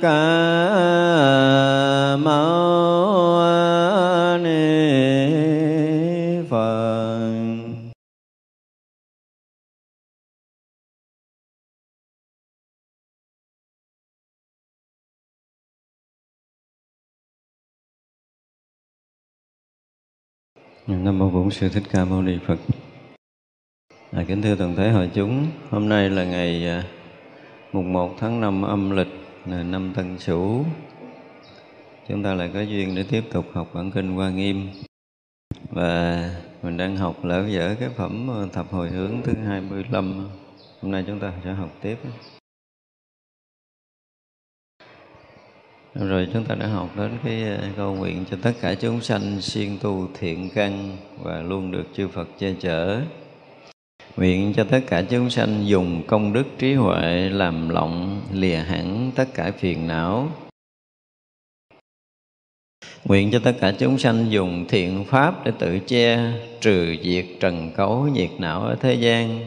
ca mâu ni phật Nam mô Bổn Sư Thích Ca Mâu Ni Phật. À, kính thưa toàn thể hội chúng, hôm nay là ngày à, mùng 1 tháng 5 âm lịch là năm Tân Sửu. Chúng ta lại có duyên để tiếp tục học bản kinh Hoa Nghiêm. Và mình đang học lỡ dở cái phẩm ờ, thập hồi hướng thứ 25. Hôm nay chúng ta sẽ học tiếp. Rồi chúng ta đã học đến cái ờ, câu nguyện cho tất cả chúng sanh siêng tu thiện căn và luôn được chư Phật che chở. Nguyện cho tất cả chúng sanh dùng công đức trí huệ làm lọng lìa hẳn tất cả phiền não. Nguyện cho tất cả chúng sanh dùng thiện pháp để tự che, trừ diệt trần cấu nhiệt não ở thế gian.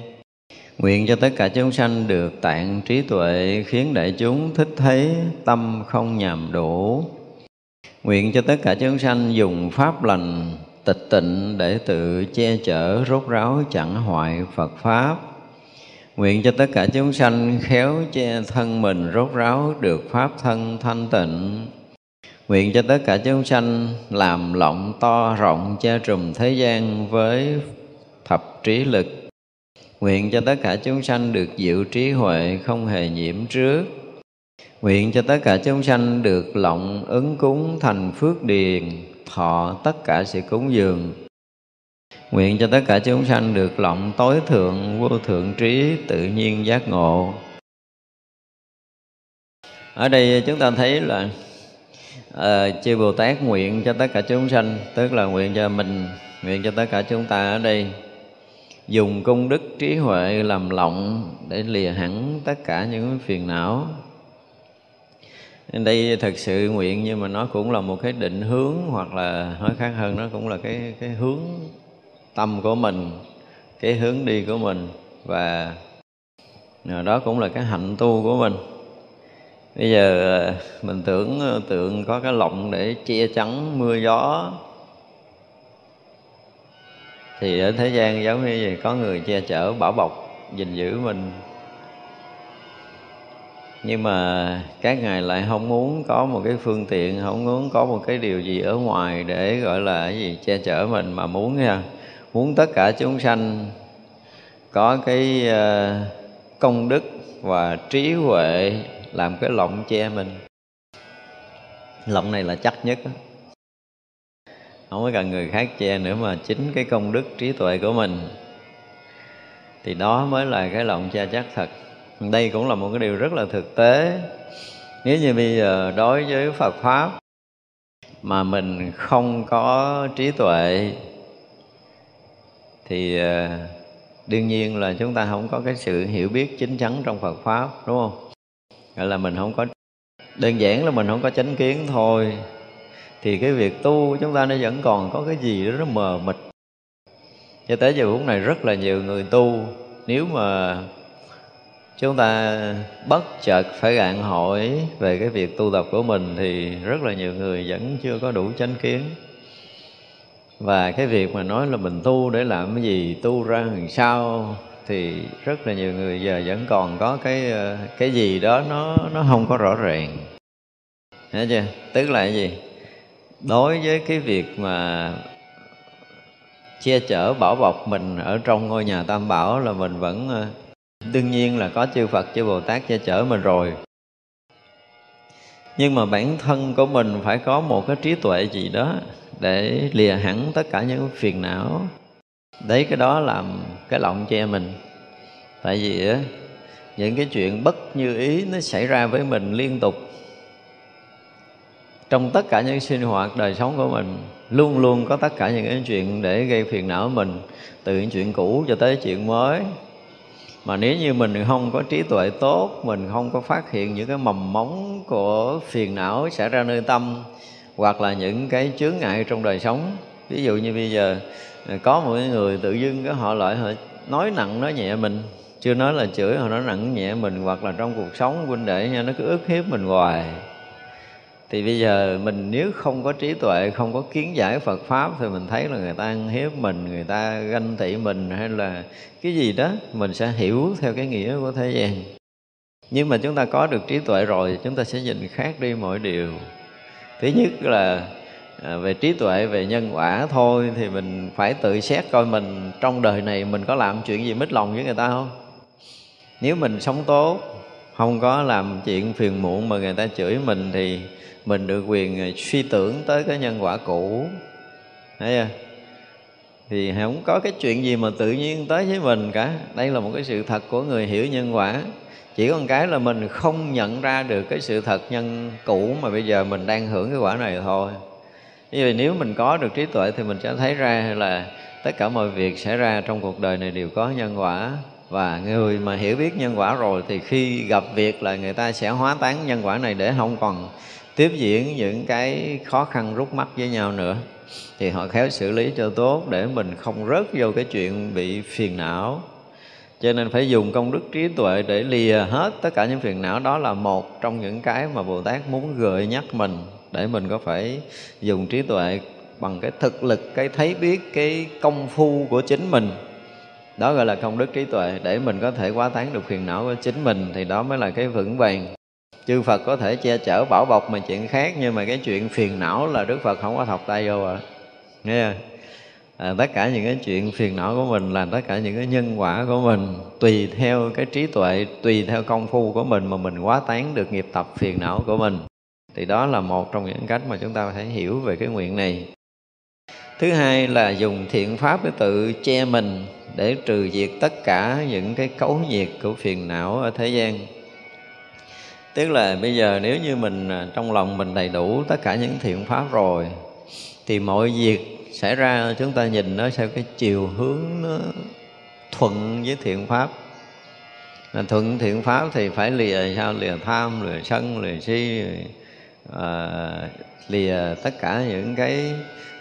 Nguyện cho tất cả chúng sanh được tạng trí tuệ khiến đại chúng thích thấy tâm không nhàm đủ. Nguyện cho tất cả chúng sanh dùng pháp lành tịch tịnh để tự che chở rốt ráo chẳng hoại Phật Pháp. Nguyện cho tất cả chúng sanh khéo che thân mình rốt ráo được Pháp thân thanh tịnh. Nguyện cho tất cả chúng sanh làm lộng to rộng che trùm thế gian với thập trí lực. Nguyện cho tất cả chúng sanh được diệu trí huệ không hề nhiễm trước. Nguyện cho tất cả chúng sanh được lộng ứng cúng thành phước điền, thọ tất cả sự cúng dường. Nguyện cho tất cả chúng sanh được lộng tối thượng, vô thượng trí, tự nhiên giác ngộ. Ở đây chúng ta thấy là uh, chư Bồ Tát nguyện cho tất cả chúng sanh, tức là nguyện cho mình, nguyện cho tất cả chúng ta ở đây dùng công đức trí huệ làm lộng để lìa hẳn tất cả những phiền não đây thật sự nguyện nhưng mà nó cũng là một cái định hướng hoặc là nói khác hơn, nó cũng là cái cái hướng tâm của mình, cái hướng đi của mình và đó cũng là cái hạnh tu của mình. Bây giờ ờ, mình tưởng ờ, tượng có cái lọng để che chắn mưa gió. Thì ở thế gian giống như vậy, có người che chở bảo bọc, gìn giữ mình nhưng mà các ngài lại không muốn có một cái phương tiện, không muốn có một cái điều gì ở ngoài để, gọi là cái gì, che chở mình mà muốn nha muốn tất cả chúng sanh có cái ờ, công đức và trí huệ làm cái lọng che mình. Lọng này là chắc nhất đó không có cần người khác che nữa mà chính cái công đức trí tuệ của mình. Thì đó mới là cái lọng che chắc thật đây cũng là một cái điều rất là thực tế. Nếu như bây giờ đối với phật pháp mà mình không có trí tuệ, thì ờ, đương nhiên là chúng ta không có cái sự hiểu biết chính chắn trong phật pháp, đúng không? Gọi là mình không có, đơn giản là mình không có chánh kiến thôi. Thì cái việc tu chúng ta nó vẫn còn có cái gì đó nó mờ mịt. Cho tới giờ phút này rất là nhiều người tu. Nếu mà chúng ta bất chợt phải gạn hỏi về cái việc tu tập của mình thì rất là nhiều người vẫn chưa có đủ chánh kiến. Và cái việc mà nói là mình tu để làm cái gì, tu ra làm sao thì rất là nhiều người giờ vẫn còn có cái ờ, cái gì đó nó nó không có rõ ràng. Hiểu chưa? Tức là cái gì? Đối với cái việc mà che chở bảo bọc mình ở trong ngôi nhà tam bảo là mình vẫn ờ, đương nhiên là có chư Phật, chư Bồ Tát che chở mình rồi. Nhưng mà bản thân của mình phải có một cái trí tuệ gì đó để lìa hẳn tất cả những phiền não. Đấy, cái đó làm cái lọng che mình. Tại vì á, những cái chuyện bất như ý nó xảy ra với mình liên tục. Trong tất cả những sinh hoạt đời sống của mình, luôn luôn có tất cả những cái chuyện để gây phiền não mình, từ những chuyện cũ cho tới chuyện mới mà nếu như mình không có trí tuệ tốt, mình không có phát hiện những cái mầm móng của phiền não xảy ra nơi tâm, hoặc là những cái chướng ngại trong đời sống, ví dụ như bây giờ à, có một người tự dưng cái họ lại họ nói nặng nói nhẹ mình, chưa nói là chửi, họ nói nặng nhẹ mình, hoặc là trong cuộc sống huynh đệ nha, nó cứ ức hiếp mình hoài thì bây giờ mình nếu không có trí tuệ, không có kiến giải Phật pháp thì mình thấy là người ta ăn hiếp mình, người ta ganh tị mình hay là cái gì đó, mình sẽ hiểu theo cái nghĩa của thế gian. Nhưng mà chúng ta có được trí tuệ rồi, chúng ta sẽ nhìn khác đi mọi điều. Thứ nhất là à, về trí tuệ, về nhân quả thôi thì mình phải tự xét coi mình trong đời này mình có làm chuyện gì mít lòng với người ta không? Nếu mình sống tốt, không có làm chuyện phiền muộn mà người ta chửi mình thì mình được quyền à, suy tưởng tới cái nhân quả cũ. Thấy chưa? Thì không có cái chuyện gì mà tự nhiên tới với mình cả. Đây là một cái sự thật của người hiểu nhân quả. Chỉ có một cái là mình không nhận ra được cái sự thật nhân cũ mà bây giờ mình đang hưởng cái quả này thôi. Như vậy nếu mình có được trí tuệ thì mình sẽ thấy ra là tất cả mọi việc xảy ra trong cuộc đời này đều có nhân quả. Và người mà hiểu biết nhân quả rồi thì khi gặp việc là người ta sẽ hóa tán nhân quả này để không còn tiếp diễn những cái khó khăn rút mắt với nhau nữa. Thì họ khéo xử lý cho tốt để mình không rớt vô cái chuyện bị phiền não. Cho nên phải dùng công đức trí tuệ để lìa hết tất cả những phiền não. Đó là một trong những cái mà bồ tát muốn gợi nhắc mình để mình có phải dùng trí tuệ bằng cái thực lực, cái thấy biết, cái công phu của chính mình. Đó gọi là công đức trí tuệ để mình có thể quá tán được phiền não của chính mình. Thì đó mới là cái vững vàng chư Phật có thể che chở bảo bọc mà chuyện khác nhưng mà cái chuyện phiền não là Đức Phật không có thọc tay vô à. Nghe à, tất cả những cái chuyện phiền não của mình là tất cả những cái nhân quả của mình tùy theo cái trí tuệ tùy theo công phu của mình mà mình quá tán được nghiệp tập phiền não của mình. Thì đó là một trong những cách mà chúng ta thể hiểu về cái nguyện này. Thứ hai là dùng thiện pháp để tự che mình để trừ diệt tất cả những cái cấu nhiệt của phiền não ở thế gian tức là bây giờ nếu như mình à, trong lòng mình đầy đủ tất cả những thiện pháp rồi thì mọi việc xảy ra chúng ta nhìn nó theo cái chiều hướng nó thuận với thiện pháp. Là thuận thiện pháp thì phải lìa sao? Lìa tham lìa sân lìa si à, lìa tất cả những cái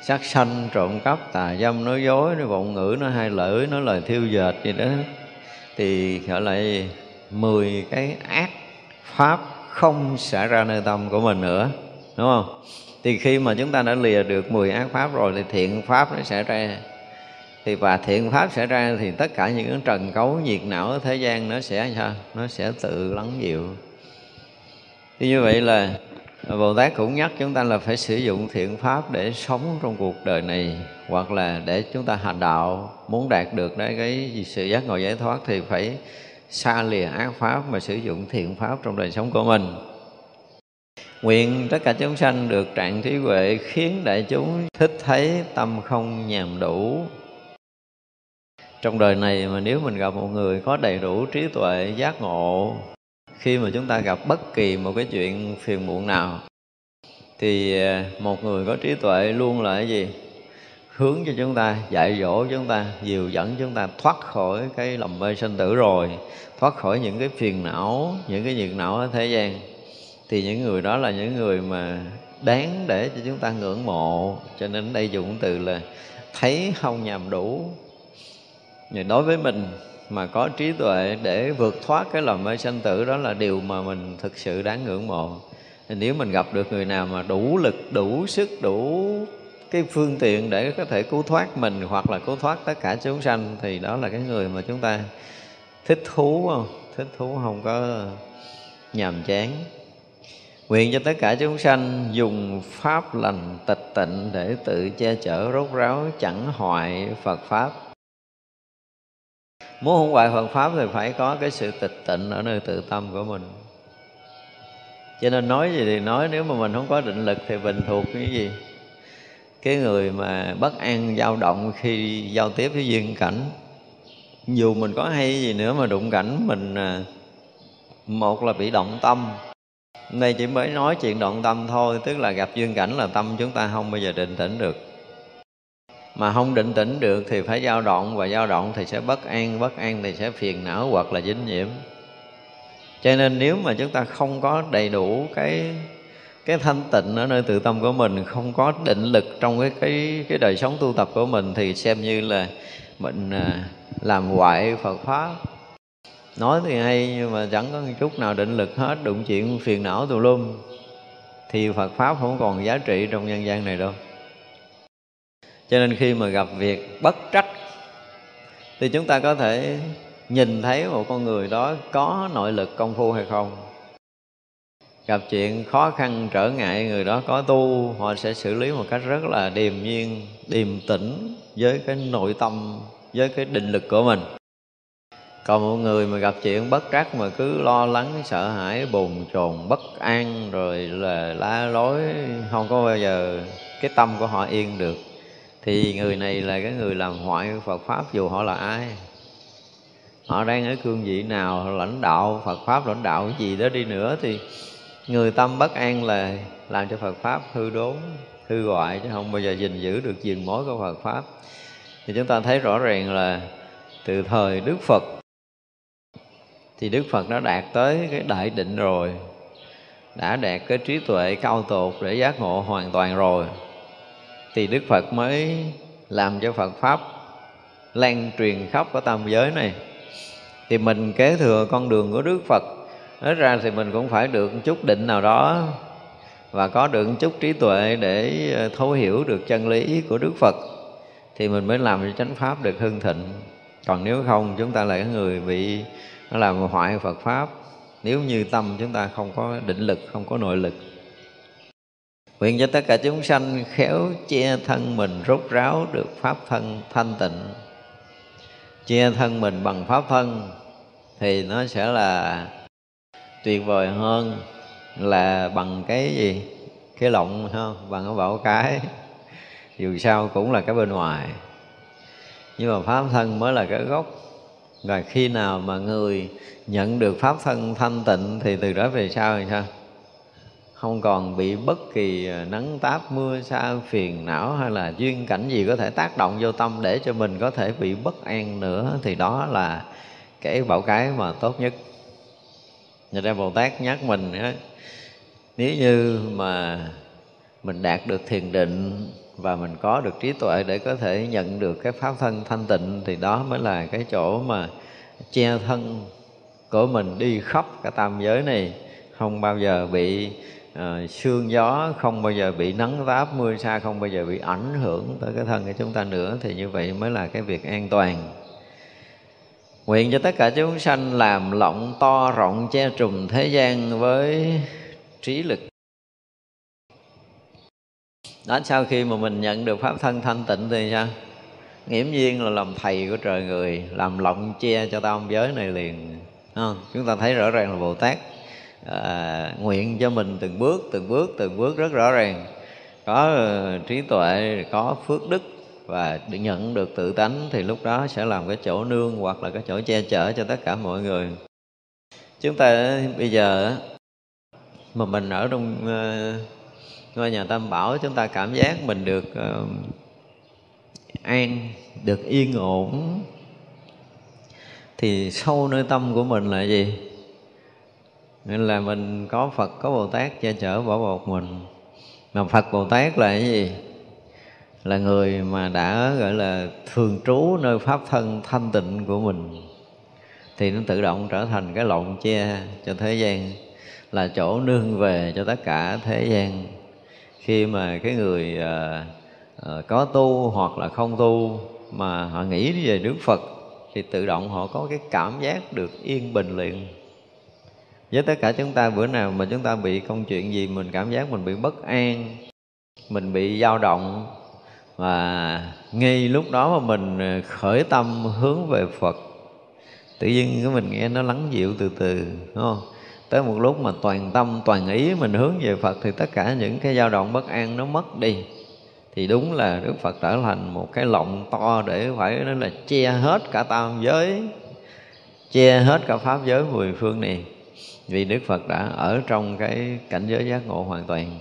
sát sanh trộm cắp tà dâm nói dối nói vọng ngữ nói hai lưỡi nói lời thiêu dệt gì đó thì gọi lại mười cái ác pháp không xảy ra nơi tâm của mình nữa, đúng không? Thì khi mà chúng ta đã lìa được 10 ác pháp rồi thì thiện pháp nó sẽ ra. Thì và thiện pháp sẽ ra thì tất cả những cái trần cấu nhiệt não ở thế gian nó sẽ sao? Nó sẽ tự lắng dịu. Thì như vậy là Bồ Tát cũng nhắc chúng ta là phải sử dụng thiện pháp để sống trong cuộc đời này, hoặc là để chúng ta hành đạo. Muốn đạt được đấy cái sự giác ngộ giải thoát thì phải xa lìa ác pháp mà sử dụng thiện pháp trong đời sống của mình. Nguyện tất cả chúng sanh được trạng trí huệ khiến đại chúng thích thấy tâm không nhàm đủ. Trong đời này mà nếu mình gặp một người có đầy đủ trí tuệ giác ngộ, khi mà chúng ta gặp bất kỳ một cái chuyện phiền muộn nào, thì à, một người có trí tuệ luôn là cái gì? Hướng cho chúng ta, dạy dỗ chúng ta, dìu dẫn chúng ta, thoát khỏi cái lầm mê sinh tử rồi, thoát khỏi những cái phiền não, những cái nhiệt não ở thế gian. Thì những người đó là những người mà đáng để cho chúng ta ngưỡng mộ, cho nên đây dùng từ là thấy không nhàm đủ. Nhưng đối với mình mà có trí tuệ để vượt thoát cái lầm mê sanh tử, đó là điều mà mình thực sự đáng ngưỡng mộ. Thì nếu mình gặp được người nào mà đủ lực, đủ sức, đủ cái phương tiện để có thể cứu thoát mình hoặc là cứu thoát tất cả chúng sanh thì đó là cái người mà chúng ta thích thú không? Thích thú không có nhàm chán. Nguyện cho tất cả chúng sanh dùng pháp lành tịch tịnh để tự che chở rốt ráo chẳng hoại phật pháp. Muốn không hoại phật pháp thì phải có cái sự tịch tịnh ở nơi tự tâm của mình. Cho nên nói gì thì nói, nếu mà mình không có định lực thì mình thuộc cái gì? Cái người mà bất an dao động khi giao tiếp với duyên cảnh, dù mình có hay gì nữa mà đụng cảnh mình à, một là bị động tâm. Đây chỉ mới nói chuyện động tâm thôi, tức là gặp duyên cảnh là tâm chúng ta không bao giờ định tĩnh được. Mà không định tĩnh được thì phải dao động, và dao động thì sẽ bất an bất an thì sẽ phiền não hoặc là dính nhiễm. Cho nên nếu mà chúng ta không có đầy đủ cái cái thanh tịnh ở nơi tự tâm của mình không có định lực trong cái cái cái đời sống tu tập của mình thì xem như là mình à, làm hoại Phật pháp. Nói thì hay nhưng mà chẳng có một chút nào định lực hết, đụng chuyện phiền não tù lum. Thì Phật pháp không còn giá trị trong nhân gian này đâu. Cho nên khi mà gặp việc bất trách thì chúng ta có thể nhìn thấy một con người đó có nội lực công phu hay không gặp chuyện khó khăn trở ngại, người đó có tu, họ sẽ xử lý một cách rất là điềm nhiên, điềm tĩnh với cái nội tâm, với cái định lực của mình. Còn một người mà gặp chuyện bất trắc mà cứ lo lắng, sợ hãi, bồn chồn, bất an, rồi là la lối, không có bao giờ cái tâm của họ yên được, thì người này là cái người làm hoại Phật pháp dù họ là ai. Họ đang ở cương vị nào, lãnh đạo Phật pháp, lãnh đạo cái gì đó đi nữa thì người tâm bất an là làm cho Phật pháp hư đốn, hư hoại chứ không bao giờ gìn giữ được diền mối của Phật pháp. Thì chúng ta thấy rõ ràng là từ thời Đức Phật, thì Đức Phật đã đạt tới cái đại định rồi, đã đạt cái trí tuệ cao tột để giác ngộ hoàn toàn rồi. Thì Đức Phật mới làm cho Phật pháp lan truyền khắp cái tam giới này. Thì mình kế thừa con đường của Đức Phật nói ra thì mình cũng phải được chút định nào đó và có được chút trí tuệ để ờ, thấu hiểu được chân lý của Đức Phật thì mình mới làm cho chánh pháp được hưng thịnh. Còn nếu không, chúng ta là cái người bị nó làm hoại Phật pháp. Nếu như tâm chúng ta không có định lực, không có nội lực. Nguyện cho tất cả chúng sanh khéo che thân mình, rốt ráo được pháp thân thanh tịnh. Che thân mình bằng pháp thân thì nó sẽ là tuyệt vời hơn là bằng cái gì? Cái lộng không? Bằng cái bảo cái. Dù sao cũng là cái bên ngoài. Nhưng mà pháp thân mới là cái gốc. Và khi nào mà người nhận được pháp thân thanh tịnh thì từ đó về sau thì sao? Không còn bị bất kỳ à, nắng táp, mưa xa phiền não hay là duyên cảnh gì có thể tác động vô tâm để cho mình có thể bị bất an nữa, thì đó là cái bảo cái mà tốt nhất. Người ra Bồ Tát nhắc mình đó, nếu như mà mình đạt được thiền định và mình có được trí tuệ để có thể nhận được cái pháp thân thanh tịnh thì đó mới là cái chỗ mà che thân của mình đi khắp cả tam giới này. Không bao giờ bị uh, sương gió không bao giờ bị nắng táp mưa sa không bao giờ bị ảnh hưởng tới cái thân của chúng ta nữa. Thì như vậy mới là cái việc an toàn. Nguyện cho tất cả chúng sanh làm lộng to rộng che trùm thế gian với trí lực. Đó sau khi mà mình nhận được pháp thân thanh tịnh thì sao? Nghiễm nhiên là làm thầy của trời người làm lộng che cho tam giới này liền. Không? chúng ta thấy rõ ràng là bồ tát à, nguyện cho mình từng bước từng bước từng bước rất rõ ràng. Có ờ, trí tuệ có phước đức và nhận được tự tánh thì lúc đó sẽ làm cái chỗ nương hoặc là cái chỗ che chở cho tất cả mọi người. Chúng ta bây giờ mà mình ở trong ờ, ngôi nhà tam bảo chúng ta cảm giác mình được uh, an được yên ổn. Thì sâu nơi tâm của mình là gì? Nên là mình có phật có bồ tát che chở bảo bọc mình. Mà phật bồ tát là cái gì? Là người mà đã gọi là thường trú nơi pháp thân thanh tịnh của mình. Thì nó tự động trở thành cái lộn che cho thế gian là chỗ nương về cho tất cả thế gian. Khi mà cái người uh, uh, có tu hoặc là không tu mà họ nghĩ về Đức Phật thì tự động họ có cái cảm giác được yên bình liền. Với tất cả chúng ta bữa nào mà chúng ta bị công chuyện gì mình cảm giác mình bị bất an mình bị dao động và ngay lúc đó mà mình ờ, khởi tâm hướng về Phật, tự nhiên cái mình nghe nó lắng dịu từ từ, đúng không? Tới một lúc mà toàn tâm, toàn ý mình hướng về phật thì tất cả những cái dao động bất an nó mất đi. Thì đúng là đức phật trở thành một cái lọng to để phải nói là che hết cả tam giới, che hết cả pháp giới mười phương này. Vì đức phật đã ở trong cái cảnh giới giác ngộ hoàn toàn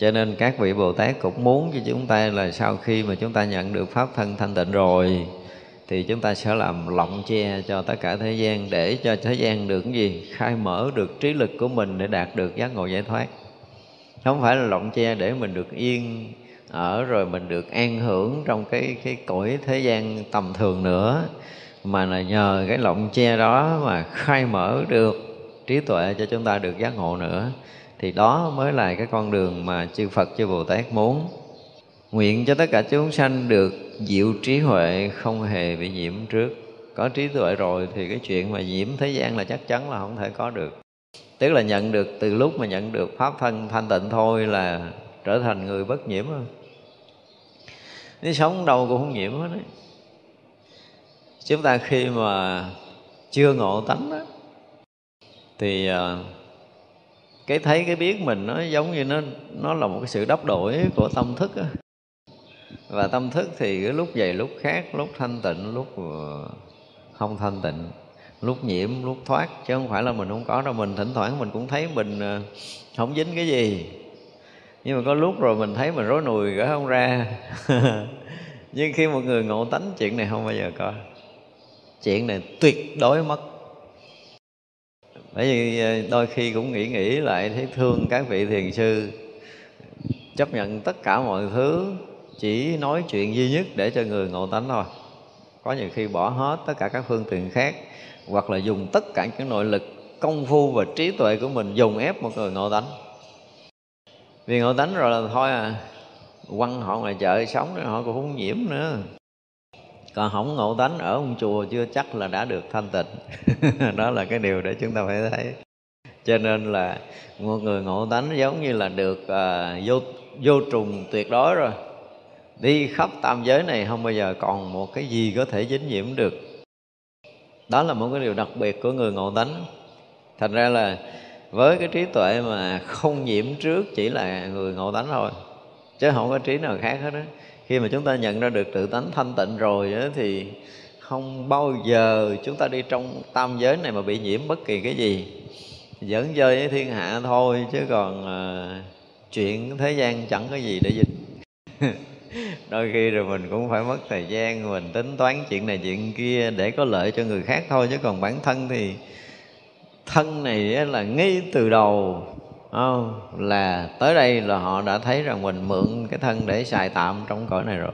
cho nên các vị bồ tát cũng muốn cho chúng ta là sau khi mà chúng ta nhận được pháp thân thanh tịnh rồi, thì chúng ta sẽ làm lọng che cho tất cả thế gian để cho thế gian được cái gì? Khai mở được trí lực của mình để đạt được giác ngộ giải thoát. Không phải là lọng che để mình được yên ở rồi mình được an hưởng trong cái cái cõi thế gian tầm thường nữa, mà là nhờ cái lọng che đó mà khai mở được trí tuệ cho chúng ta được giác ngộ nữa thì đó mới là cái con đường mà chư Phật chư Bồ Tát muốn. Nguyện cho tất cả chúng sanh được diệu trí huệ không hề bị nhiễm trước. Có trí tuệ rồi thì cái chuyện mà nhiễm thế gian là chắc chắn là không thể có được. Tức là nhận được từ lúc mà nhận được pháp thân thanh tịnh thôi là trở thành người bất nhiễm rồi nếu sống đâu cũng không nhiễm hết đấy. Chúng ta khi mà chưa ngộ tánh đó, thì à, cái thấy cái biết mình nó giống như nó nó là một cái sự đắp đổi của tâm thức đó. và tâm thức thì cái lúc dày, lúc khác lúc thanh tịnh, lúc ờ, không thanh tịnh, lúc nhiễm, lúc thoát, chứ không phải là mình không có đâu. Mình thỉnh thoảng mình cũng thấy mình ờ, không dính cái gì. Nhưng mà có lúc rồi mình thấy mình rối nùi gỡ không ra. Nhưng khi một người ngộ tánh, chuyện này không bao giờ có. Chuyện này tuyệt đối mất bởi vì ờ, đôi khi cũng nghĩ nghĩ lại thấy thương các vị thiền sư, chấp nhận tất cả mọi thứ, chỉ nói chuyện duy nhất để cho người ngộ tánh thôi. Có nhiều khi bỏ hết tất cả các phương tiện khác, hoặc là dùng tất cả những nội lực, công phu và trí tuệ của mình dùng ép một người ngộ tánh. Vì ngộ tánh rồi là thôi à quăng họ ngoài chợ, sống nữa họ cũng không nhiễm nữa còn không ngộ tánh ở ông chùa chưa chắc là đã được thanh tịnh. Đó là cái điều để chúng ta phải thấy. Cho nên là một người ngộ tánh giống như là được uh, vô vô trùng tuyệt đối rồi. Đi khắp tam giới này không bao giờ còn một cái gì có thể dính nhiễm được. Đó là một cái điều đặc biệt của người ngộ tánh. Thành ra là với cái trí tuệ mà không nhiễm trước chỉ là người ngộ tánh thôi chứ không có trí nào khác hết đó khi mà chúng ta nhận ra được tự tánh thanh tịnh rồi đó, thì không bao giờ chúng ta đi trong tam giới này mà bị nhiễm bất kỳ cái gì. Dẫn chơi với thiên hạ thôi chứ còn uh, chuyện thế gian chẳng có gì để dính. Đôi khi rồi mình cũng phải mất thời gian mình tính toán chuyện này chuyện kia để có lợi cho người khác thôi chứ còn bản thân thì thân này là ngay từ đầu không? là tới đây là họ đã thấy rằng mình mượn cái thân để xài tạm trong cõi này rồi.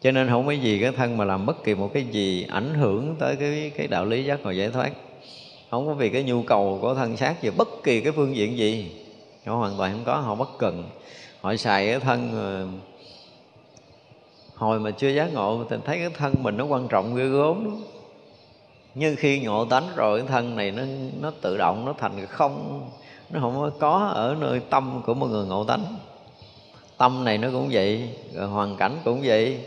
Cho nên không có gì cái thân mà làm bất kỳ một cái gì ảnh hưởng tới cái cái đạo lý giác ngộ giải thoát. Không có vì cái nhu cầu của thân xác về bất kỳ cái phương diện gì. Họ hoàn toàn không có, họ bất cần. Họ xài cái thân ờ, hồi mà chưa giác ngộ thì thấy cái thân mình nó quan trọng ghê gớm. Lắm nhưng khi ngộ tánh rồi, cái thân này nó nó tự động, nó thành không nó không có ở nơi tâm của một người ngộ tánh. Tâm này nó cũng vậy, rồi hoàn cảnh cũng vậy.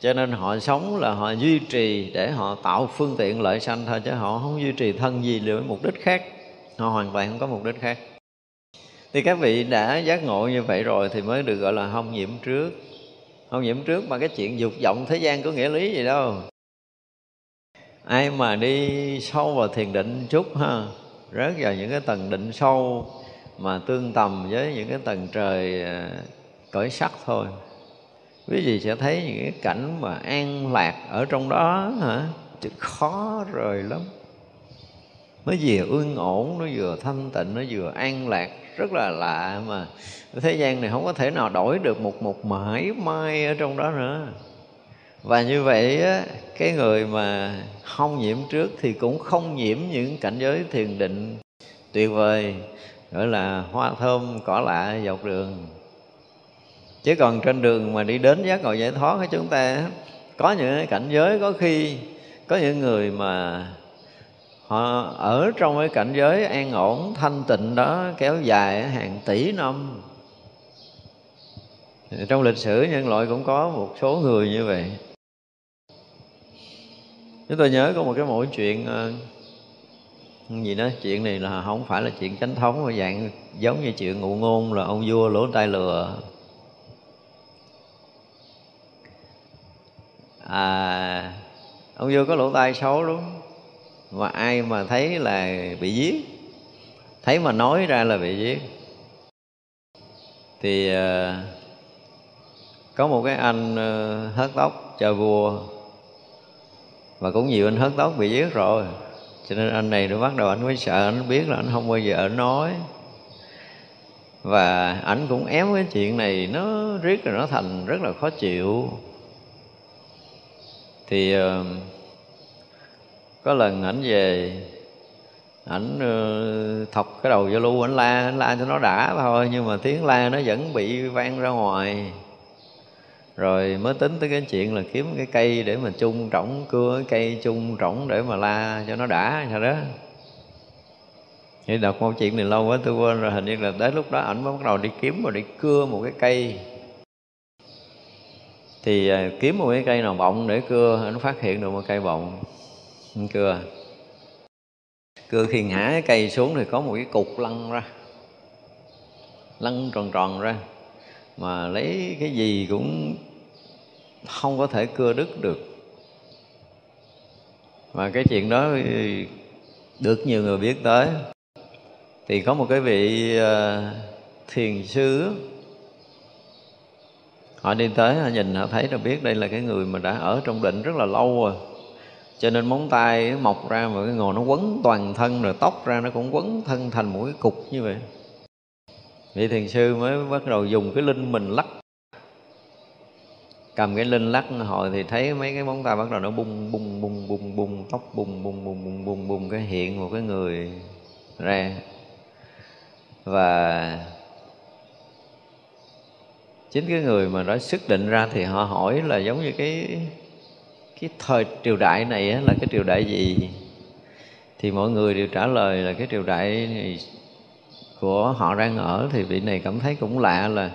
Cho nên họ sống là họ duy trì để họ tạo phương tiện lợi sanh thôi, chứ họ không duy trì thân gì để mục đích khác. Họ hoàn toàn không có mục đích khác. Thì các vị đã giác ngộ như vậy rồi thì mới được gọi là không nhiễm trước. Không nhiễm trước mà cái chuyện dục vọng thế gian có nghĩa lý gì đâu. Ai mà đi sâu vào thiền định chút ha rớt vào những cái tầng định sâu mà tương tầm với những cái tầng trời à, cõi sắc thôi. Quý vị sẽ thấy những cái cảnh mà an lạc ở trong đó hả? Chứ khó rời lắm. Nó vừa ương ổn, nó vừa thanh tịnh, nó vừa an lạc. Rất là lạ mà. Thế gian này không có thể nào đổi được một một mãi mai ở trong đó nữa và như vậy cái người mà không nhiễm trước thì cũng không nhiễm những cảnh giới thiền định tuyệt vời, gọi là hoa thơm, cỏ lạ, dọc đường. Chứ còn trên đường mà đi đến giác ngộ giải thoát của chúng ta có những cảnh giới có khi có những người mà họ ở trong cái cảnh giới an ổn, thanh tịnh đó, kéo dài hàng tỷ năm. Trong lịch sử nhân loại cũng có một số người như vậy chúng tôi nhớ có một cái mỗi chuyện ờ, gì đó, chuyện này là không phải là chuyện chánh thống, mà dạng giống như chuyện ngụ ngôn là ông vua lỗ tai lừa. À ông vua có lỗ tai xấu đúng mà ai mà thấy là bị giết, thấy mà nói ra là bị giết. Thì ờ, có một cái anh ờ, hớt tóc cho vua mà cũng nhiều anh hớt tóc bị giết rồi. Cho nên anh này nó bắt đầu anh mới sợ anh biết là anh không bao giờ nói. Và ảnh cũng ém cái chuyện này nó riết rồi nó thành rất là khó chịu. Thì uh, có lần ảnh về ảnh uh, thọc cái đầu vô lưu ảnh la ảnh la cho nó đã thôi nhưng mà tiếng la nó vẫn bị vang ra ngoài rồi mới tính tới cái chuyện là kiếm cái cây để mà chung trỏng cưa cái cây chung trỏng để mà la cho nó đã, sao đó. Thì đọc câu chuyện này lâu quá, tôi quên rồi, hình như là tới lúc đó ảnh mới bắt đầu đi kiếm và đi cưa một cái cây. Thì à, kiếm một cái cây nào bọng để cưa anh phát hiện được một cây bọng, anh cưa. Cưa khi ngã cái cây xuống thì có một cái cục lăn ra, lăn tròn tròn ra, mà lấy cái gì cũng không có thể cưa đứt được. Và cái chuyện đó được nhiều người biết tới. Thì có một cái vị ờ, thiền sư, họ đi tới, họ nhìn, họ thấy rồi biết đây là cái người mà đã ở trong định rất là lâu rồi. Cho nên móng tay mọc ra mà cái ngồi nó quấn toàn thân, rồi tóc ra nó cũng quấn thân thành một cái cục như vậy. Vị thiền sư mới bắt đầu dùng cái linh mình lắc cầm cái linh lắc hồi thì thấy mấy cái móng tay bắt đầu nó bung bung bung bung bung, tóc bung bung bung bung bung bung cái hiện một cái người ra. Và chính cái người mà đã xác định ra thì họ hỏi là giống như cái cái thời triều đại này là cái triều đại gì? Thì mọi người đều trả lời là cái triều đại của họ đang ở thì vị này cảm thấy cũng lạ là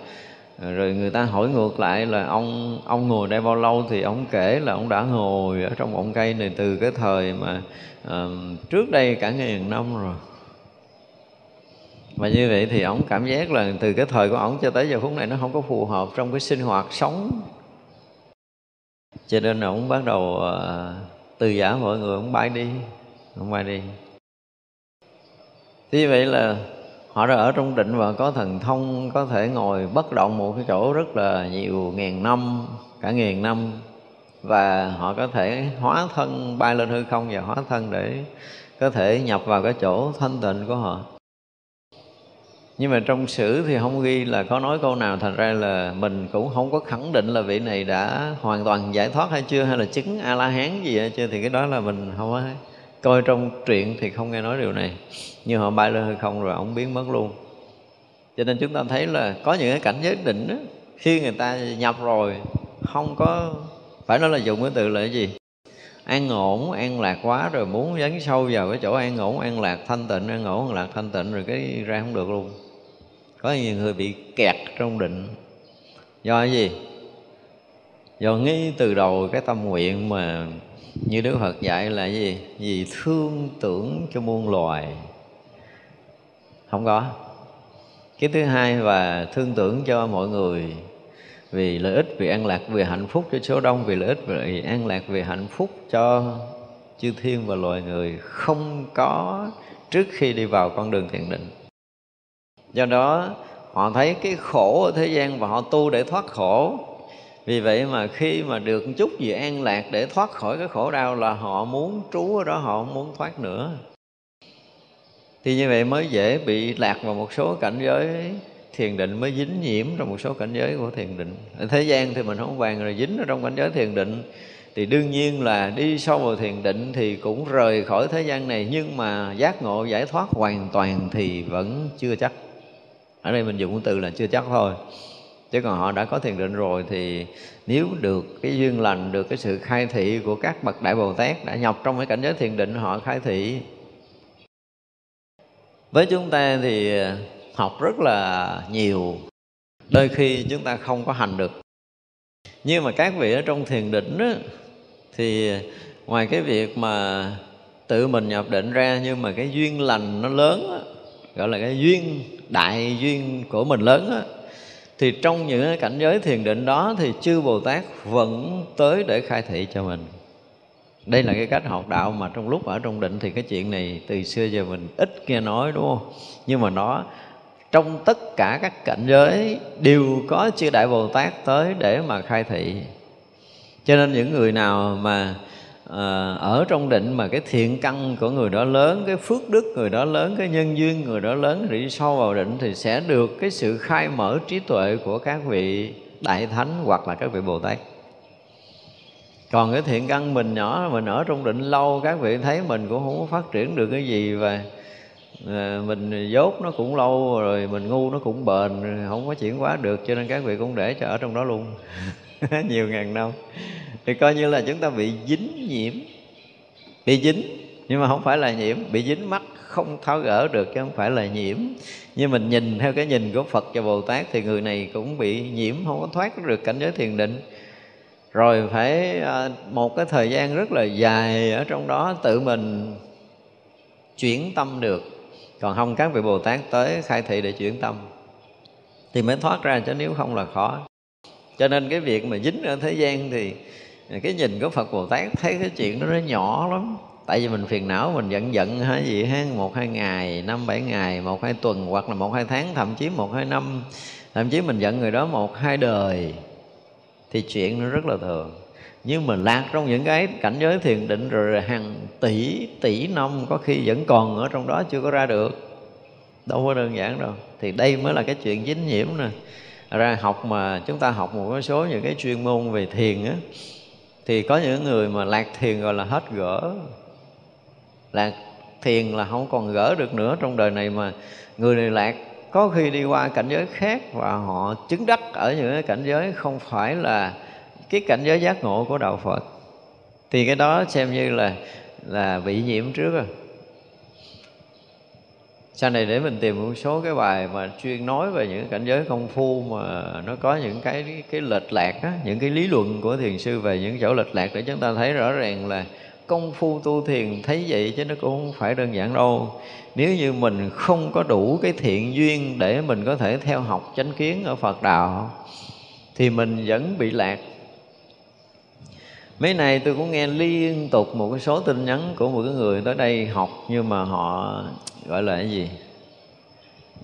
Ờ, rồi người ta hỏi ngược lại là ông ông ngồi đây bao lâu thì ông kể là ông đã ngồi ở trong ngọn cây này từ cái thời mà uh, trước đây cả ngàn năm rồi. Và như vậy thì ông cảm giác là từ cái thời của ông cho tới giờ phút này nó không có phù hợp trong cái sinh hoạt sống. Cho nên là ông bắt đầu uh, từ giả mọi người ông bay đi ông bay đi. Thì vậy là họ đã ở trong định và có thần thông, có thể ngồi bất động một cái chỗ rất là nhiều ngàn năm, cả ngàn năm. Và họ có thể hóa thân, bay lên hư không và hóa thân để có thể nhập vào cái chỗ thanh tịnh của họ. Nhưng mà trong sử thì không ghi là có nói câu nào. Thành ra là mình cũng không có khẳng định là vị này đã hoàn toàn giải thoát hay chưa, hay là chứng a la hán gì hay chưa, thì cái đó là mình không có coi trong truyện thì không nghe nói điều này nhưng họ bay lên hư không rồi ổng biến mất luôn. Cho nên chúng ta thấy là có những cái cảnh giới định đó, khi người ta nhập rồi không có phải nói là dùng cái từ là cái gì? An ổn an lạc quá rồi muốn dấn sâu vào cái chỗ an ổn an lạc thanh tịnh an ổn an lạc thanh tịnh rồi cái ra không được luôn. Có nhiều người bị kẹt trong định. Do cái gì? Do ngay từ đầu cái tâm nguyện mà như đức phật dạy là gì? Vì thương tưởng cho muôn loài. Không có. Cái thứ hai và thương tưởng cho mọi người. Vì lợi ích, vì an lạc, vì hạnh phúc cho số đông, vì lợi ích, vì an lạc, vì hạnh phúc cho chư thiên và loài người không có trước khi đi vào con đường thiền định. Do đó, họ thấy cái khổ ở thế gian và họ tu để thoát khổ vì vậy mà khi mà được chút gì an lạc để thoát khỏi cái khổ đau là họ muốn trú ở đó, họ không muốn thoát nữa. Thì như vậy mới dễ bị lạc vào một số cảnh giới thiền định, mới dính nhiễm trong một số cảnh giới của thiền định. Ở thế gian thì mình không vàng rồi dính ở trong cảnh giới thiền định. Thì đương nhiên là đi sâu vào thiền định thì cũng rời khỏi thế gian này, nhưng mà giác ngộ giải thoát hoàn toàn thì vẫn chưa chắc. Ở đây mình dùng từ là chưa chắc thôi chứ còn họ đã có thiền định rồi thì nếu được cái duyên lành được cái sự khai thị của các bậc đại bồ tát đã nhập trong cái cảnh giới thiền định họ khai thị. Với chúng ta thì à, học rất là nhiều đôi khi chúng ta không có hành được. Nhưng mà các vị ở trong thiền định đó, thì ngoài cái việc mà tự mình nhập định ra nhưng mà cái duyên lành nó lớn đó, gọi là cái duyên đại duyên của mình lớn đó, thì trong những cảnh giới thiền định đó thì chư bồ tát vẫn tới để khai thị cho mình. Đây là cái cách học đạo mà trong lúc ở trong định thì cái chuyện này từ xưa giờ mình ít nghe nói, đúng không? Nhưng mà nó, trong tất cả các cảnh giới đều có chư đại bồ tát tới để mà khai thị. Cho nên những người nào mà à, ở trong định mà cái thiện căn của người đó lớn cái phước đức người đó lớn cái nhân duyên người đó lớn thì sâu vào định thì sẽ được cái sự khai mở trí tuệ của các vị đại thánh hoặc là các vị bồ tát. Còn cái thiện căn mình nhỏ mình ở trong định lâu các vị thấy mình cũng không có phát triển được cái gì và ờ, mình dốt nó cũng lâu rồi mình ngu nó cũng bền không có chuyển hóa được cho nên các vị cũng để cho ở trong đó luôn. Nhiều ngàn năm thì coi như là chúng ta bị dính nhiễm. Bị dính, nhưng mà không phải là nhiễm. Bị dính mắt không tháo gỡ được, chứ không phải là nhiễm. Nhưng mình nhìn theo cái nhìn của Phật và Bồ Tát thì người này cũng bị nhiễm, không có thoát được cảnh giới thiền định. Rồi phải à, một cái thời gian rất là dài ở trong đó tự mình chuyển tâm được. Còn không, các vị bồ tát tới khai thị để chuyển tâm thì mới thoát ra, chứ nếu không là khó. Cho nên cái việc mà dính ở thế gian thì cái nhìn của phật bồ tát thấy cái chuyện đó nó nhỏ lắm. Tại vì mình phiền não, mình giận giận hay gì ha một, hai ngày, năm, bảy ngày, một, hai tuần, hoặc là một, hai tháng, thậm chí một, hai năm. Thậm chí mình giận người đó một, hai đời. Thì chuyện nó rất là thường. Nhưng mà lạc trong những cái cảnh giới thiền định rồi hàng tỷ tỷ năm có khi vẫn còn ở trong đó chưa có ra được. Đâu có đơn giản đâu. Thì đây mới là cái chuyện dính nhiễm nè. Ra học mà chúng ta học một số những cái chuyên môn về thiền á thì có những người mà lạc thiền gọi là hết gỡ. Lạc thiền là không còn gỡ được nữa trong đời này mà người này lạc có khi đi qua cảnh giới khác và họ chứng đắc ở những cái cảnh giới không phải là cái cảnh giới giác ngộ của đạo Phật. Thì cái đó xem như là là bị nhiễm trước rồi sau này để mình tìm một số cái bài mà chuyên nói về những cảnh giới công phu mà nó có những cái cái lệch lạc á, những cái lý luận của thiền sư về những chỗ lệch lạc để chúng ta thấy rõ ràng là công phu tu thiền thấy vậy chứ nó cũng không phải đơn giản đâu. Nếu như mình không có đủ cái thiện duyên để mình có thể theo học chánh kiến ở phật đạo thì mình vẫn bị lạc mấy này tôi cũng nghe liên tục một cái số tin nhắn của một cái người tới đây học, nhưng mà họ gọi là cái gì?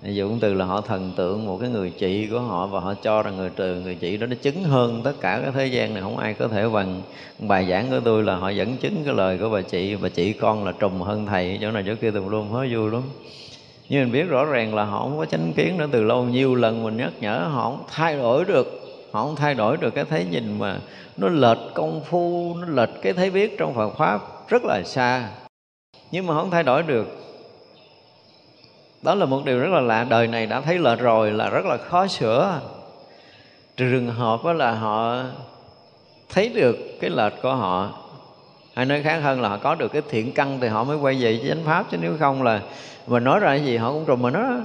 Dụng từ là họ thần tượng một cái người chị của họ và họ cho rằng người trường người chị đó nó chứng hơn tất cả cái thế gian này, không ai có thể bằng bài giảng của tôi là họ dẫn chứng cái lời của bà chị. Bà chị con là trùm hơn thầy chỗ này chỗ kia tùm luôn hối vui lắm. Nhưng mình biết rõ ràng là họ không có chánh kiến nữa, từ lâu nhiều lần mình nhắc nhở họ không thay đổi được họ không thay đổi được cái thấy nhìn mà nó lệch công phu, nó lệch cái thấy biết trong Phật pháp rất là xa. Nhưng mà không thay đổi được. Đó là một điều rất là lạ, đời này đã thấy lệch rồi là rất là khó sửa. Trường hợp đó là họ thấy được cái lệch của họ. Hay nói khác hơn là họ có được cái thiện căn thì họ mới quay về với chánh pháp, chứ nếu không là mình nói ra cái gì họ cũng trùm mình đó.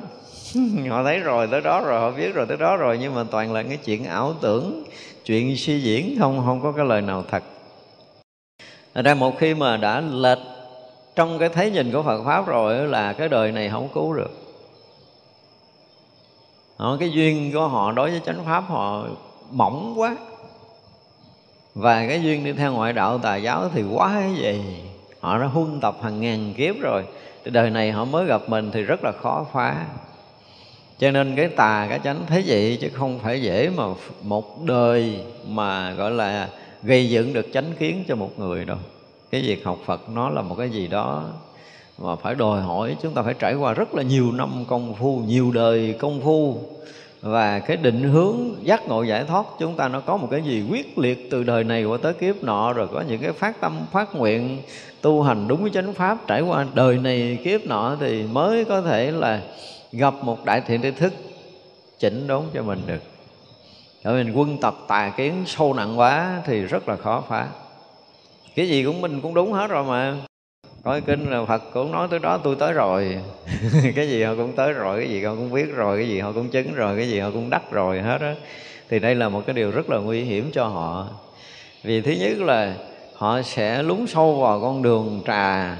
họ thấy rồi, tới đó rồi, họ biết rồi, tới đó rồi. Nhưng mà toàn là cái chuyện ảo tưởng, chuyện suy diễn, không không có cái lời nào thật. Thật ra một khi mà đã lệch trong cái thấy nhìn của Phật pháp rồi là cái đời này không cứu được. Họ, cái duyên của họ đối với chánh pháp họ mỏng quá. Và cái duyên đi theo ngoại đạo, tà giáo thì quá gì họ đã huân tập hàng ngàn kiếp rồi. Thì đời này họ mới gặp mình thì rất là khó phá cho nên cái tà, cái chánh thấy vậy chứ không phải dễ mà một đời mà, gọi là, gây dựng được chánh kiến cho một người đâu. Cái việc học phật nó là một cái gì đó mà phải đòi hỏi, chúng ta phải trải qua rất là nhiều năm công phu, nhiều đời công phu. Và cái định hướng giác ngộ giải thoát, chúng ta nó có một cái gì quyết liệt từ đời này qua tới kiếp nọ, rồi có những cái phát tâm, phát nguyện, tu hành đúng với chánh pháp, trải qua đời này kiếp nọ thì mới có thể là gặp một đại thiện tri thức, chỉnh đốn cho mình được. Ở mình quân tập tà kiến sâu nặng quá thì rất là khó phá. Cái gì cũng mình cũng đúng hết rồi mà. Coi kinh là phật cũng nói tới đó, tôi tới rồi. Cái gì họ cũng tới rồi, cái gì họ cũng biết rồi, cái gì họ cũng chứng rồi, cái gì họ cũng đắc rồi, hết á. Thì đây là một cái điều rất là nguy hiểm cho họ. Vì thứ nhất là họ sẽ lún sâu vào con đường trà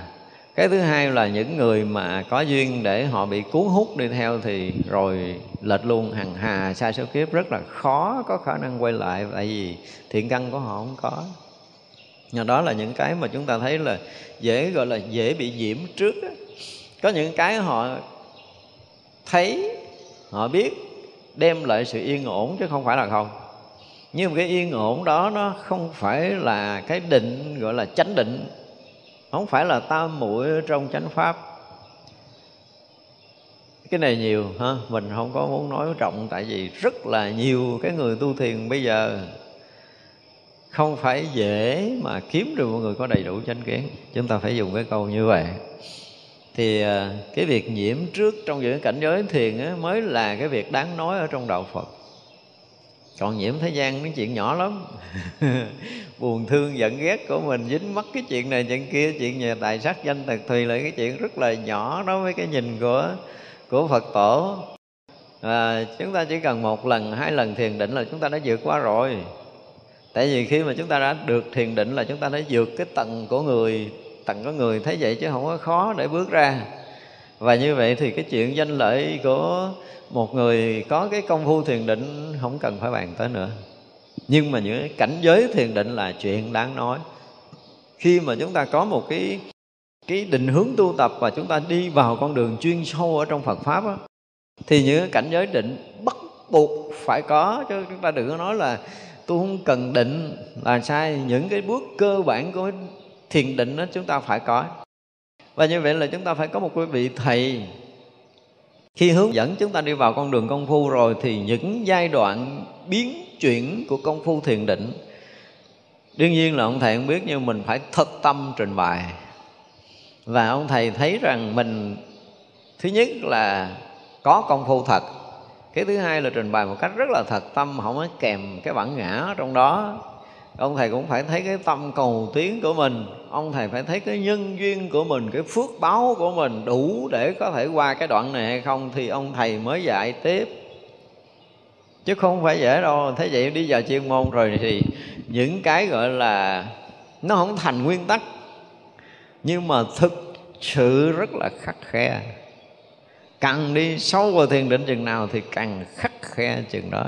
cái thứ hai là những người mà có duyên để họ bị cuốn hút đi theo thì rồi lệch luôn. Hằng hà sai số kiếp, rất là khó, có khả năng quay lại. Tại vì thiện căn của họ không có. Nhờ đó là những cái mà chúng ta thấy là dễ, gọi là dễ bị nhiễm trước có những cái họ thấy, họ biết đem lại sự yên ổn chứ không phải là không. Nhưng mà cái yên ổn đó nó không phải là cái định, gọi là chánh định không phải là tam muội trong chánh pháp. Cái này nhiều ha? Mình không có muốn nói trọng tại vì rất là nhiều cái người tu thiền bây giờ không phải dễ mà kiếm được một người có đầy đủ chánh kiến. Chúng ta phải dùng cái câu như vậy. Thì à, cái việc nhiễm trước trong những cảnh giới thiền ấy, mới là cái việc đáng nói ở trong đạo phật còn nhiễm thế gian những chuyện nhỏ lắm. Buồn thương giận ghét của mình dính mắc cái chuyện này chuyện kia chuyện nhà tài sắc danh tật thùy là cái chuyện rất là nhỏ đối với cái nhìn của của phật tổ. À, chúng ta chỉ cần một lần hai lần thiền định là chúng ta đã vượt qua rồi. Tại vì khi mà chúng ta đã được thiền định là chúng ta đã vượt cái tầng của người tầng của người thấy vậy chứ không có khó để bước ra. Và như vậy thì cái chuyện danh lợi của một người có cái công phu thiền định không cần phải bàn tới nữa. Nhưng mà những cảnh giới thiền định là chuyện đáng nói. Khi mà chúng ta có một cái cái định hướng tu tập và chúng ta đi vào con đường chuyên sâu ở trong Phật pháp đó, thì những cảnh giới định bắt buộc phải có. Chứ chúng ta đừng có nói là tôi không cần định là sai. Những cái bước cơ bản của thiền định đó chúng ta phải có. Và như vậy là chúng ta phải có một cái vị thầy khi hướng dẫn chúng ta đi vào con đường công phu rồi thì những giai đoạn biến chuyển của công phu thiền định, đương nhiên là ông thầy không biết nhưng mình phải thật tâm trình bày. Và ông thầy thấy rằng mình, thứ nhất là có công phu thật, cái thứ hai là trình bày một cách rất là thật tâm, không có kèm cái bản ngã trong đó ông thầy cũng phải thấy cái tâm cầu tiến của mình. Ông thầy phải thấy cái nhân duyên của mình, cái phước báo của mình đủ để có thể qua cái đoạn này hay không thì ông thầy mới dạy tiếp. Chứ không phải dễ đâu. Thế vậy đi vào chuyên môn rồi thì những cái gọi là nó không thành nguyên tắc. Nhưng mà thực sự rất là khắc khe. Càng đi sâu vào thiền định chừng nào thì càng khắc khe chừng đó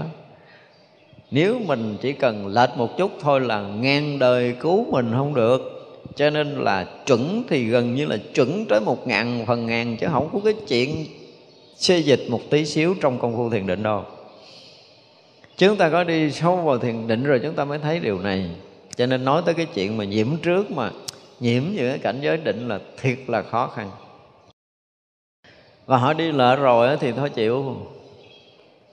nếu mình chỉ cần lệch một chút thôi là ngang đời cứu mình không được. Cho nên là chuẩn thì gần như là chuẩn tới một ngàn phần ngàn chứ không có cái chuyện xê dịch một tí xíu trong công phu thiền định đâu. Chúng ta có đi sâu vào thiền định rồi chúng ta mới thấy điều này. Cho nên nói tới cái chuyện mà nhiễm trước mà nhiễm giữa cái cảnh giới định là thiệt là khó khăn. Và họ đi lỡ rồi thì thôi chịu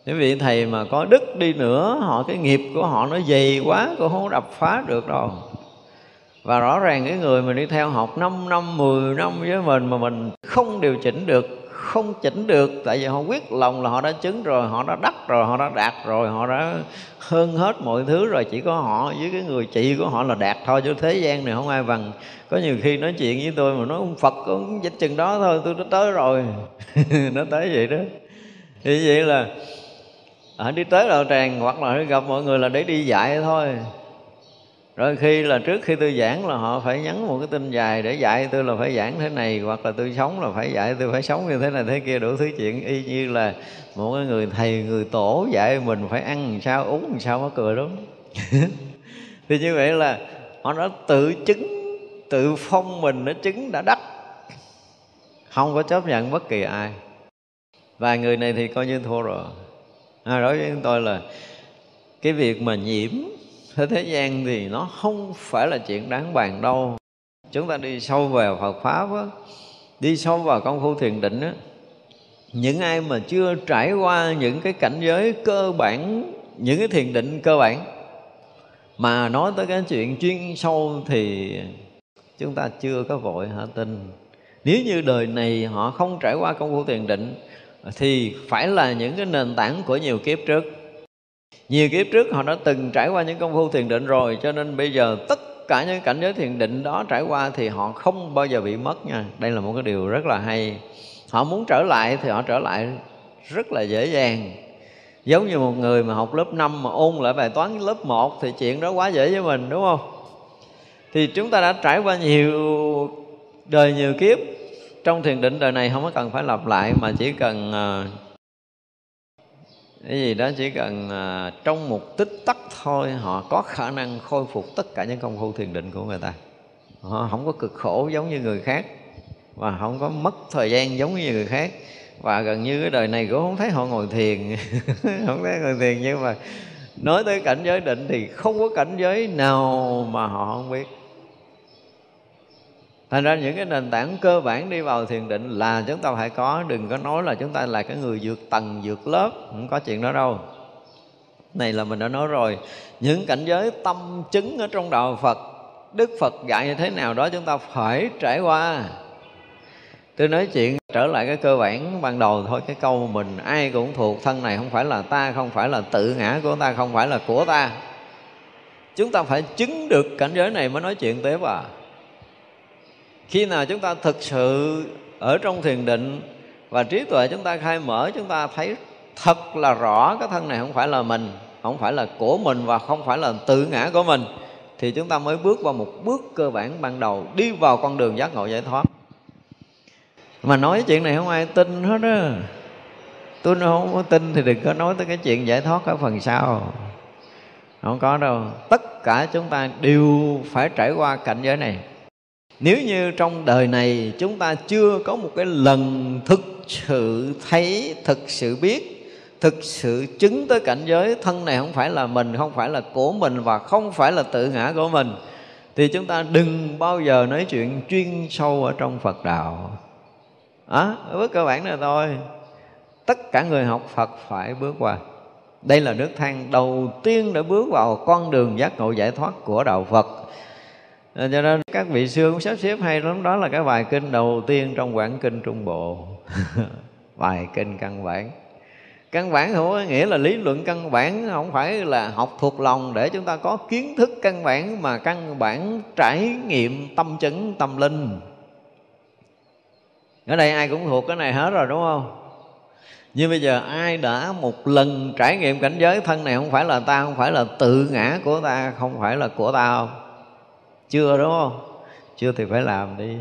những vị thầy mà có đức đi nữa họ cái nghiệp của họ nó dày quá cũng không đập phá được đâu. Và rõ ràng cái người mà đi theo học 5 năm, 10 năm với mình mà mình không điều chỉnh được, không chỉnh được Tại vì họ quyết lòng là họ đã chứng rồi, họ đã đắc rồi, họ đã đạt rồi, họ đã hơn hết mọi thứ rồi. Chỉ có họ với cái người chị của họ là đạt thôi chứ thế gian này không ai bằng. Có nhiều khi nói chuyện với tôi mà nói ông Phật cũng dịch chừng đó thôi, tôi đã tới rồi. Nó tới vậy đó. Thì vậy là họ đi tới đạo tràng hoặc là gặp mọi người là để đi dạy thôi. Rồi khi là trước khi tôi giảng là họ phải nhắn một cái tin dài để dạy tôi là phải giảng thế này, hoặc là tôi sống là phải dạy tôi phải sống như thế này, thế kia, đủ thứ chuyện. Y như là một cái người thầy, người tổ dạy mình phải ăn làm sao, uống làm sao nó cười lắm thì như vậy là họ đã tự chứng, tự phong mình nó chứng, đã đắc. Không có chấp nhận bất kỳ ai. Và người này thì coi như thua rồi à, đối với chúng tôi là cái việc mà nhiễm thế thế gian thì nó không phải là chuyện đáng bàn đâu. Chúng ta đi sâu vào Phật pháp á, đi sâu vào công phu thiền định á, những ai mà chưa trải qua những cái cảnh giới cơ bản những cái thiền định cơ bản mà nói tới cái chuyện chuyên sâu thì chúng ta chưa có vội hả tin nếu như đời này họ không trải qua công phu thiền định thì phải là những cái nền tảng của nhiều kiếp trước. Nhiều kiếp trước họ đã từng trải qua những công phu thiền định rồi, cho nên bây giờ tất cả những cảnh giới thiền định đó trải qua thì họ không bao giờ bị mất nha. Đây là một cái điều rất là hay. Họ muốn trở lại thì họ trở lại rất là dễ dàng. Giống như một người mà học lớp 5 mà ôn lại bài toán lớp 1 thì chuyện đó quá dễ với mình, đúng không? Thì chúng ta đã trải qua nhiều đời, nhiều kiếp trong thiền định đời này không có cần phải lặp lại, mà chỉ cần ờ, cái gì đó, chỉ cần ờ, trong một tích tắc thôi, họ có khả năng khôi phục tất cả những công phu thiền định của người ta. Họ không có cực khổ giống như người khác, và không có mất thời gian giống như người khác. Và gần như cái đời này cũng không thấy họ ngồi thiền, không thấy ngồi thiền, nhưng mà nói tới cảnh giới định thì không có cảnh giới nào mà họ không biết thành ra những cái nền tảng cơ bản đi vào thiền định là chúng ta phải có, đừng có nói là chúng ta là cái người vượt tầng vượt lớp, không có chuyện đó đâu. Này là mình đã nói rồi, những cảnh giới tâm chứng ở trong đạo phật, đức phật dạy như thế nào đó chúng ta phải trải qua. Tôi nói chuyện trở lại cái cơ bản ban đầu thôi, cái câu mình ai cũng thuộc, thân này không phải là ta, không phải là tự ngã của ta, không phải là của ta. Chúng ta phải chứng được cảnh giới này mới nói chuyện tiếp à khi nào chúng ta thực sự ở trong thiền định và trí tuệ chúng ta khai mở, chúng ta thấy thật là rõ cái thân này không phải là mình, không phải là của mình và không phải là tự ngã của mình, thì chúng ta mới bước vào một bước cơ bản ban đầu, đi vào con đường giác ngộ giải thoát. Mà nói chuyện này không ai tin hết á. Tôi không có tin thì đừng có nói tới cái chuyện giải thoát ở phần sau. Không có đâu. Tất cả chúng ta đều phải trải qua cảnh giới này nếu như trong đời này chúng ta chưa có một cái lần thực sự thấy thực sự biết thực sự chứng tới cảnh giới thân này không phải là mình không phải là của mình và không phải là tự ngã của mình thì chúng ta đừng bao giờ nói chuyện chuyên sâu ở trong phật đạo. À, bước cơ bản này thôi. Tất cả người học phật phải bước qua. Đây là nước thang đầu tiên để bước vào con đường giác ngộ giải thoát của đạo phật à, cho nên các vị xưa cũng sắp xếp hay lắm. Đó là cái bài kinh đầu tiên trong quảng kinh trung bộ. Bài kinh căn bản. Căn bản không có nghĩa là lý luận căn bản không phải là học thuộc lòng để chúng ta có kiến thức căn bản mà căn bản trải nghiệm tâm chứng tâm linh. Ở đây ai cũng thuộc cái này hết rồi đúng không? Nhưng bây giờ ai đã một lần trải nghiệm cảnh giới thân này không phải là ta không phải là tự ngã của ta không phải là của ta không? Chưa đúng không? Chưa thì phải làm đi.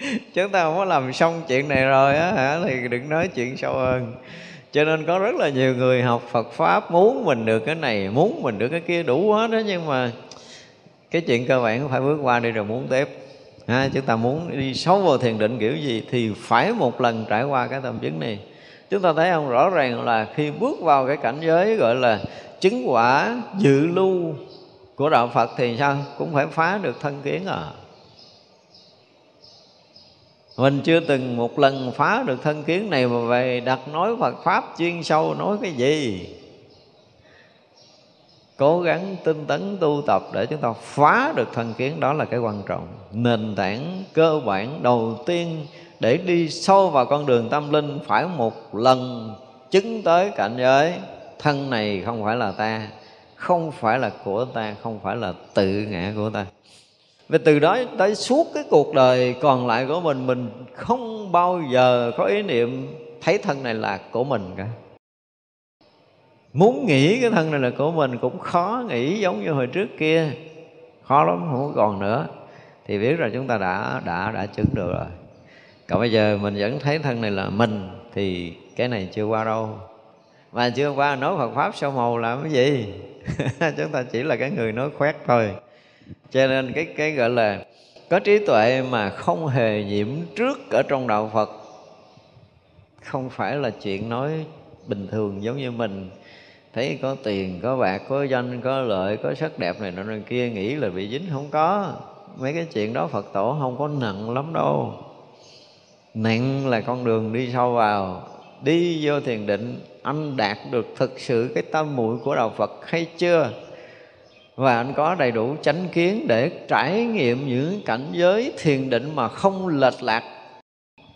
Chúng ta không có làm xong chuyện này rồi á hả? Thì đừng nói chuyện sâu hơn. Cho nên có rất là nhiều người học Phật pháp muốn mình được cái này muốn mình được cái kia đủ hết đó nhưng mà cái chuyện cơ bản phải bước qua đi rồi muốn tiếp. Ha, chúng ta muốn đi sâu vào thiền định kiểu gì thì phải một lần trải qua cái tâm chứng này. Chúng ta thấy không? Rõ ràng là khi bước vào cái cảnh giới gọi là chứng quả dự lưu của đạo Phật thì sao? Cũng phải phá được thân kiến à. Mình chưa từng một lần phá được thân kiến này mà về đặt nói Phật pháp chuyên sâu nói cái gì? Cố gắng tinh tấn tu tập để chúng ta phá được thân kiến, đó là cái quan trọng. Nền tảng cơ bản đầu tiên để đi sâu vào con đường tâm linh phải một lần chứng tới cảnh giới. Thân này không phải là ta không phải là của ta, không phải là tự ngã của ta. Và từ đó tới suốt cái cuộc đời còn lại của mình mình không bao giờ có ý niệm thấy thân này là của mình cả. Muốn nghĩ cái thân này là của mình cũng khó nghĩ giống như hồi trước kia. Khó lắm, không còn nữa. Thì biết là chúng ta đã đã đã chứng được rồi. Còn bây giờ mình vẫn thấy thân này là mình, thì cái này chưa qua đâu. Mà chưa qua, nói Phật pháp sau màu làm cái gì? chúng ta chỉ là cái người nói khoét thôi. Cho nên cái cái gọi là có trí tuệ mà không hề nhiễm trước ở trong đạo Phật, không phải là chuyện nói bình thường giống như mình. Thấy có tiền, có bạc, có danh, có lợi, có sắc đẹp này nọ này kia, nghĩ là bị dính không có. Mấy cái chuyện đó phật tổ không có nặng lắm đâu. Nặng là con đường đi sâu vào đi vô thiền định, anh đạt được thực sự cái tâm muội của đạo phật hay chưa? Và anh có đầy đủ chánh kiến để trải nghiệm những cảnh giới thiền định mà không lệch lạc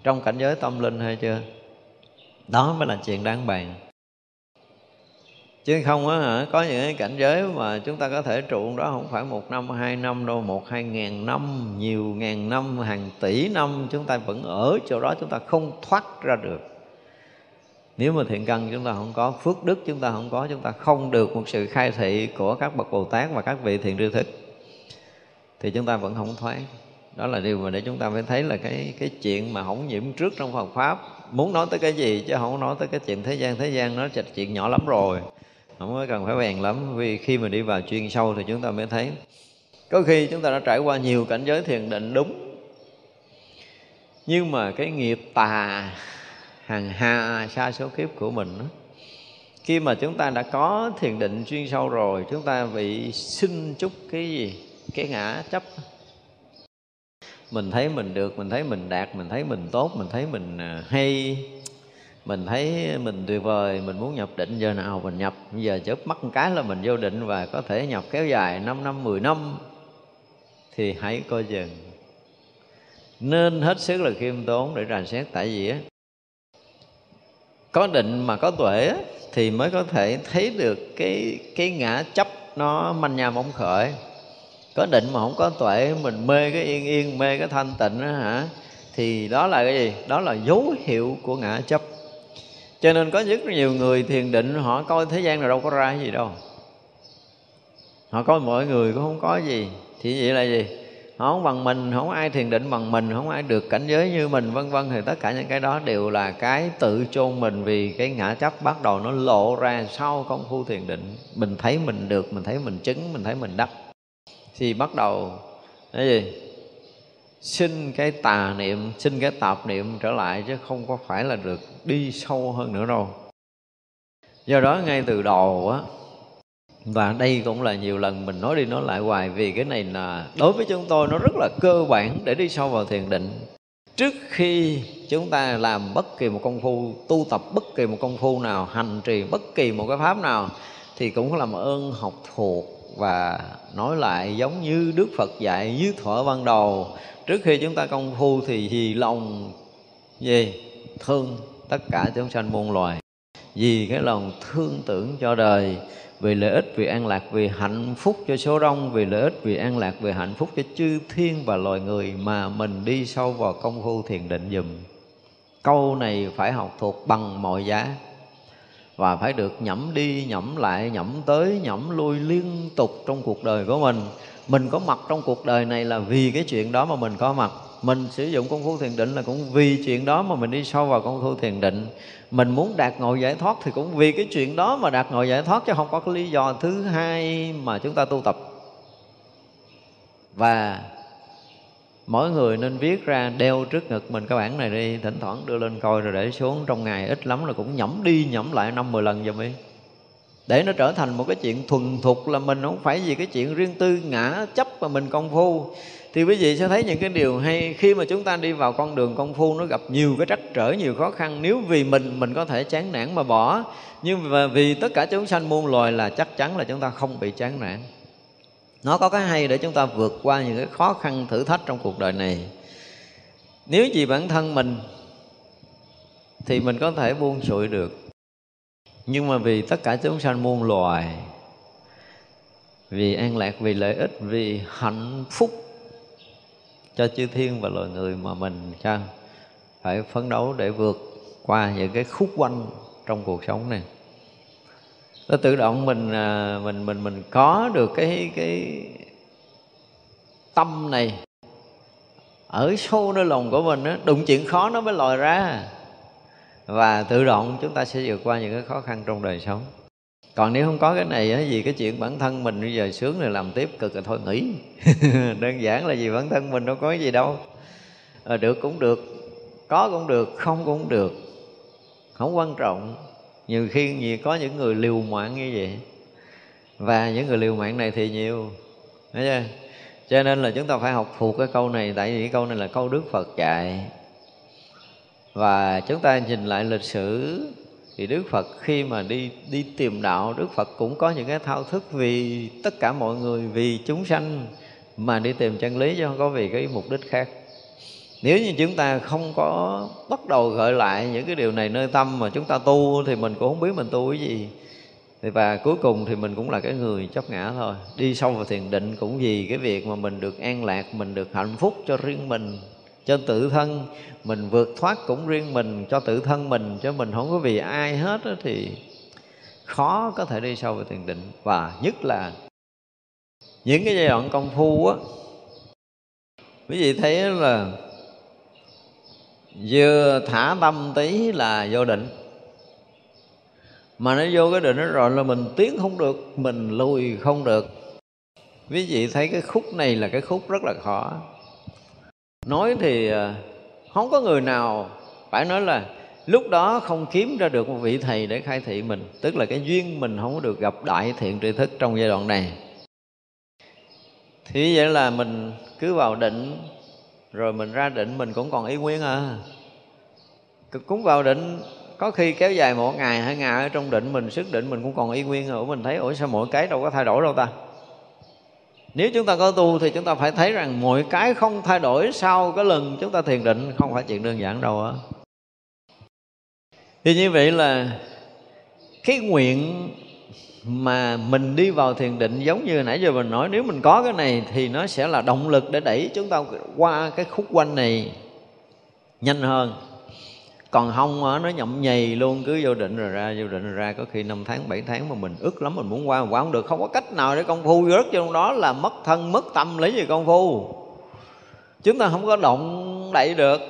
trong cảnh giới tâm linh hay chưa? Đó mới là chuyện đáng bàn. Chứ không á có những cái cảnh giới mà chúng ta có thể trụ đó không phải một năm, hai năm đâu, một, hai ngàn năm, nhiều ngàn năm, hàng tỷ năm, chúng ta vẫn ở chỗ đó, chúng ta không thoát ra được nếu mà thiện căn chúng ta không có, phước đức chúng ta không có, chúng ta không được một sự khai thị của các bậc bồ tát và các vị thiện tri thức thì chúng ta vẫn không thoát đó là điều mà để chúng ta phải thấy là cái cái chuyện mà không nhiễm trước trong Phật pháp. Muốn nói tới cái gì chứ không nói tới cái chuyện thế gian thế gian nó chạch chuyện nhỏ lắm rồi. Không có cần phải bèn lắm, vì khi mà đi vào chuyên sâu thì chúng ta mới thấy. Có khi chúng ta đã trải qua nhiều cảnh giới thiền định, đúng. Nhưng mà cái nghiệp tà hàng hà xa số kiếp của mình đó, khi mà chúng ta đã có thiền định chuyên sâu rồi chúng ta bị sinh chút cái gì? Cái ngã chấp. Mình thấy mình được mình thấy mình đạt mình thấy mình tốt mình thấy mình à, hay. Mình thấy mình tuyệt vời mình muốn nhập định giờ nào mình nhập? Giờ chớp mắt một cái là mình vô định và có thể nhập kéo dài 5 năm 10 năm. Thì hãy coi chừng. Nên hết sức là khiêm tốn để rà xét tại vì á có định mà có tuệ thì mới có thể thấy được cái cái ngã chấp nó manh nha mong khởi. Có định mà không có tuệ, mình mê cái yên yên, mê cái thanh tịnh đó hả? Thì đó là cái gì? Đó là dấu hiệu của ngã chấp. Cho nên có rất nhiều người thiền định, họ coi thế gian này đâu có ra gì đâu. Họ coi mọi người cũng không có gì. Thì vậy là gì? Họ không bằng mình, không ai thiền định bằng mình, không ai được cảnh giới như mình, vân vân. Thì tất cả những cái đó đều là cái tự chôn mình vì cái ngã chấp bắt đầu nó lộ ra sau công phu thiền định. Mình thấy mình được, mình thấy mình chứng, mình thấy mình đắc. Thì bắt đầu, cái gì? Xin cái tà niệm xin cái tạp niệm trở lại chứ không có phải là được đi sâu hơn nữa đâu. Do đó ngay từ đầu á và đây cũng là nhiều lần mình nói đi nói lại hoài vì cái này là đối với chúng tôi nó rất là cơ bản để đi sâu vào thiền định. Trước khi chúng ta làm bất kỳ một công phu, tu tập bất kỳ một công phu nào, hành trì bất kỳ một cái pháp nào, thì cũng làm ơn học thuộc và nói lại giống như Đức Phật dạy như thuở ban đầu. Trước khi chúng ta công phu thì vì lòng gì thương tất cả chúng sanh muôn loài, vì cái lòng thương tưởng cho đời vì lợi ích, vì an lạc, vì hạnh phúc cho số đông, vì lợi ích, vì an lạc, vì hạnh phúc cho chư thiên và loài người mà mình đi sâu vào công phu thiền định dùm câu này phải học thuộc bằng mọi giá và phải được nhẩm đi, nhẩm lại, nhẩm tới, nhẩm lui liên tục trong cuộc đời của mình. Mình có mặt trong cuộc đời này là vì cái chuyện đó mà mình có mặt. Mình sử dụng công phu thiền định là cũng vì chuyện đó mà mình đi sâu vào công phu thiền định mình muốn đạt ngộ giải thoát thì cũng vì cái chuyện đó mà đạt ngộ giải thoát chứ không có cái lý do thứ hai mà chúng ta tu tập. Và mỗi người nên viết ra đeo trước ngực mình. Cái bản này đi, thỉnh thoảng đưa lên coi rồi để xuống. Trong ngày ít lắm là cũng nhẩm đi nhẩm lại năm mười lần giùm đi để nó trở thành một cái chuyện thuần thục là mình không phải vì cái chuyện riêng tư ngã chấp mà mình công phu. Thì quý vị sẽ thấy những cái điều hay khi mà chúng ta đi vào con đường công phu, nó gặp nhiều cái trắc trở, nhiều khó khăn. Nếu vì mình mình có thể chán nản mà bỏ. Nhưng mà vì tất cả chúng sanh muôn loài là chắc chắn là chúng ta không bị chán nản. Nó có cái hay để chúng ta vượt qua những cái khó khăn, thử thách trong cuộc đời này. Nếu vì bản thân mình, thì mình có thể buông xuôi được nhưng mà vì tất cả chúng sanh muôn loài, vì an lạc, vì lợi ích, vì hạnh phúc cho chư thiên và loài người mà mình sao phải phấn đấu để vượt qua những cái khúc quanh trong cuộc sống này. Nó tự động mình à, mình mình mình có được cái cái tâm này. Ở sâu nơi lòng của mình á, đụng chuyện khó nó mới lòi ra và tự động chúng ta sẽ vượt qua những cái khó khăn trong đời sống. Còn nếu không có cái này á vì cái chuyện bản thân mình bây giờ sướng rồi làm tiếp cực là thôi nghỉ. Đơn giản là vì bản thân mình đâu có gì đâu. À, được cũng được có cũng được không cũng được. Không quan trọng. Nhiều khi nhiều có những người liều mạng như vậy. Và những người liều mạng này thì nhiều. Thấy chưa? Cho nên là chúng ta phải học thuộc cái câu này tại vì cái câu này là câu đức phật dạy và chúng ta nhìn lại lịch sử thì Đức Phật khi mà đi đi tìm đạo, Đức Phật cũng có những cái thao thức vì tất cả mọi người, vì chúng sanh mà đi tìm chân lý chứ không có vì cái mục đích khác. Nếu như chúng ta không có bắt đầu gợi lại những cái điều này nơi tâm mà chúng ta tu thì mình cũng không biết mình tu cái gì. Và cuối cùng thì mình cũng là cái người chấp ngã thôi. Đi sâu vào thiền định cũng vì cái việc mà mình được an lạc, mình được hạnh phúc cho riêng mình cho tự thân. Mình vượt thoát cũng riêng mình cho tự thân mình cho mình không có vì ai hết đó, thì khó có thể đi sâu về thiền định. Và nhất là những cái giai đoạn công phu á quý vị thấy là vừa thả tâm tí là vô định. Mà nó vô cái định đó rồi là mình tiến không được mình lùi không được. Quý vị thấy cái khúc này là cái khúc rất là khó nói thì ờ, không có người nào phải nói là lúc đó không kiếm ra được một vị thầy để khai thị mình, tức là cái duyên mình không có được gặp đại thiện tri thức trong giai đoạn này. Thì vậy là mình cứ vào định, rồi mình ra định mình cũng còn y nguyên à. Cũng vào định, có khi kéo dài một ngày, hai ngày, ở trong định mình, sức định mình cũng còn y nguyên à. rồi mình thấy, ủa, sao mỗi cái đâu có thay đổi đâu ta? Nếu chúng ta có tu thì chúng ta phải thấy rằng mọi cái không thay đổi sau cái lần chúng ta thiền định không phải chuyện đơn giản đâu á. Thì như vậy là cái nguyện mà mình đi vào thiền định giống như nãy giờ mình nói, nếu mình có cái này thì nó sẽ là động lực để đẩy chúng ta qua cái khúc quanh này nhanh hơn còn không nó nhậm nhầy luôn, cứ vô định rồi ra, vô định rồi ra, có khi năm tháng 7 tháng mà mình ức lắm, mình muốn qua mà qua không được. Không có cách nào để công phu, rớt trong đó là mất thân, mất tâm, lấy gì công phu? Chúng ta không có động đậy được.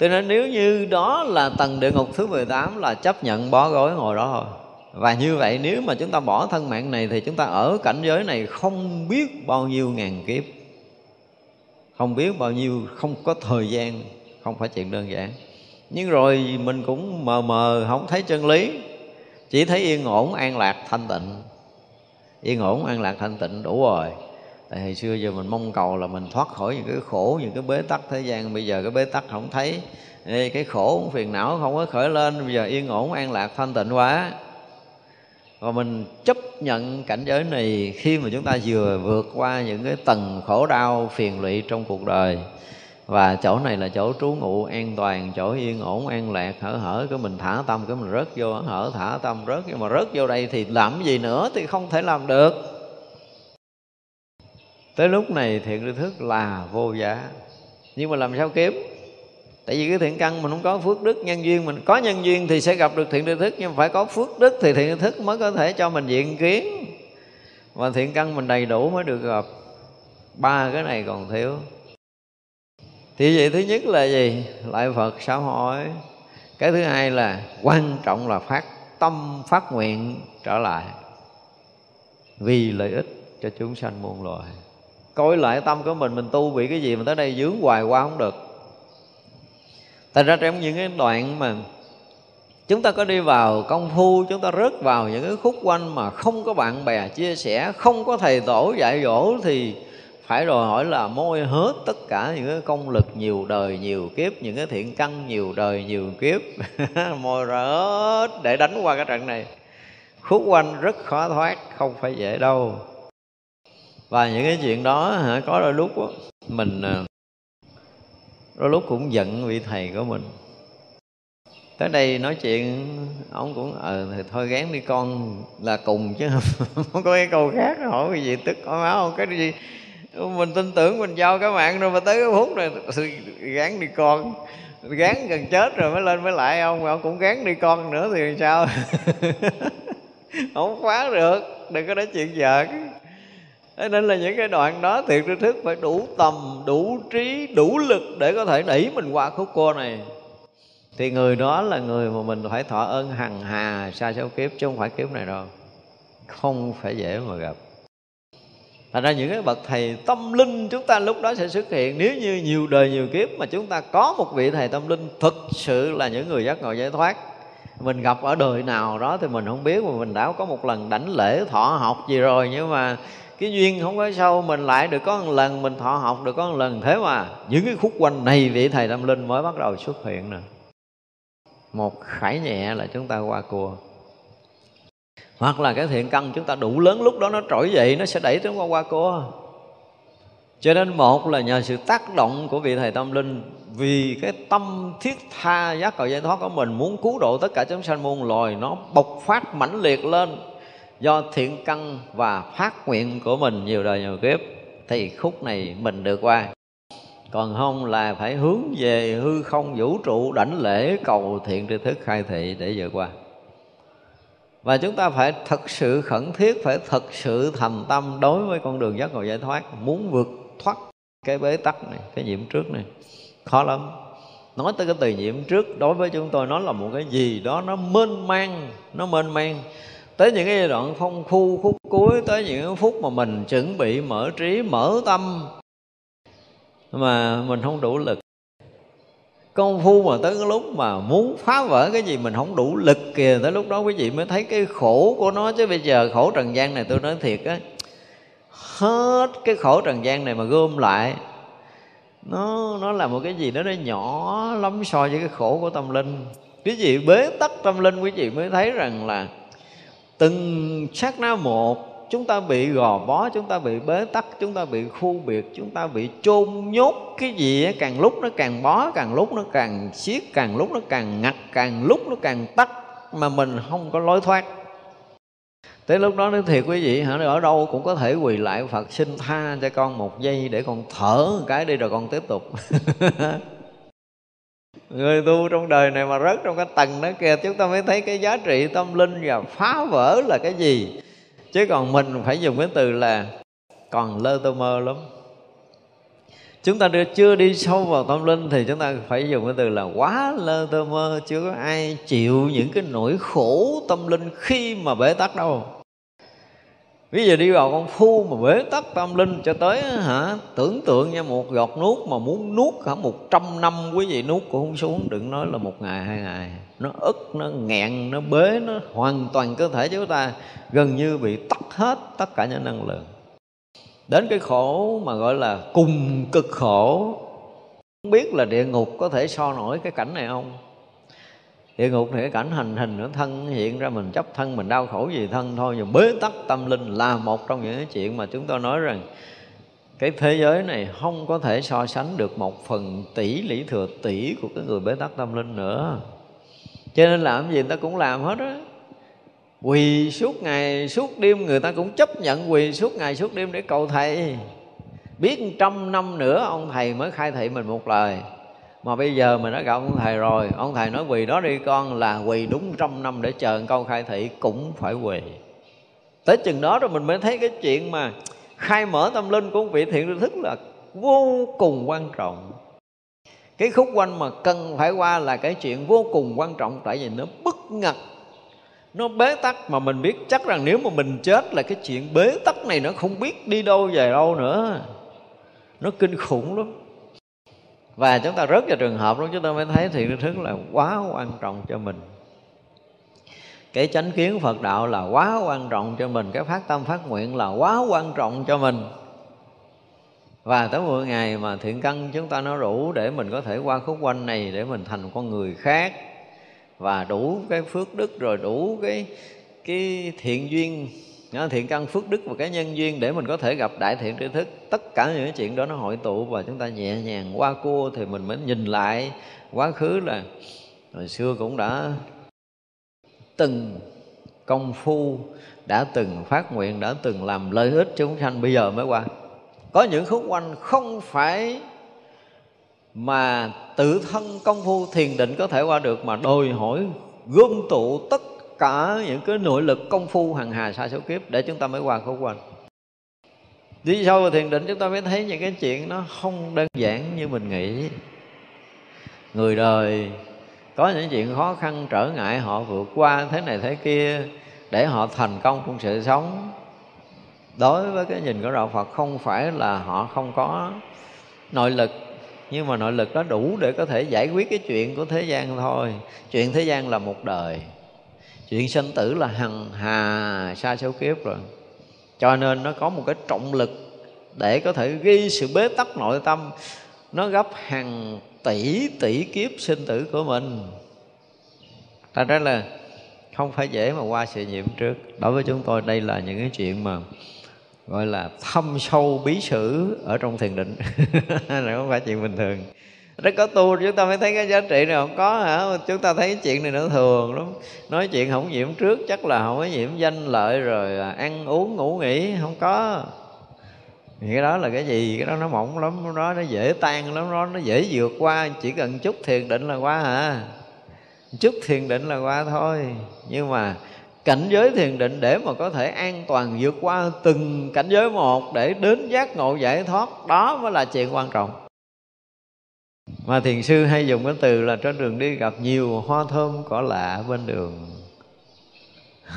Cho nên nếu như đó là tầng địa ngục thứ 18 là chấp nhận bó gối ngồi đó thôi. Và như vậy nếu mà chúng ta bỏ thân mạng này thì chúng ta ở cảnh giới này không biết bao nhiêu ngàn kiếp. Không biết bao nhiêu, không có thời gian, không phải chuyện đơn giản nhưng rồi mình cũng mờ mờ, không thấy chân lý. Chỉ thấy yên ổn, an lạc, thanh tịnh. Yên ổn, an lạc, thanh tịnh đủ rồi. Tại hồi xưa giờ mình mong cầu là mình thoát khỏi những cái khổ, những cái bế tắc thế gian. Bây giờ cái bế tắc không thấy. Cái khổ, phiền não không có khởi lên. Bây giờ yên ổn, an lạc, thanh tịnh quá. Và mình chấp nhận cảnh giới này khi mà chúng ta vừa vượt qua những cái tầng khổ đau, phiền lụy trong cuộc đời và chỗ này là chỗ trú ngụ an toàn, chỗ yên ổn, an lạc, hở hở, cái mình thả tâm, cái mình rớt vô, hở thả tâm, rớt nhưng mà rớt vô đây thì làm gì nữa thì không thể làm được. Tới lúc này thiện tri thức là vô giá. Nhưng mà làm sao kiếm? Tại vì cái thiện căn mình không có phước đức, nhân duyên mình có nhân duyên thì sẽ gặp được thiện tri thức, nhưng phải có phước đức thì thiện tri thức mới có thể cho mình diện kiến. Và thiện căn mình đầy đủ mới được gặp. Ba cái này còn thiếu thì vậy thứ nhất là gì? Lại phật xã hội, cái thứ hai là quan trọng là phát tâm phát nguyện trở lại. Vì lợi ích cho chúng sanh muôn loài. Coi lại tâm của mình mình tu bị cái gì mà tới đây dướng hoài qua không được. Thành ra trong những cái đoạn mà chúng ta có đi vào công phu chúng ta rớt vào những cái khúc quanh mà không có bạn bè chia sẻ không có thầy tổ dạy dỗ thì phải đòi hỏi là môi hết tất cả những cái công lực nhiều đời nhiều kiếp những cái thiện căn nhiều đời nhiều kiếp. Môi ra hết để đánh qua cái trận này. Khúc quanh rất khó thoát không phải dễ đâu. Và những cái chuyện đó hả có đôi lúc đó, mình à, đôi lúc cũng giận vị thầy của mình. Tới đây nói chuyện ông cũng ờ thì thôi gán đi con là cùng chứ. Không có cái câu khác hỏi cái gì tức hỏi máu không cái gì mình tin tưởng mình giao cái mạng rồi mà tới cái phút này gán đi con. Gán gần chết rồi mới lên mới lại ông ông cũng gán đi con nữa thì sao? Không khóa được đừng có nói chuyện vợ Thế nên là những cái đoạn đó thiệt tri thức phải đủ tầm, đủ trí, đủ lực để có thể đẩy mình qua khúc cô này. Thì người đó là người mà mình phải thọ ơn hằng hà xa số kiếp chứ không phải kiếp này đâu. Không phải dễ mà gặp. Thành ra những cái bậc thầy tâm linh chúng ta lúc đó sẽ xuất hiện. Nếu như nhiều đời nhiều kiếp mà chúng ta có một vị thầy tâm linh, Thực sự là những người giác ngộ giải thoát, Mình gặp ở đời nào đó thì mình không biết, Mà mình đã có một lần đảnh lễ, thọ học gì rồi, Nhưng mà cái duyên không có sâu, mình lại được có một lần, mình thọ học được có một lần. Thế mà những cái khúc quanh này vị thầy tâm linh mới bắt đầu xuất hiện nè. Một khải nhẹ là chúng ta qua cua hoặc là cái thiện căn chúng ta đủ lớn lúc đó nó trỗi dậy, nó sẽ đẩy chúng ta qua cua cho nên một là nhờ sự tác động của vị thầy tâm linh, vì cái tâm thiết tha giác cầu giải thoát của mình muốn cứu độ tất cả chúng sanh muôn loài, nó bộc phát mãnh liệt lên do thiện căn và phát nguyện của mình nhiều đời nhiều kiếp. Thì khúc này mình được qua. Còn không là phải hướng về hư không vũ trụ đảnh lễ cầu thiện tri thức khai thị để vượt qua và chúng ta phải thật sự khẩn thiết, phải thật sự thành tâm đối với con đường giác ngộ giải thoát, muốn vượt thoát cái bế tắc này, cái nhiễm trước này. Khó lắm. Nói tới cái từ nhiễm trước đối với chúng tôi nó là một cái gì đó nó mênh mang, nó mênh mang. Tới những cái giai đoạn phong khu, khúc cuối, tới những cái phút mà mình chuẩn bị mở trí, mở tâm mà mình không đủ lực công phu mà tới cái lúc mà muốn phá vỡ cái gì mình không đủ lực kìa, tới lúc đó quý vị mới thấy cái khổ của nó. Chứ bây giờ khổ trần gian này tôi nói thiệt á, hết cái khổ trần gian này mà gom lại, nó nó là một cái gì đó nó nhỏ lắm so với cái khổ của tâm linh. Quý vị bế tắc tâm linh, quý vị mới thấy rằng là từng sát na một chúng ta bị gò bó chúng ta bị bế tắc chúng ta bị khu biệt chúng ta bị chôn nhốt. Cái gì ấy, càng lúc nó càng bó càng lúc nó càng siết càng lúc nó càng ngặt càng lúc nó càng tắt mà mình không có lối thoát. Tới lúc đó nói thiệt quý vị hả ở đâu cũng có thể quỳ lại phật xin tha cho con một giây để con thở một cái đi rồi con tiếp tục. Người tu trong đời này mà rớt trong cái tầng đó kìa chúng ta mới thấy cái giá trị tâm linh và phá vỡ là cái gì chứ còn mình phải dùng cái từ là còn lơ tơ mơ lắm. Chúng ta chưa đi sâu vào tâm linh thì chúng ta phải dùng cái từ là quá lơ tơ mơ, chưa có ai chịu những cái nỗi khổ tâm linh khi mà bế tắc đâu. Bây giờ đi vào con phu mà bế tắc tâm linh cho tới, hả, Tưởng tượng nha, một giọt nuốt mà muốn nuốt cả một trăm năm, quý vị nuốt cũng không xuống, Đừng nói là một ngày, hai ngày. Nó ức, nó nghẹn, nó bế, nó hoàn toàn cơ thể chúng ta Gần như bị tắt hết tất cả những năng lượng. Đến cái khổ mà gọi là cùng cực khổ. Không biết là địa ngục có thể so nổi cái cảnh này không? Địa ngục thì cái cảnh hành hình nữa thân hiện ra mình chấp thân mình đau khổ gì thân thôi nhưng bế tắc tâm linh là một trong những cái chuyện mà chúng tôi nói rằng cái thế giới này không có thể so sánh được một phần tỷ lý thừa tỷ của cái người bế tắc tâm linh nữa cho nên làm gì người ta cũng làm hết á. Quỳ suốt ngày, suốt đêm người ta cũng chấp nhận quỳ suốt ngày, suốt đêm để cầu thầy. Biết trăm năm nữa ông thầy mới khai thị mình một lời. Mà bây giờ mình đã gặp ông thầy rồi, ông thầy nói quỳ đó đi con, là quỳ đúng trăm năm để chờ câu khai thị cũng phải quỳ. Tới chừng đó rồi mình mới thấy cái chuyện mà khai mở tâm linh của vị thiện tri thức là vô cùng quan trọng cái khúc quanh mà cần phải qua là cái chuyện vô cùng quan trọng, tại vì nó bất ngặt nó bế tắc, mà mình biết chắc rằng nếu mà mình chết là cái chuyện bế tắc này nó không biết đi đâu về đâu nữa. Nó kinh khủng lắm. Và chúng ta rớt vào trường hợp đó, chúng ta mới thấy thiện thứ thức là quá quan trọng cho mình. Cái chánh kiến Phật đạo là quá quan trọng cho mình, cái phát tâm phát nguyện là quá quan trọng cho mình và tới một ngày mà thiện căn chúng ta nó đủ để mình có thể qua khúc quanh này để mình thành con người khác và đủ cái phước đức, rồi đủ cái cái thiện duyên. Thiện căn phước đức và cái nhân duyên để mình có thể gặp đại thiện tri thức. Tất cả những cái chuyện đó nó hội tụ và chúng ta nhẹ nhàng qua cua thì mình mới nhìn lại quá khứ là hồi xưa cũng đã từng công phu, đã từng phát nguyện, đã từng làm lợi ích chúng sanh. Bây giờ mới qua có những khúc quanh không phải mà tự thân công phu thiền định có thể qua được, mà đòi hỏi gom tụ tất cả những cái nội lực công phu hằng hà sa số kiếp để chúng ta mới qua khúc quanh đi sâu vào thiền định chúng ta mới thấy những cái chuyện nó không đơn giản như mình nghĩ. Người đời có những chuyện khó khăn trở ngại, họ vượt qua thế này thế kia để họ thành công trong sự sống đối với cái nhìn của đạo Phật, không phải là họ không có nội lực, nhưng mà nội lực đó đủ để có thể giải quyết cái chuyện của thế gian thôi. Chuyện thế gian là một đời, chuyện sinh tử là hằng hà, sa số kiếp rồi. Cho nên nó có một cái trọng lực để có thể ghi sự bế tắc nội tâm, nó gấp hàng tỷ tỷ kiếp sinh tử của mình. Thành ra là không phải dễ mà qua sự nhiễm trước. Đối với chúng tôi, đây là những cái chuyện mà gọi là thâm sâu bí sử ở trong thiền định. Là không phải chuyện bình thường. Rất có tu, chúng ta mới thấy cái giá trị này không có hả? Chúng ta thấy cái chuyện này nó thường lắm. Nói chuyện không nhiễm trước, chắc là không có nhiễm danh lợi rồi à, ăn uống, ngủ nghỉ, không có. Thì cái đó là cái gì? Cái đó nó mỏng lắm, cái đó nó dễ tan lắm đó nó dễ vượt qua. Chỉ cần chút thiền định là qua hả? Chút thiền định là qua thôi. Nhưng mà cảnh giới thiền định để mà có thể an toàn vượt qua từng cảnh giới một để đến giác ngộ giải thoát, đó mới là chuyện quan trọng. Mà thiền sư hay dùng cái từ là trên đường đi gặp nhiều hoa thơm cỏ lạ bên đường.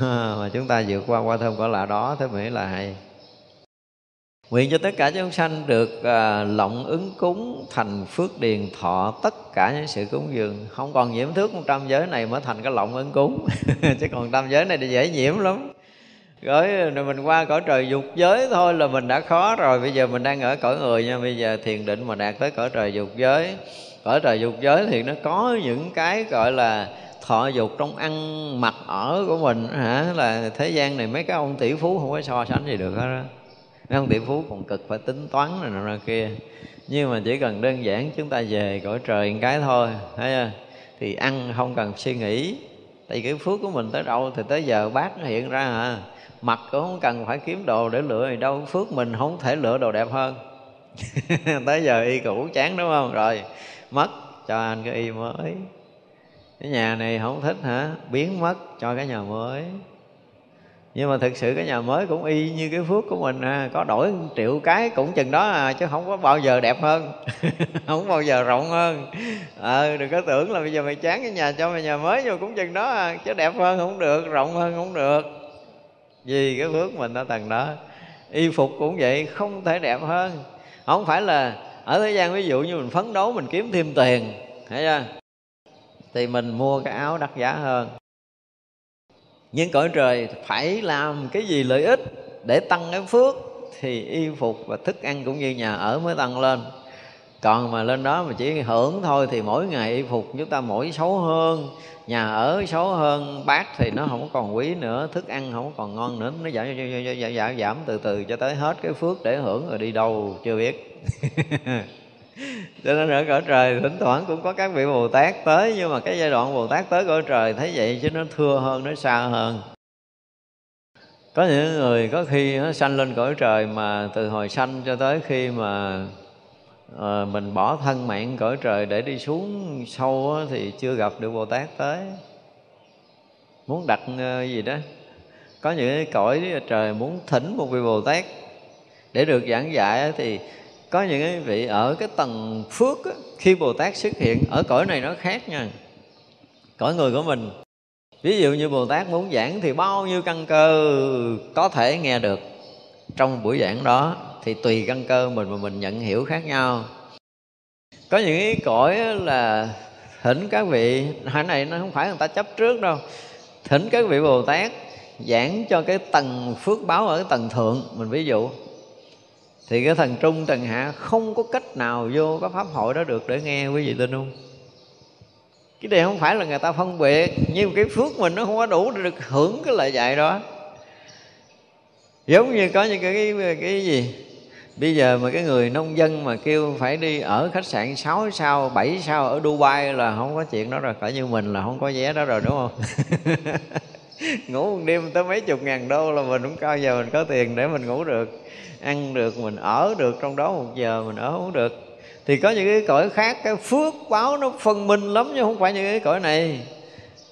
Mà chúng ta vượt qua hoa thơm cỏ lạ đó, thế mới là hay. Nguyện cho tất cả chúng sanh được à, lộng ứng cúng thành phước điền thọ tất cả những sự cúng dường. Không còn nhiễm thước một trăm giới này mới thành cái lộng ứng cúng. Chứ còn trăm giới này thì dễ nhiễm lắm. Rồi mình qua cõi trời dục giới thôi là mình đã khó rồi. Bây giờ mình đang ở cõi người nha. Bây giờ thiền định mà đạt tới cõi trời dục giới. Cõi trời dục giới thì nó có những cái gọi là thọ dục trong ăn mặc ở của mình hả? Là thế gian này mấy cái ông tỷ phú không có so sánh gì được hết đó mấy ông tỷ phú còn cực phải tính toán này nọ kia. Nhưng mà chỉ cần đơn giản chúng ta về cõi trời một cái thôi, thấy chưa? Thì ăn không cần suy nghĩ. Tại cái phước của mình tới đâu thì tới giờ bác nó hiện ra à. Mặt cũng không cần phải kiếm đồ để lựa gì đâu, phước mình không thể lựa đồ đẹp hơn. Tới giờ y cũ chán đúng không? Rồi, mất, cho anh cái y mới. Cái nhà này không thích hả? Biến mất, cho cái nhà mới nhưng mà thực sự cái nhà mới cũng y như cái phước của mình à. có đổi triệu cái cũng chừng đó à chứ không có bao giờ đẹp hơn không bao giờ rộng hơn. Ờ à, đừng có tưởng là bây giờ mày chán cái nhà cho mày nhà mới nhưng mà cũng chừng đó à chứ đẹp hơn không được rộng hơn không được. Vì cái phước mình ở tầng đó y phục cũng vậy không thể đẹp hơn. Không phải là ở thế gian ví dụ như mình phấn đấu mình kiếm thêm tiền thấy chưa? Thì mình mua cái áo đắt giá hơn nhưng cõi trời phải làm cái gì lợi ích để tăng cái phước thì y phục và thức ăn cũng như nhà ở mới tăng lên còn mà lên đó mà chỉ hưởng thôi thì mỗi ngày y phục chúng ta mỗi xấu hơn nhà ở xấu hơn bát thì nó không còn quý nữa thức ăn không còn ngon nữa nó giảm giảm, giảm, giảm từ từ cho tới hết cái phước để hưởng rồi đi đâu chưa biết cho nên ở cõi trời thỉnh thoảng cũng có các vị bồ tát tới nhưng mà cái giai đoạn bồ tát tới cõi trời thấy vậy chứ nó thưa hơn nó xa hơn. Có những người có khi nó sanh lên cõi trời mà từ hồi sanh cho tới khi mà à, mình bỏ thân mạng cõi trời để đi xuống sâu á, thì chưa gặp được bồ tát tới. Muốn đặt uh, gì đó. Có những cái cõi trời muốn thỉnh một vị bồ tát để được giảng dạy thì có những cái vị ở cái tầng phước á, khi bồ tát xuất hiện ở cõi này nó khác nha. Cõi người của mình. Ví dụ như bồ tát muốn giảng thì bao nhiêu căn cơ có thể nghe được. Trong buổi giảng đó thì tùy căn cơ mình mà mình nhận hiểu khác nhau. Có những cái cõi là thỉnh các vị hồi này nó không phải người ta chấp trước đâu. Thỉnh các vị bồ tát giảng cho cái tầng phước báo ở cái tầng thượng. Mình ví dụ thì cái thần trung tầng hạ không có cách nào vô cái pháp hội đó được để nghe quý vị tin không? Cái này không phải là người ta phân biệt nhưng cái phước mình nó không có đủ để được hưởng cái lợi dạy đó. Giống như có những cái cái, cái gì? Bây giờ mà cái người nông dân mà kêu phải đi ở khách sạn 6 sao 7 sao ở Dubai là không có chuyện đó rồi phải như mình là không có vé đó rồi đúng không? ngủ một đêm tới mấy chục ngàn đô là mình cũng coi giờ mình có tiền để mình ngủ được. Ăn được, mình ở được, trong đó một giờ mình ở không được. Thì có những cái cõi khác, cái phước báo nó phân minh lắm chứ không phải những cái cõi này.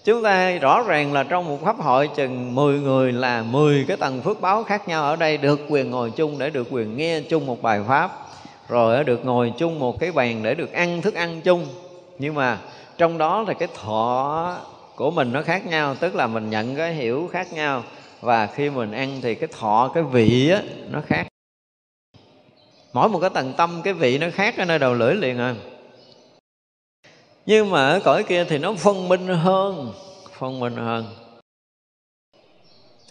Chúng ta rõ ràng là trong một pháp hội chừng 10 người là 10 cái tầng phước báo khác nhau ở đây, được quyền ngồi chung để được quyền nghe chung một bài pháp, rồi được ngồi chung một cái bàn để được ăn thức ăn chung. Nhưng mà trong đó là cái thọ của mình nó khác nhau, tức là mình nhận cái hiểu khác nhau, và khi mình ăn thì cái thọ, cái vị á, nó khác. Mỗi một cái tầng tâm, cái vị nó khác ở nơi đầu lưỡi liền à. Nhưng mà ở cõi kia thì nó phân minh hơn, phân minh hơn.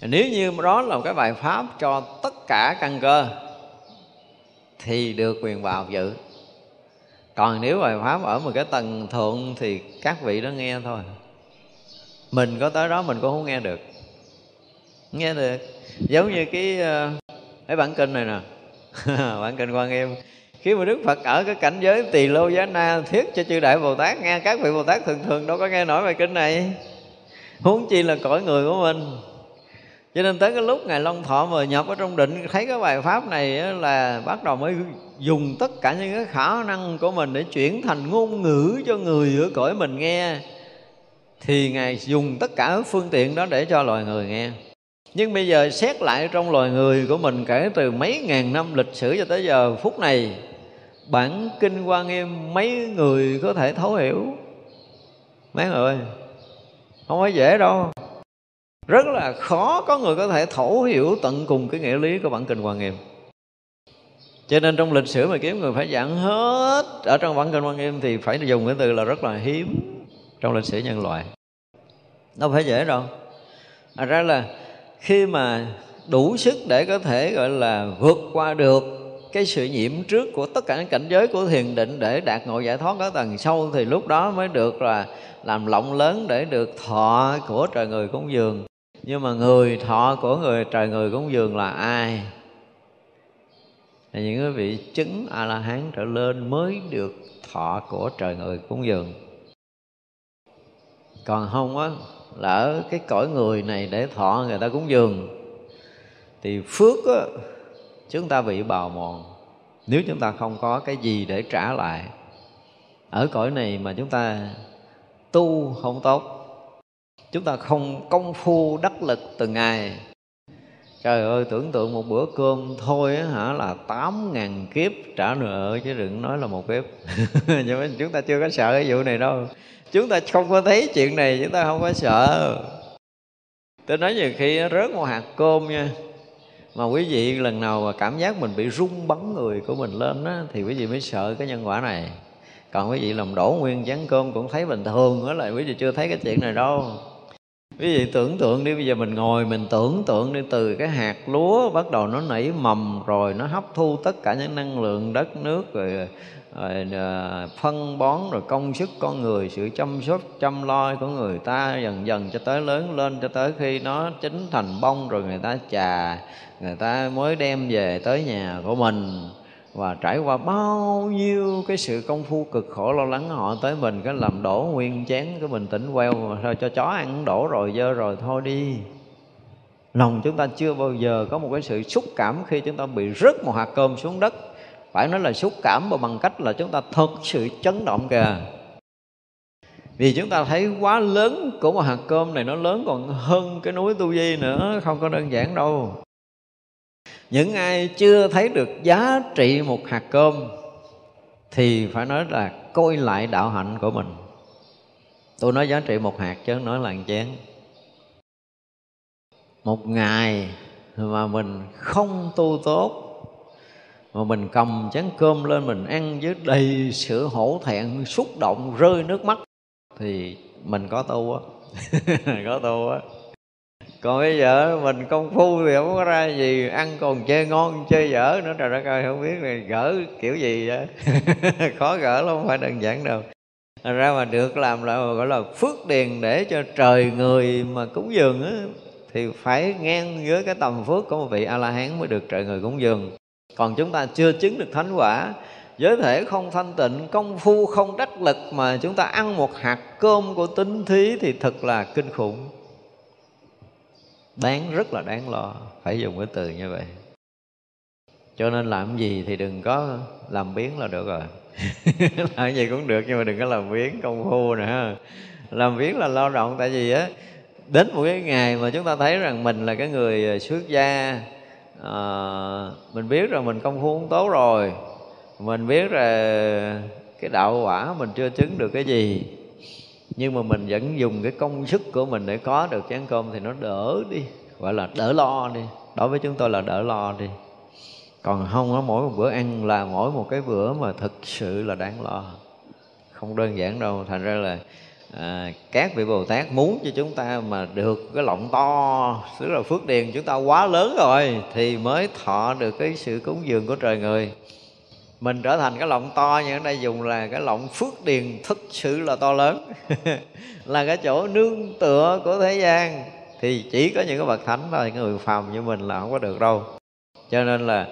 Nếu như đó là một cái bài pháp cho tất cả căn cơ, thì được quyền vào dự. Còn nếu bài pháp ở một cái tầng thượng thì các vị đó nghe thôi mình có tới đó mình cũng không nghe được. Nghe được. Giống như cái ờ, cái bản kinh này nè. Bản kinh quan nghiêm. Khi mà đức phật ở cái cảnh giới tỳ lô giá na thiết cho chư đại bồ tát, nghe các vị bồ tát thường thường đâu có nghe nổi bài kinh này. Huống chi là cõi người của mình. Cho nên tới cái lúc ngài long thọ mà nhập ở trong định, thấy cái bài pháp này là bắt đầu mới dùng tất cả những cái khả năng của mình để chuyển thành ngôn ngữ cho người ở cõi mình nghe thì ngài dùng tất cả phương tiện đó để cho loài người nghe. Nhưng bây giờ xét lại trong loài người của mình kể từ mấy ngàn năm lịch sử cho tới giờ phút này, bản kinh hoa nghiêm mấy người có thể thấu hiểu? Mấy người không phải dễ đâu. Rất là khó có người có thể thấu hiểu tận cùng cái nghĩa lý của bản kinh hoa nghiêm. Cho nên trong lịch sử mà kiếm người phải giảng hết, ở trong bản kinh hoa nghiêm thì phải dùng cái từ là rất là hiếm trong lịch sử nhân loại. Đâu phải dễ đâu. À ra là khi mà đủ sức để có thể, gọi là, vượt qua được cái sự nhiễm trước của tất cả những cảnh giới của thiền định để đạt ngộ giải thoát ở tầng sâu, thì lúc đó mới được là làm lộng lớn để được thọ của trời người cúng dường. Nhưng mà người thọ của người trời người cúng dường là ai? Là những cái vị chứng a la hán trở lên mới được thọ của trời người cúng dường còn không á là ở cái cõi người này để thọ người ta cúng dường thì phước á, chúng ta bị bào mòn. Nếu chúng ta không có cái gì để trả lại ở cõi này mà chúng ta tu không tốt chúng ta không công phu đắc lực từng ngày. Trời ơi tưởng tượng một bữa cơm thôi á hả là tám ngàn kiếp trả nợ chứ đừng nói là một kiếp. Nhưng mà chúng ta chưa có sợ cái vụ này đâu chúng ta không có thấy chuyện này chúng ta không có sợ. Tôi nói nhiều khi rớt một hạt cơm nha mà quý vị lần nào mà cảm giác mình bị rung bắn người của mình lên á thì quý vị mới sợ cái nhân quả này. Còn quý vị làm đổ nguyên chén cơm cũng thấy bình thường đó là quý vị chưa thấy cái chuyện này đâu. Quý vị tưởng tượng đi bây giờ mình ngồi mình tưởng tượng đi từ cái hạt lúa bắt đầu nó nảy mầm rồi nó hấp thu tất cả những năng lượng đất nước rồi, rồi ờ, phân bón rồi công sức con người, sự chăm sóc, chăm lo của người ta dần dần cho tới lớn lên, cho tới khi nó chín thành bông rồi người ta chà người ta mới đem về tới nhà của mình. Và trải qua bao nhiêu cái sự công phu cực khổ lo lắng họ tới mình, cái làm đổ nguyên chén, cái bình tĩnh queo mà thôi cho chó ăn đổ rồi, dơ rồi, thôi đi. Lòng chúng ta chưa bao giờ có một cái sự xúc cảm khi chúng ta bị rớt một hạt cơm xuống đất phải nói là xúc cảm bằng cách là chúng ta thật sự chấn động kìa. Vì chúng ta thấy quá lớn của một hạt cơm này nó lớn còn hơn cái núi tu di nữa, không có đơn giản đâu. Những ai chưa thấy được giá trị một hạt cơm thì phải nói là coi lại đạo hạnh của mình. Tôi nói giá trị một hạt chứ không nói là chén. Một ngày mà mình không tu tốt mà mình cầm chén cơm lên mình ăn với đầy sự hổ thẹn, xúc động, rơi nước mắt. Thì mình có tu á. Có tu á. Còn bây giờ mình công phu thì không có ra gì, ăn còn chơi ngon, chơi dở nữa. Trời đất ơi, không biết là gỡ kiểu gì vậy. Khó gỡ lắm, không phải đơn giản đâu. Thành ra mà được làm lại gọi là, phước điền để cho trời người mà cúng dường á, thì phải ngang với cái tầm phước của một vị a la hán mới được trời người cúng dường còn chúng ta chưa chứng được thánh quả. Giới thể không thanh tịnh, công phu không đắc lực mà chúng ta ăn một hạt cơm của tính thí thì thật là kinh khủng. Đáng, rất là đáng lo, phải dùng cái từ như vậy. Cho nên làm gì thì đừng có làm biến là được rồi. Làm gì cũng được nhưng mà đừng có làm biến công phu nữa làm biến là lo động, tại vì á, đến một cái ngày mà chúng ta thấy rằng mình là cái người à, xuất gia à, mình biết rồi mình công phu không tốt rồi. Mình biết là cái đạo quả mình chưa chứng được cái gì. Nhưng mà mình vẫn dùng cái công sức của mình để có được chén cơm thì nó đỡ đi. Gọi là đỡ lo đi. Đối với chúng tôi là đỡ lo đi. Còn không á mỗi một bữa ăn là mỗi một cái bữa mà thực sự là đáng lo. Không đơn giản đâu thành ra là à, các vị bồ tát muốn cho chúng ta mà được cái lọng to tức là phước điền chúng ta quá lớn rồi thì mới thọ được cái sự cúng dường của trời người. Mình trở thành cái lọng to nhưng ở đây dùng là cái lọng phước điền thực sự là to lớn. Là cái chỗ nương tựa của thế gian. Thì chỉ có những cái bậc thánh thôi người phàm như mình là không có được đâu. Cho nên là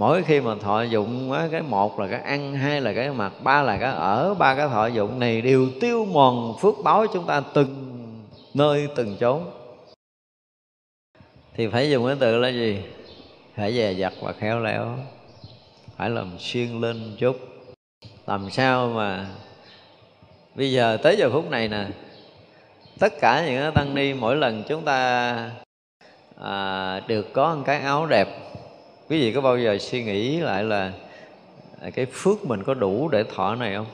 mỗi khi mà thọ dụng cái một là cái ăn hai là cái mặc ba là cái ở ba cái thọ dụng này đều tiêu mòn phước báo chúng ta từng nơi từng chốn. Thì phải dùng cái từ là gì? Phải dè dặt và khéo léo. Phải làm xuyên lên chút. Làm sao mà bây giờ tới giờ phút này nè tất cả những tăng ni mỗi lần chúng ta à, được có một cái áo đẹp quý vị có bao giờ suy nghĩ lại là à, cái phước mình có đủ để thọ này không?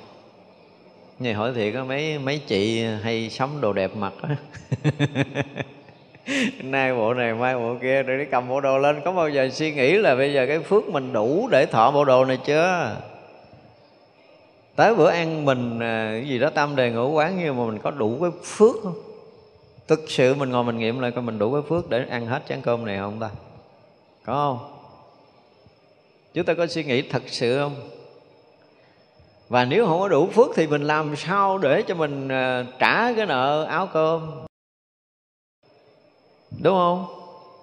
Nghe hỏi thiệt có mấy mấy chị hay sắm đồ đẹp mặt, á. Nay bộ này mai bộ kia rồi đi cầm bộ đồ lên. Có bao giờ suy nghĩ là bây giờ cái phước mình đủ để thọ bộ đồ này chưa? Tới bữa ăn mình à, cái gì đó tam đề ngũ quán nhưng mà mình có đủ cái phước không? Thực sự mình ngồi mình nghiệm lại coi mình đủ cái phước để ăn hết chén cơm này không ta? Có không? Chúng ta có suy nghĩ thật sự không? Và nếu không có đủ phước thì mình làm sao để cho mình ờ, trả cái nợ áo cơm? Đúng không?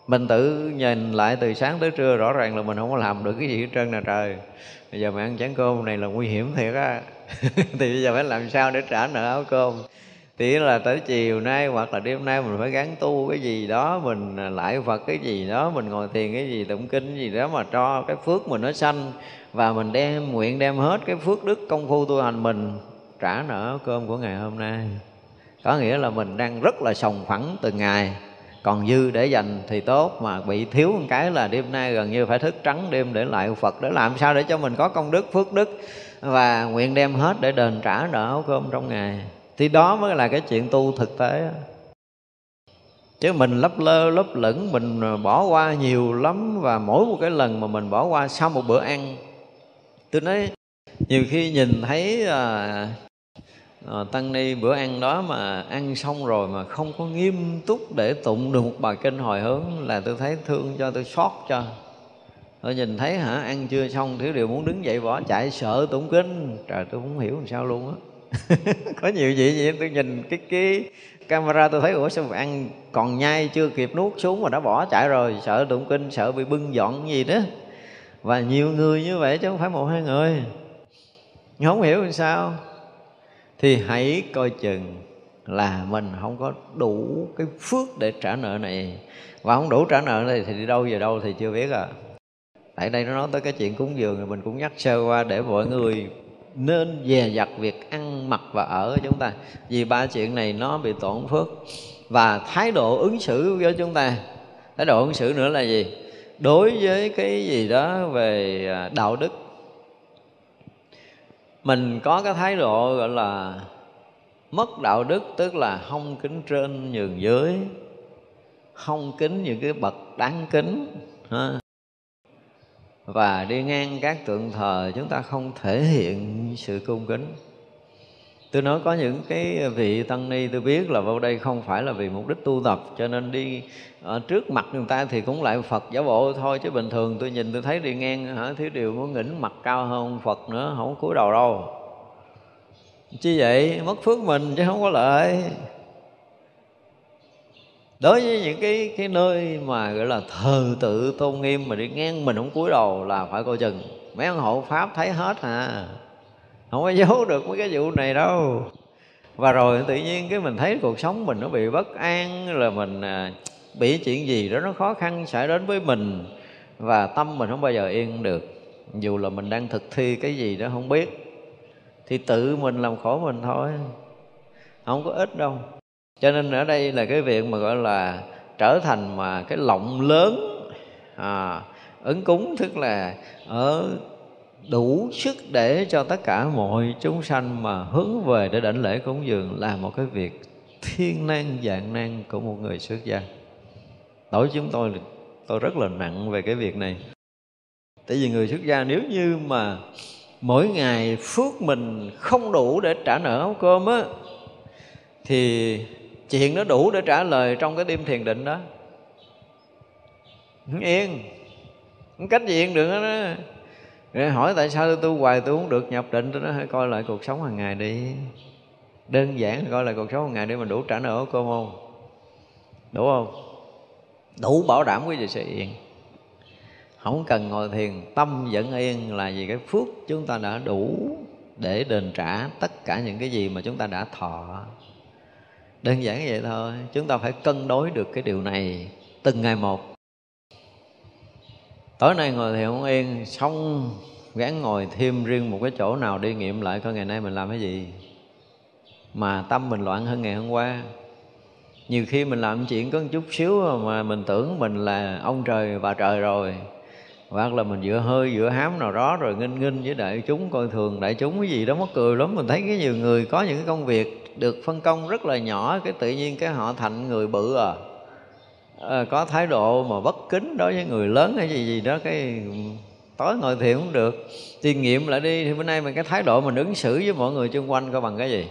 Mình tự nhìn lại từ sáng tới trưa rõ ràng là mình không có làm được cái gì hết trơn nè trời. Bây giờ mà ăn chén cơm này là nguy hiểm thiệt á. Thì bây giờ phải làm sao để trả nợ áo cơm? Thì là tới chiều nay hoặc là đêm nay mình phải gắn tu cái gì đó, mình à, lại Phật cái gì đó, mình ngồi thiền cái gì, tụng kinh cái gì đó mà cho cái phước mình nó sanh. Và mình đem, nguyện đem hết cái phước đức công phu tu hành mình trả nợ cơm của ngày hôm nay. Có nghĩa là mình đang rất là sòng phẳng từng ngày. Còn dư để dành thì tốt, mà bị thiếu một cái là đêm nay gần như phải thức trắng đêm để lại Phật, để làm sao để cho mình có công đức, phước đức. Và nguyện đem hết để đền trả nợ cơm trong ngày thì đó mới là cái chuyện tu thực tế. Chứ mình lấp lơ lấp lửng mình bỏ qua nhiều lắm. Và mỗi một cái lần mà mình bỏ qua sau một bữa ăn tôi nói nhiều khi nhìn thấy à, à, tăng ni bữa ăn đó mà ăn xong rồi mà không có nghiêm túc để tụng được một bài kinh hồi hướng là tôi thấy thương cho tôi xót cho. Tôi nhìn thấy hả ăn chưa xong thiếu điều muốn đứng dậy bỏ chạy sợ tụng kinh. Trời tôi không hiểu làm sao luôn á. có nhiều gì vậy, tôi nhìn cái cái camera tôi thấy, ủa, sao mà ăn còn nhai chưa kịp nuốt xuống mà đã bỏ chạy rồi? Sợ tụng kinh, sợ bị bưng dọn gì đó. Và nhiều người như vậy chứ không phải một hai người. Không hiểu làm sao. Thì hãy coi chừng là mình không có đủ cái phước để trả nợ này. Và không đủ trả nợ này thì đi đâu về đâu thì chưa biết à. Tại đây nó nói tới cái chuyện cúng dường thì mình cũng nhắc sơ qua để mọi người nên dè dặt việc ăn mặc và ở chúng ta. Vì ba chuyện này nó bị tổn phước. Và thái độ ứng xử với chúng ta. Thái độ ứng xử nữa là gì? Đối với cái gì đó về à, đạo đức. Mình có cái thái độ gọi là mất đạo đức, tức là không kính trên nhường dưới, không kính những cái bậc đáng kính, ha và đi ngang các tượng thờ, chúng ta không thể hiện sự cung kính. Tôi nói có những cái vị tăng ni tôi biết là vào đây không phải là vì mục đích tu tập, cho nên đi ở trước mặt người ta thì cũng lại phật giả bộ thôi. Chứ bình thường tôi nhìn tôi thấy đi ngang, hả thiếu điều có ngỉnh mặt cao hơn phật nữa, không cúi đầu đâu. Chứ vậy? Mất phước mình chứ không có lợi đối với những cái cái nơi mà, gọi là, thờ tự tôn nghiêm mà đi ngang mình không cúi đầu là phải coi chừng. Mấy ông hộ pháp thấy hết à không có giấu được mấy cái vụ này đâu. Và rồi tự nhiên cái mình thấy cuộc sống mình nó bị bất an, là mình à, bị chuyện gì đó nó khó khăn xảy đến với mình và tâm mình không bao giờ yên được. Dù là mình đang thực thi cái gì đó không biết, thì tự mình làm khổ mình thôi. Không có ít đâu cho nên ở đây là cái việc mà gọi là trở thành mà cái lộng lớn à, ứng cúng tức là ở đủ sức để cho tất cả mọi chúng sanh mà hướng về để đảnh lễ cúng dường là một cái việc thiên nan dạng nan của một người xuất gia. Đối với chúng tôi tôi rất là nặng về cái việc này. Tại vì người xuất gia nếu như mà mỗi ngày phước mình không đủ để trả nợ áo cơm á thì chuyện nó đủ để trả lời trong cái đêm thiền định đó. Yên không cách gì yên được đó rồi hỏi tại sao tôi tu hoài tôi không được nhập định, tôi nói hãy coi lại cuộc sống hàng ngày đi. Đơn giản coi lại cuộc sống hàng ngày để mình đủ trả nợ cơm không đủ không? Đủ bảo đảm quý vị sẽ yên không cần ngồi thiền, tâm vẫn yên là vì cái phước chúng ta đã đủ để đền trả tất cả những cái gì mà chúng ta đã thọ đơn giản như vậy thôi. Chúng ta phải cân đối được cái điều này từng ngày một. Tối nay ngồi thì không yên, xong gắn ngồi thêm riêng một cái chỗ nào đi nghiệm lại coi ngày nay mình làm cái gì. Mà tâm mình loạn hơn ngày hôm qua. Nhiều khi mình làm chuyện có một chút xíu mà mình tưởng mình là ông trời bà trời rồi. Hoặc là mình dựa hơi dựa hám nào đó rồi nghinh nghinh với đại chúng, coi thường đại chúng cái gì đó mắc cười lắm. Mình thấy cái nhiều người có những cái công việc được phân công rất là nhỏ cái tự nhiên cái họ thành người bự à, à có thái độ mà bất kính đối với người lớn hay gì gì đó cái tối ngồi thiền cũng được. Thì nghiệm lại đi thì bữa nay mình cái thái độ mình ứng xử với mọi người xung quanh coi bằng cái gì?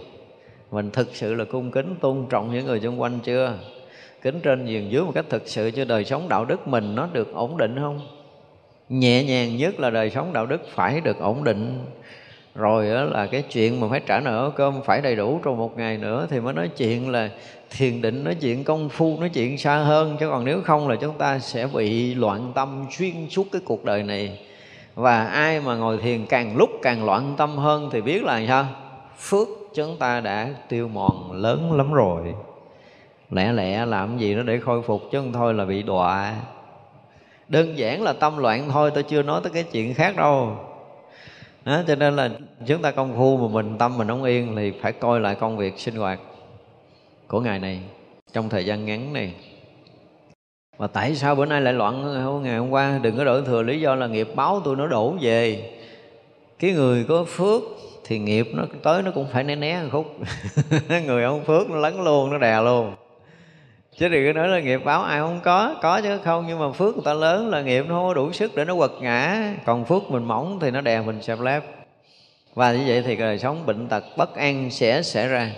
Mình thực sự là cung kính tôn trọng những người xung quanh chưa? Kính trên giường dưới một cách thực sự cho đời sống đạo đức mình nó được ổn định không? Nhẹ nhàng nhất là đời sống đạo đức phải được ổn định rồi đó là cái chuyện mà phải trả nợ cơm phải đầy đủ trong một ngày nữa thì mới nói chuyện là thiền định, nói chuyện công phu, nói chuyện xa hơn. Chứ còn nếu không là chúng ta sẽ bị loạn tâm xuyên suốt cái cuộc đời này. Và ai mà ngồi thiền càng lúc càng loạn tâm hơn thì biết là sao? Phước chúng ta đã tiêu mòn lớn lắm rồi. Lẹ lẹ làm gì nó để khôi phục chứ không thôi là bị đọa. Đơn giản là tâm loạn thôi, tôi chưa nói tới cái chuyện khác đâu đó, cho nên là chúng ta công phu mà mình tâm mình không yên thì phải coi lại công việc sinh hoạt của ngày này trong thời gian ngắn này. Và tại sao bữa nay lại loạn ngày hôm qua? Đừng có đổ thừa lý do là nghiệp báo tôi nó đổ về. Cái người có phước thì nghiệp nó tới nó cũng phải né né một khúc. Người không phước nó lấn luôn nó đè luôn chứ đừng có nói là nghiệp báo ai không có. Có chứ, không, nhưng mà phước người ta lớn là nghiệp nó không có đủ sức để nó quật ngã. Còn phước mình mỏng thì nó đè mình sẹp lép. Và như vậy thì đời sống bệnh tật bất an sẽ xảy ra.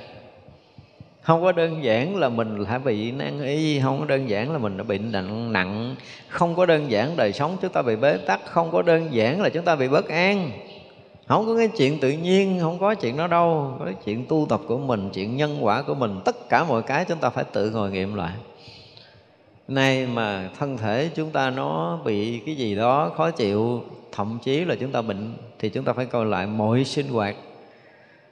Không có đơn giản là mình phải bị nan y, không có đơn giản là mình đã bị nặng nặng. Không có đơn giản đời sống chúng ta bị bế tắc, không có đơn giản là chúng ta bị bất an không có cái chuyện tự nhiên, không có chuyện đó đâu. Có cái chuyện tu tập của mình, chuyện nhân quả của mình, tất cả mọi cái chúng ta phải tự ngồi nghiệm lại. Nay mà thân thể chúng ta nó bị cái gì đó khó chịu, thậm chí là chúng ta bệnh, thì chúng ta phải coi lại mọi sinh hoạt.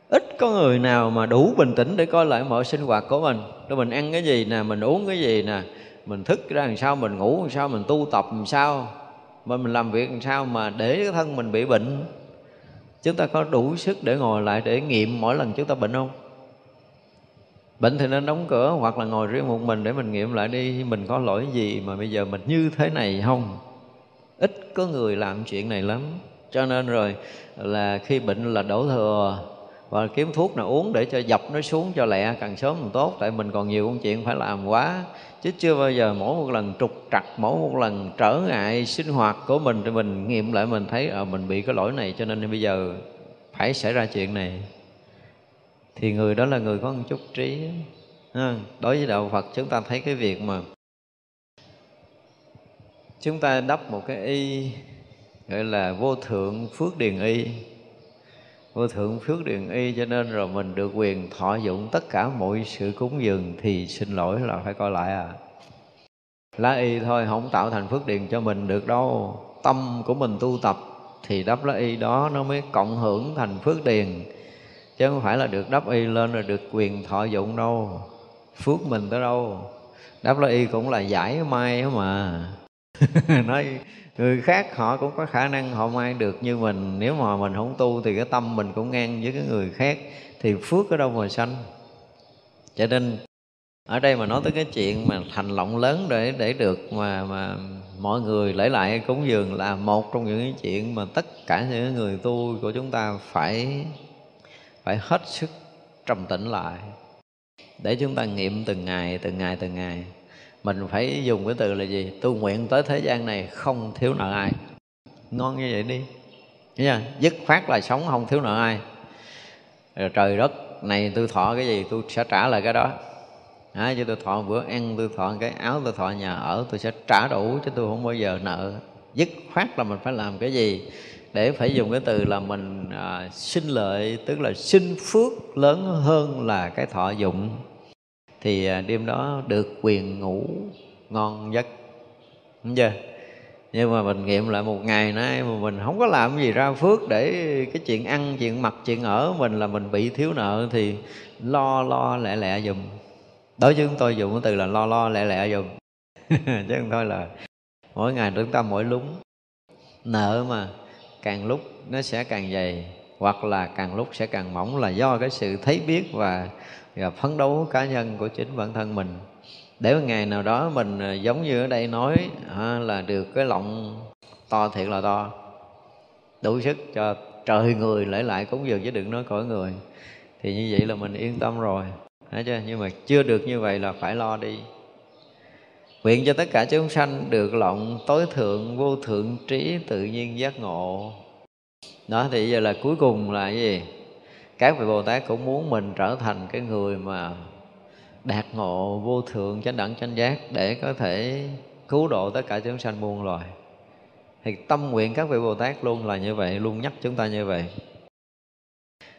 Ít có người nào mà đủ bình tĩnh để coi lại mọi sinh hoạt của mình. Rồi mình ăn cái gì nè, mình uống cái gì nè, mình thức ra làm sao, mình ngủ làm sao, mình tu tập làm sao, mà mình làm việc làm sao mà để cái thân mình bị bệnh chúng ta có đủ sức để ngồi lại để nghiệm mỗi lần chúng ta bệnh không? Bệnh thì nên đóng cửa hoặc là ngồi riêng một mình để mình nghiệm lại đi. Mình có lỗi gì mà bây giờ mình như thế này không? Ít có người làm chuyện này lắm. Cho nên rồi là khi bệnh là đổ thừa và kiếm thuốc nào uống để cho dập nó xuống cho lẹ, càng sớm càng tốt. Tại mình còn nhiều công chuyện phải làm quá chứ chưa bao giờ mỗi một lần trục trặc mỗi một lần trở ngại sinh hoạt của mình thì mình nghiệm lại mình thấy à, mình bị cái lỗi này cho nên bây giờ phải xảy ra chuyện này. Thì người đó là người có một chút trí đối với đạo Phật chúng ta thấy cái việc mà chúng ta đắp một cái y gọi là vô thượng phước điền y vô thượng phước điền y, cho nên rồi mình được quyền thọ dụng tất cả mọi sự cúng dường thì xin lỗi là phải coi lại à. Lá y thôi, không tạo thành phước điền cho mình được đâu. Tâm của mình tu tập thì đắp lá y đó nó mới cộng hưởng thành phước điền. Chứ không phải là được đắp y lên rồi được quyền thọ dụng đâu. Phước mình tới đâu. Đắp lá y cũng là giải mai mà. Nói người khác họ cũng có khả năng họ mai được như mình, nếu mà mình không tu thì cái tâm mình cũng ngang với cái người khác, thì phước ở đâu mà sanh. Cho nên, ở đây mà nói tới cái chuyện mà thành lộng lớn để để được mà mà mọi người lễ lại cúng dường là một trong những cái chuyện mà tất cả những người tu của chúng ta phải phải hết sức trầm tĩnh lại, để chúng ta nghiệm từng ngày từng ngày từng ngày mình phải dùng cái từ là gì? Tu nguyện tới thế gian này không thiếu nợ ai. Ngon như vậy đi. Thấy chưa? dứt khoát là sống không thiếu nợ ai. Rồi trời đất này tôi thọ cái gì tôi sẽ trả lại cái đó. À, chứ tôi thọ bữa ăn tôi thọ cái áo tôi thọ nhà ở tôi sẽ trả đủ chứ tôi không bao giờ nợ. Dứt khoát là mình phải làm cái gì? Để phải dùng cái từ là mình à, sinh lợi tức là sinh phước lớn hơn là cái thọ dụng thì à, đêm đó được quyền ngủ ngon giấc. Đúng chưa? Nhưng mà mình nghiệm lại một ngày nay mà mình không có làm gì ra phước để cái chuyện ăn, chuyện mặc, chuyện ở mình là mình bị thiếu nợ thì lo lo, lẹ lẹ dùm. Đối với chúng tôi dùng cái từ là lo lo, lẹ lẹ dùm. Chứ không thôi là mỗi ngày chúng ta mỗi lúng. Nợ mà càng lúc nó sẽ càng dày, hoặc là càng lúc sẽ càng mỏng là do cái sự thấy biết và và phấn đấu cá nhân của chính bản thân mình. Để một ngày nào đó mình à, giống như ở đây nói à, là được cái lọng to thiệt là to. Đủ sức cho trời người lễ lại cúng dường chứ đừng nói cõi người. Thì như vậy là mình yên tâm rồi. Thấy chưa? nhưng mà chưa được như vậy là phải lo đi. Nguyện cho tất cả chúng sanh được lộng tối thượng vô thượng trí tự nhiên giác ngộ. Đó thì giờ là cuối cùng là cái gì? Các vị Bồ Tát cũng muốn mình trở thành cái người mà đạt ngộ vô thượng chánh đẳng chánh giác Để có thể cứu độ tất cả chúng sanh muôn loài. Thì tâm nguyện các vị Bồ Tát luôn là như vậy, luôn nhắc chúng ta như vậy.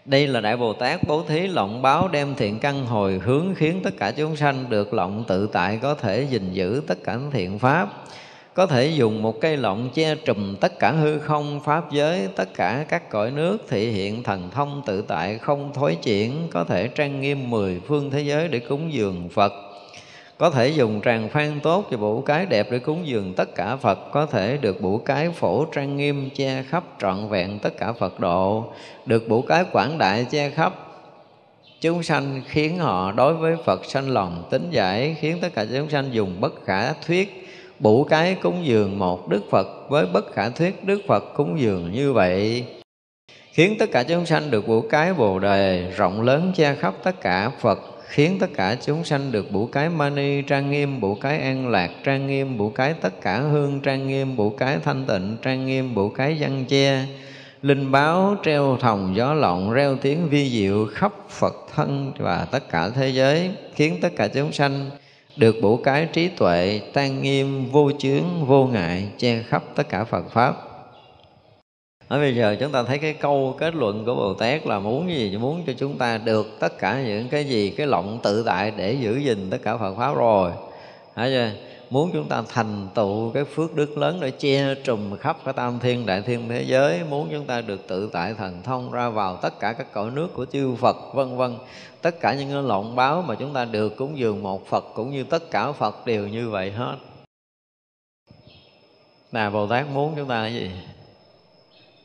Đây là Đại Bồ Tát bố thí lộng báo đem thiện căn hồi hướng khiến tất cả chúng sanh được lộng tự tại có thể gìn giữ tất cả thiện pháp có thể dùng một cây lọng che trùm tất cả hư không, pháp giới, tất cả các cõi nước, thị hiện thần thông tự tại, không thối chuyển, có thể trang nghiêm mười phương thế giới để cúng dường phật. Có thể dùng tràng phan tốt và bủ cái đẹp để cúng dường tất cả Phật. Có thể được bủ cái phổ trang nghiêm che khắp trọn vẹn tất cả Phật độ. Được bủ cái quảng đại che khắp chúng sanh khiến họ đối với Phật sanh lòng tính giải, khiến tất cả chúng sanh dùng bất khả thuyết bủ cái cúng dường một Đức Phật với bất khả thuyết Đức Phật cúng dường như vậy. Khiến tất cả chúng sanh được bủ cái bồ đề, rộng lớn che khắp tất cả Phật, khiến tất cả chúng sanh được bủ cái mani, trang nghiêm, bủ cái an lạc, trang nghiêm, bủ cái tất cả hương, trang nghiêm, bủ cái thanh tịnh, trang nghiêm, bủ cái văn che. Linh báo treo thòng gió lộng, reo tiếng vi diệu khắp phật thân và tất cả thế giới, khiến tất cả chúng sanh được bổ cái trí tuệ tan nghiêm vô chướng vô ngại che khắp tất cả phật pháp ở bây giờ chúng ta thấy cái câu kết luận của Bồ Tát là muốn gì? Muốn cho chúng ta được tất cả những cái gì, cái lộng tự tại để giữ gìn tất cả Phật Pháp rồi. Thấy chưa? Muốn chúng ta thành tựu cái phước đức lớn để che trùm khắp cái tam thiên đại thiên thế giới Muốn chúng ta được tự tại thần thông ra vào tất cả các cõi nước của chư Phật vân vân. Tất cả những cái lộn báo mà chúng ta được cúng dường một Phật cũng như tất cả Phật đều như vậy hết. Là Bồ Tát muốn chúng ta cái gì?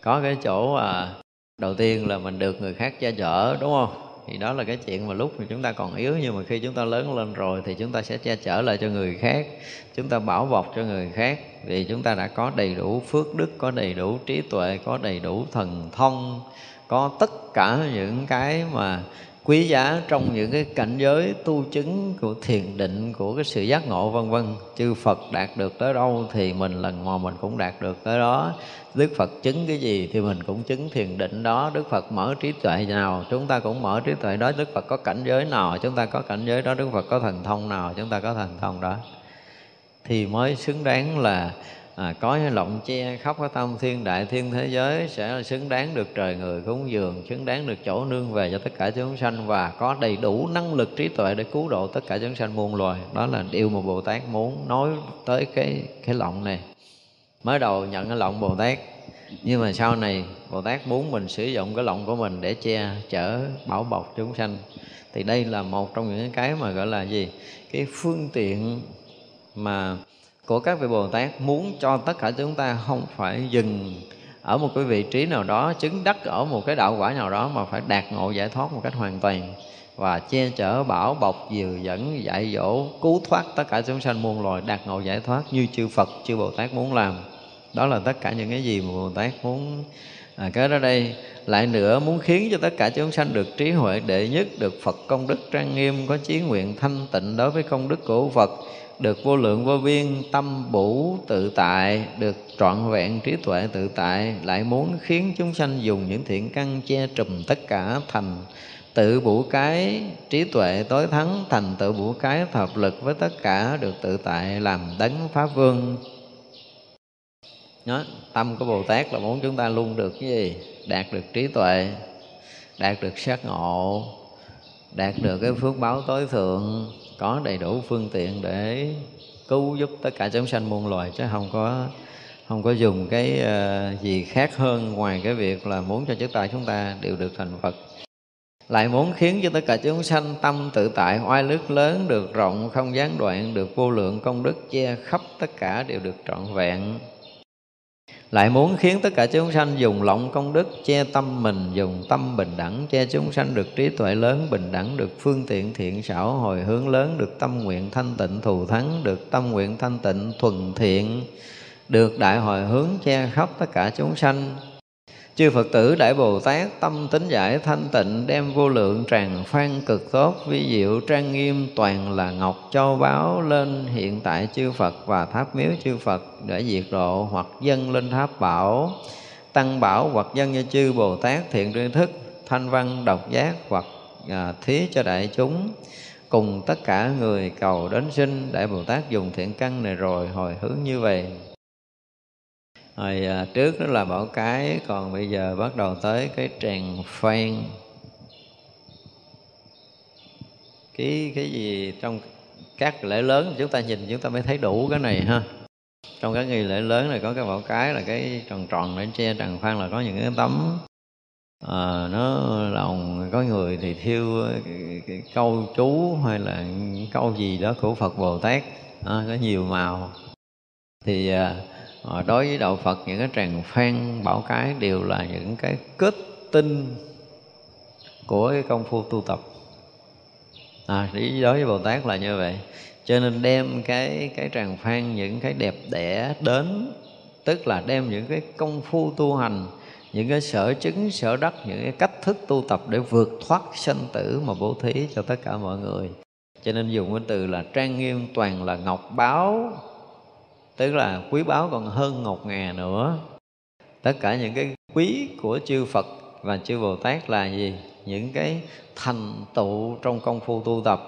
có cái chỗ à, đầu tiên là mình được người khác che chở đúng không? Thì đó là cái chuyện mà lúc mà chúng ta còn yếu, nhưng mà khi chúng ta lớn lên rồi thì chúng ta sẽ che chở lại cho người khác, chúng ta bảo bọc cho người khác. Vì chúng ta đã có đầy đủ phước đức, có đầy đủ trí tuệ, có đầy đủ thần thông, có tất cả những cái mà quý giá trong những cái cảnh giới tu chứng của thiền định, của cái sự giác ngộ, vân vân. Chư Phật đạt được tới đâu thì mình lần mò mình cũng đạt được tới đó. Đức Phật chứng cái gì thì mình cũng chứng thiền định đó. Đức Phật mở trí tuệ nào chúng ta cũng mở trí tuệ đó. Đức Phật có cảnh giới nào chúng ta có cảnh giới đó. Đức Phật có thần thông nào chúng ta có thần thông đó. Thì mới xứng đáng là à, có lộng che khắp cái tâm thiên đại thiên thế giới sẽ xứng đáng được trời người cúng dường xứng đáng được chỗ nương về cho tất cả chúng sanh và có đầy đủ năng lực trí tuệ để cứu độ tất cả chúng sanh muôn loài. Đó là điều mà bồ tát muốn nói tới cái cái lộng này mới đầu nhận cái lọng bồ tát. Nhưng mà sau này bồ tát muốn mình sử dụng cái lọng của mình để che chở, bảo bọc chúng sanh. Thì đây là một trong những cái mà gọi là gì? Cái phương tiện mà của các vị Bồ Tát muốn cho tất cả chúng ta không phải dừng ở một cái vị trí nào đó, chứng đắc ở một cái đạo quả nào đó mà phải đạt ngộ giải thoát một cách hoàn toàn và che chở bảo bọc dìu dẫn dạy dỗ cứu thoát tất cả chúng sanh muôn loài đạt ngộ giải thoát như chư Phật chư Bồ Tát muốn làm. Đó là tất cả những cái gì mà Bồ Tát muốn à, cái đó đây. Lại nữa muốn khiến cho tất cả chúng sanh được trí huệ đệ nhất được Phật công đức trang nghiêm có chí nguyện thanh tịnh đối với công đức của Phật được vô lượng vô biên tâm bủ tự tại được trọn vẹn trí tuệ tự tại. Lại muốn khiến chúng sanh dùng những thiện căn che trùm tất cả thành tự bủ cái trí tuệ tối thắng thành tự bủ cái hợp lực với tất cả được tự tại làm đấng pháp vương. Đó, tâm của bồ tát là muốn chúng ta luôn được cái gì? Đạt được trí tuệ đạt được sát ngộ đạt được cái phước báo tối thượng có đầy đủ phương tiện để cứu giúp tất cả chúng sanh muôn loài chứ không có không có dùng cái ờ, gì khác hơn ngoài cái việc là muốn cho chúng ta chúng ta đều được thành Phật lại muốn khiến cho tất cả chúng sanh tâm tự tại, oai lướt lớn được rộng, không gián đoạn được vô lượng công đức che khắp tất cả đều được trọn vẹn. Lại muốn khiến tất cả chúng sanh dùng lộng công đức che tâm mình, dùng tâm bình đẳng che chúng sanh được trí tuệ lớn, bình đẳng được phương tiện thiện xảo, hồi hướng lớn được tâm nguyện thanh tịnh thù thắng, được tâm nguyện thanh tịnh thuần thiện, được đại hồi hướng che khắp tất cả chúng sanh chư Phật tử Đại Bồ Tát tâm tính giải thanh tịnh đem vô lượng tràng phan cực tốt vi diệu trang nghiêm toàn là ngọc châu báo lên hiện tại chư Phật và tháp miếu chư Phật để diệt độ hoặc dân lên tháp bảo. Tăng bảo hoặc dân như chư Bồ Tát thiện tri thức thanh văn độc giác hoặc à, thí cho đại chúng. Cùng tất cả người cầu đến sinh đại bồ tát dùng thiện căn này rồi hồi hướng như vậy hồi à, trước đó là bảo cái còn bây giờ bắt đầu tới cái tràng phan cái cái gì trong các lễ lớn chúng ta nhìn chúng ta mới thấy đủ cái này ha. Trong các nghi lễ lớn này có cái bảo cái là cái tròn tròn để che tràng phan là có những cái tấm. À, nó lòng có người thì thiêu cái, cái câu chú hay là câu gì đó của phật bồ tát. À, có nhiều màu. Thì à, Ờ, đối với đạo phật, những cái tràng phan, bảo cái đều là những cái kết tinh của cái công phu tu tập. À đối với bồ tát là như vậy. Cho nên đem cái cái tràng phan, những cái đẹp đẽ đến, tức là đem những cái công phu tu hành, những cái sở chứng, sở đắc, những cái cách thức tu tập để vượt thoát sanh tử mà bố thí cho tất cả mọi người. Cho nên dùng cái từ là trang nghiêm toàn là ngọc báo tức là quý báu còn hơn ngọc ngà nữa. Tất cả những cái quý của chư Phật và chư Bồ Tát là gì? Những cái thành tựu trong công phu tu tập.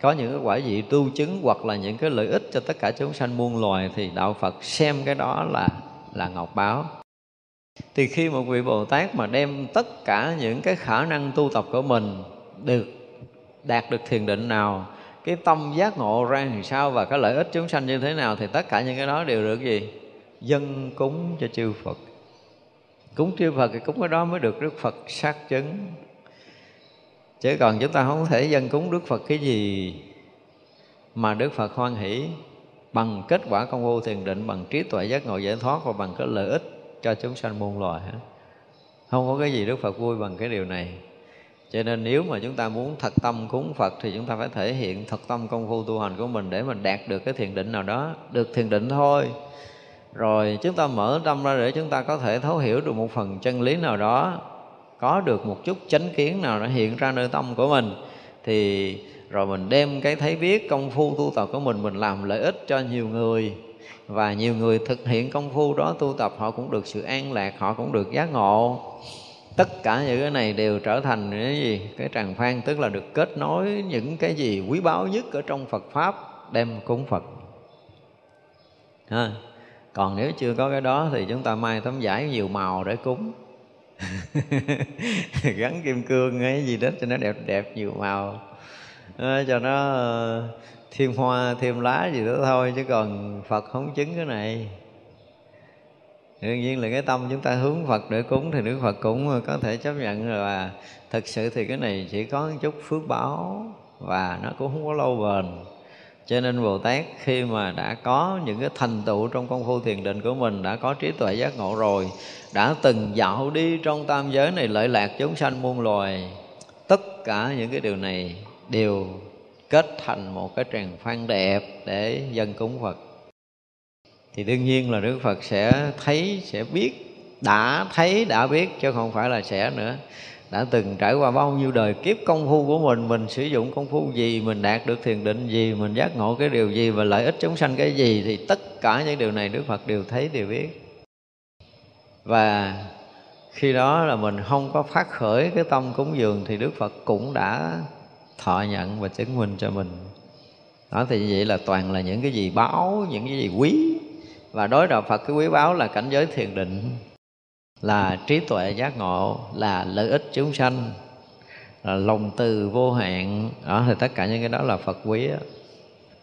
Có những cái quả vị tu chứng hoặc là những cái lợi ích cho tất cả chúng sanh muôn loài thì đạo Phật xem cái đó là là ngọc báo thì khi một vị Bồ Tát mà đem tất cả những cái khả năng tu tập của mình được đạt được thiền định nào cái tâm giác ngộ ra thì sao và cái lợi ích chúng sanh như thế nào thì tất cả những cái đó đều được gì? Dân cúng cho chư Phật. Cúng chư Phật thì cúng cái đó mới được Đức Phật xác chứng. Chứ còn chúng ta không thể dân cúng Đức Phật cái gì mà Đức Phật hoan hỷ bằng kết quả công phu thiền định, bằng trí tuệ giác ngộ giải thoát và bằng cái lợi ích cho chúng sanh muôn loài không có cái gì Đức Phật vui bằng cái điều này cho nên nếu mà chúng ta muốn thật tâm cúng Phật thì chúng ta phải thể hiện thật tâm công phu tu hành của mình để mình đạt được cái thiền định nào đó, được thiền định thôi. Rồi chúng ta mở tâm ra để chúng ta có thể thấu hiểu được một phần chân lý nào đó, có được một chút chánh kiến nào đó hiện ra nơi tâm của mình, thì rồi mình đem cái thấy biết công phu tu tập của mình mình làm lợi ích cho nhiều người. Và nhiều người thực hiện công phu đó tu tập, họ cũng được sự an lạc, họ cũng được giác ngộ tất cả những cái này đều trở thành cái gì? Cái tràng phan tức là được kết nối những cái gì quý báu nhất ở trong Phật pháp đem cúng Phật. Ha. còn nếu chưa có cái đó thì chúng ta may tấm vải nhiều màu để cúng. Gắn kim cương cái gì đó cho nó đẹp đẹp nhiều màu. À, cho nó ờ, thêm hoa thêm lá gì đó thôi chứ còn Phật không chứng cái này đương nhiên là cái tâm chúng ta hướng Phật để cúng thì Đức Phật cũng có thể chấp nhận là thực sự thì cái này chỉ có một chút phước báo và nó cũng không có lâu bền. Cho nên Bồ Tát khi mà đã có những cái thành tựu trong công phu thiền định của mình, đã có trí tuệ giác ngộ rồi, đã từng dạo đi trong tam giới này lợi lạc chúng sanh muôn loài, tất cả những cái điều này đều kết thành một cái tràng phan đẹp để dân cúng Phật thì đương nhiên là Đức Phật sẽ thấy, sẽ biết, đã thấy, đã biết, chứ không phải là sẽ nữa. Đã từng trải qua bao nhiêu đời kiếp công phu của mình mình sử dụng công phu gì, mình đạt được thiền định gì, mình giác ngộ cái điều gì và lợi ích chúng sanh cái gì, thì tất cả những điều này Đức Phật đều thấy, đều biết. Và khi đó là mình không có phát khởi cái tâm cúng dường thì Đức Phật cũng đã thọ nhận và chứng minh cho mình. Đó thì vậy là toàn là những cái gì báo, những cái gì quý và đối đạo Phật, cái quý báu là cảnh giới thiền định, là trí tuệ giác ngộ, là lợi ích chúng sanh, là lòng từ vô hạn. Đó, thì tất cả những cái đó là Phật quý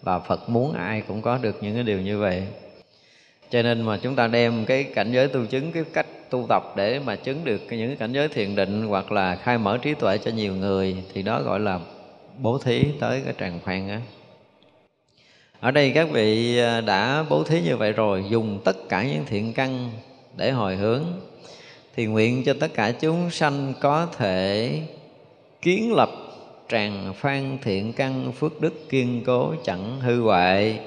và Phật muốn ai cũng có được những cái điều như vậy. Cho nên mà chúng ta đem cái cảnh giới tu chứng, cái cách tu tập để mà chứng được những cái cảnh giới thiền định hoặc là khai mở trí tuệ cho nhiều người, thì đó gọi là bố thí tới cái tràng phan á ở đây các vị à, đã bố thí như vậy rồi, dùng tất cả những thiện căn để hồi hướng. Thì nguyện cho tất cả chúng sanh có thể kiến lập tràng phan thiện căn phước đức kiên cố chẳng hư hoại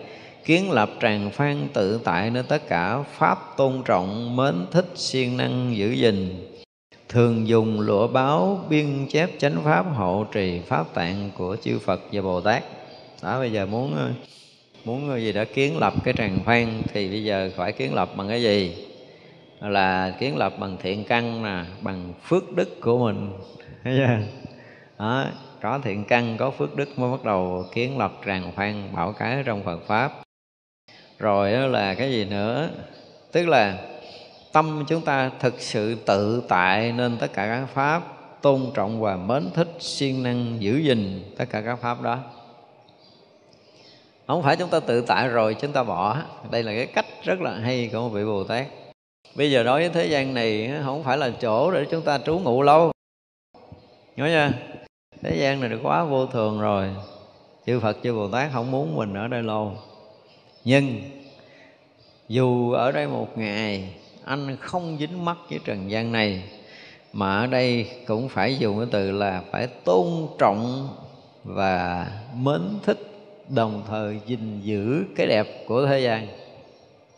kiến lập tràng phan tự tại nơi tất cả pháp tôn trọng, mến thích siêng năng giữ gìn. Thường dùng lụa báo, biên chép chánh pháp hộ trì pháp tạng của chư Phật và Bồ Tát. Đó bây giờ muốn à, muốn gì đã kiến lập cái tràng phan thì bây giờ phải kiến lập bằng cái gì? Là kiến lập bằng thiện căn nè bằng phước đức của mình. Thấy chưa? Đó, có thiện căn có phước đức mới bắt đầu kiến lập tràng phan bảo cái trong Phật pháp. Rồi đó là cái gì nữa? Tức là tâm chúng ta thực sự tự tại nên tất cả các pháp tôn trọng và mến thích siêng năng giữ gìn tất cả các pháp đó không phải chúng ta tự tại rồi, chúng ta bỏ. Đây là cái cách rất là hay của một vị bồ tát. Bây giờ đối với thế gian này, không phải là chỗ để chúng ta trú ngụ lâu. Nhớ chưa? Thế gian này quá vô thường rồi. Chư phật, chư bồ tát không muốn mình ở đây lâu. Nhưng, dù ở đây một ngày, anh không dính mắc với trần gian này, mà ở đây cũng phải dùng cái từ là phải tôn trọng và mến thích đồng thời gìn giữ cái đẹp của thế gian.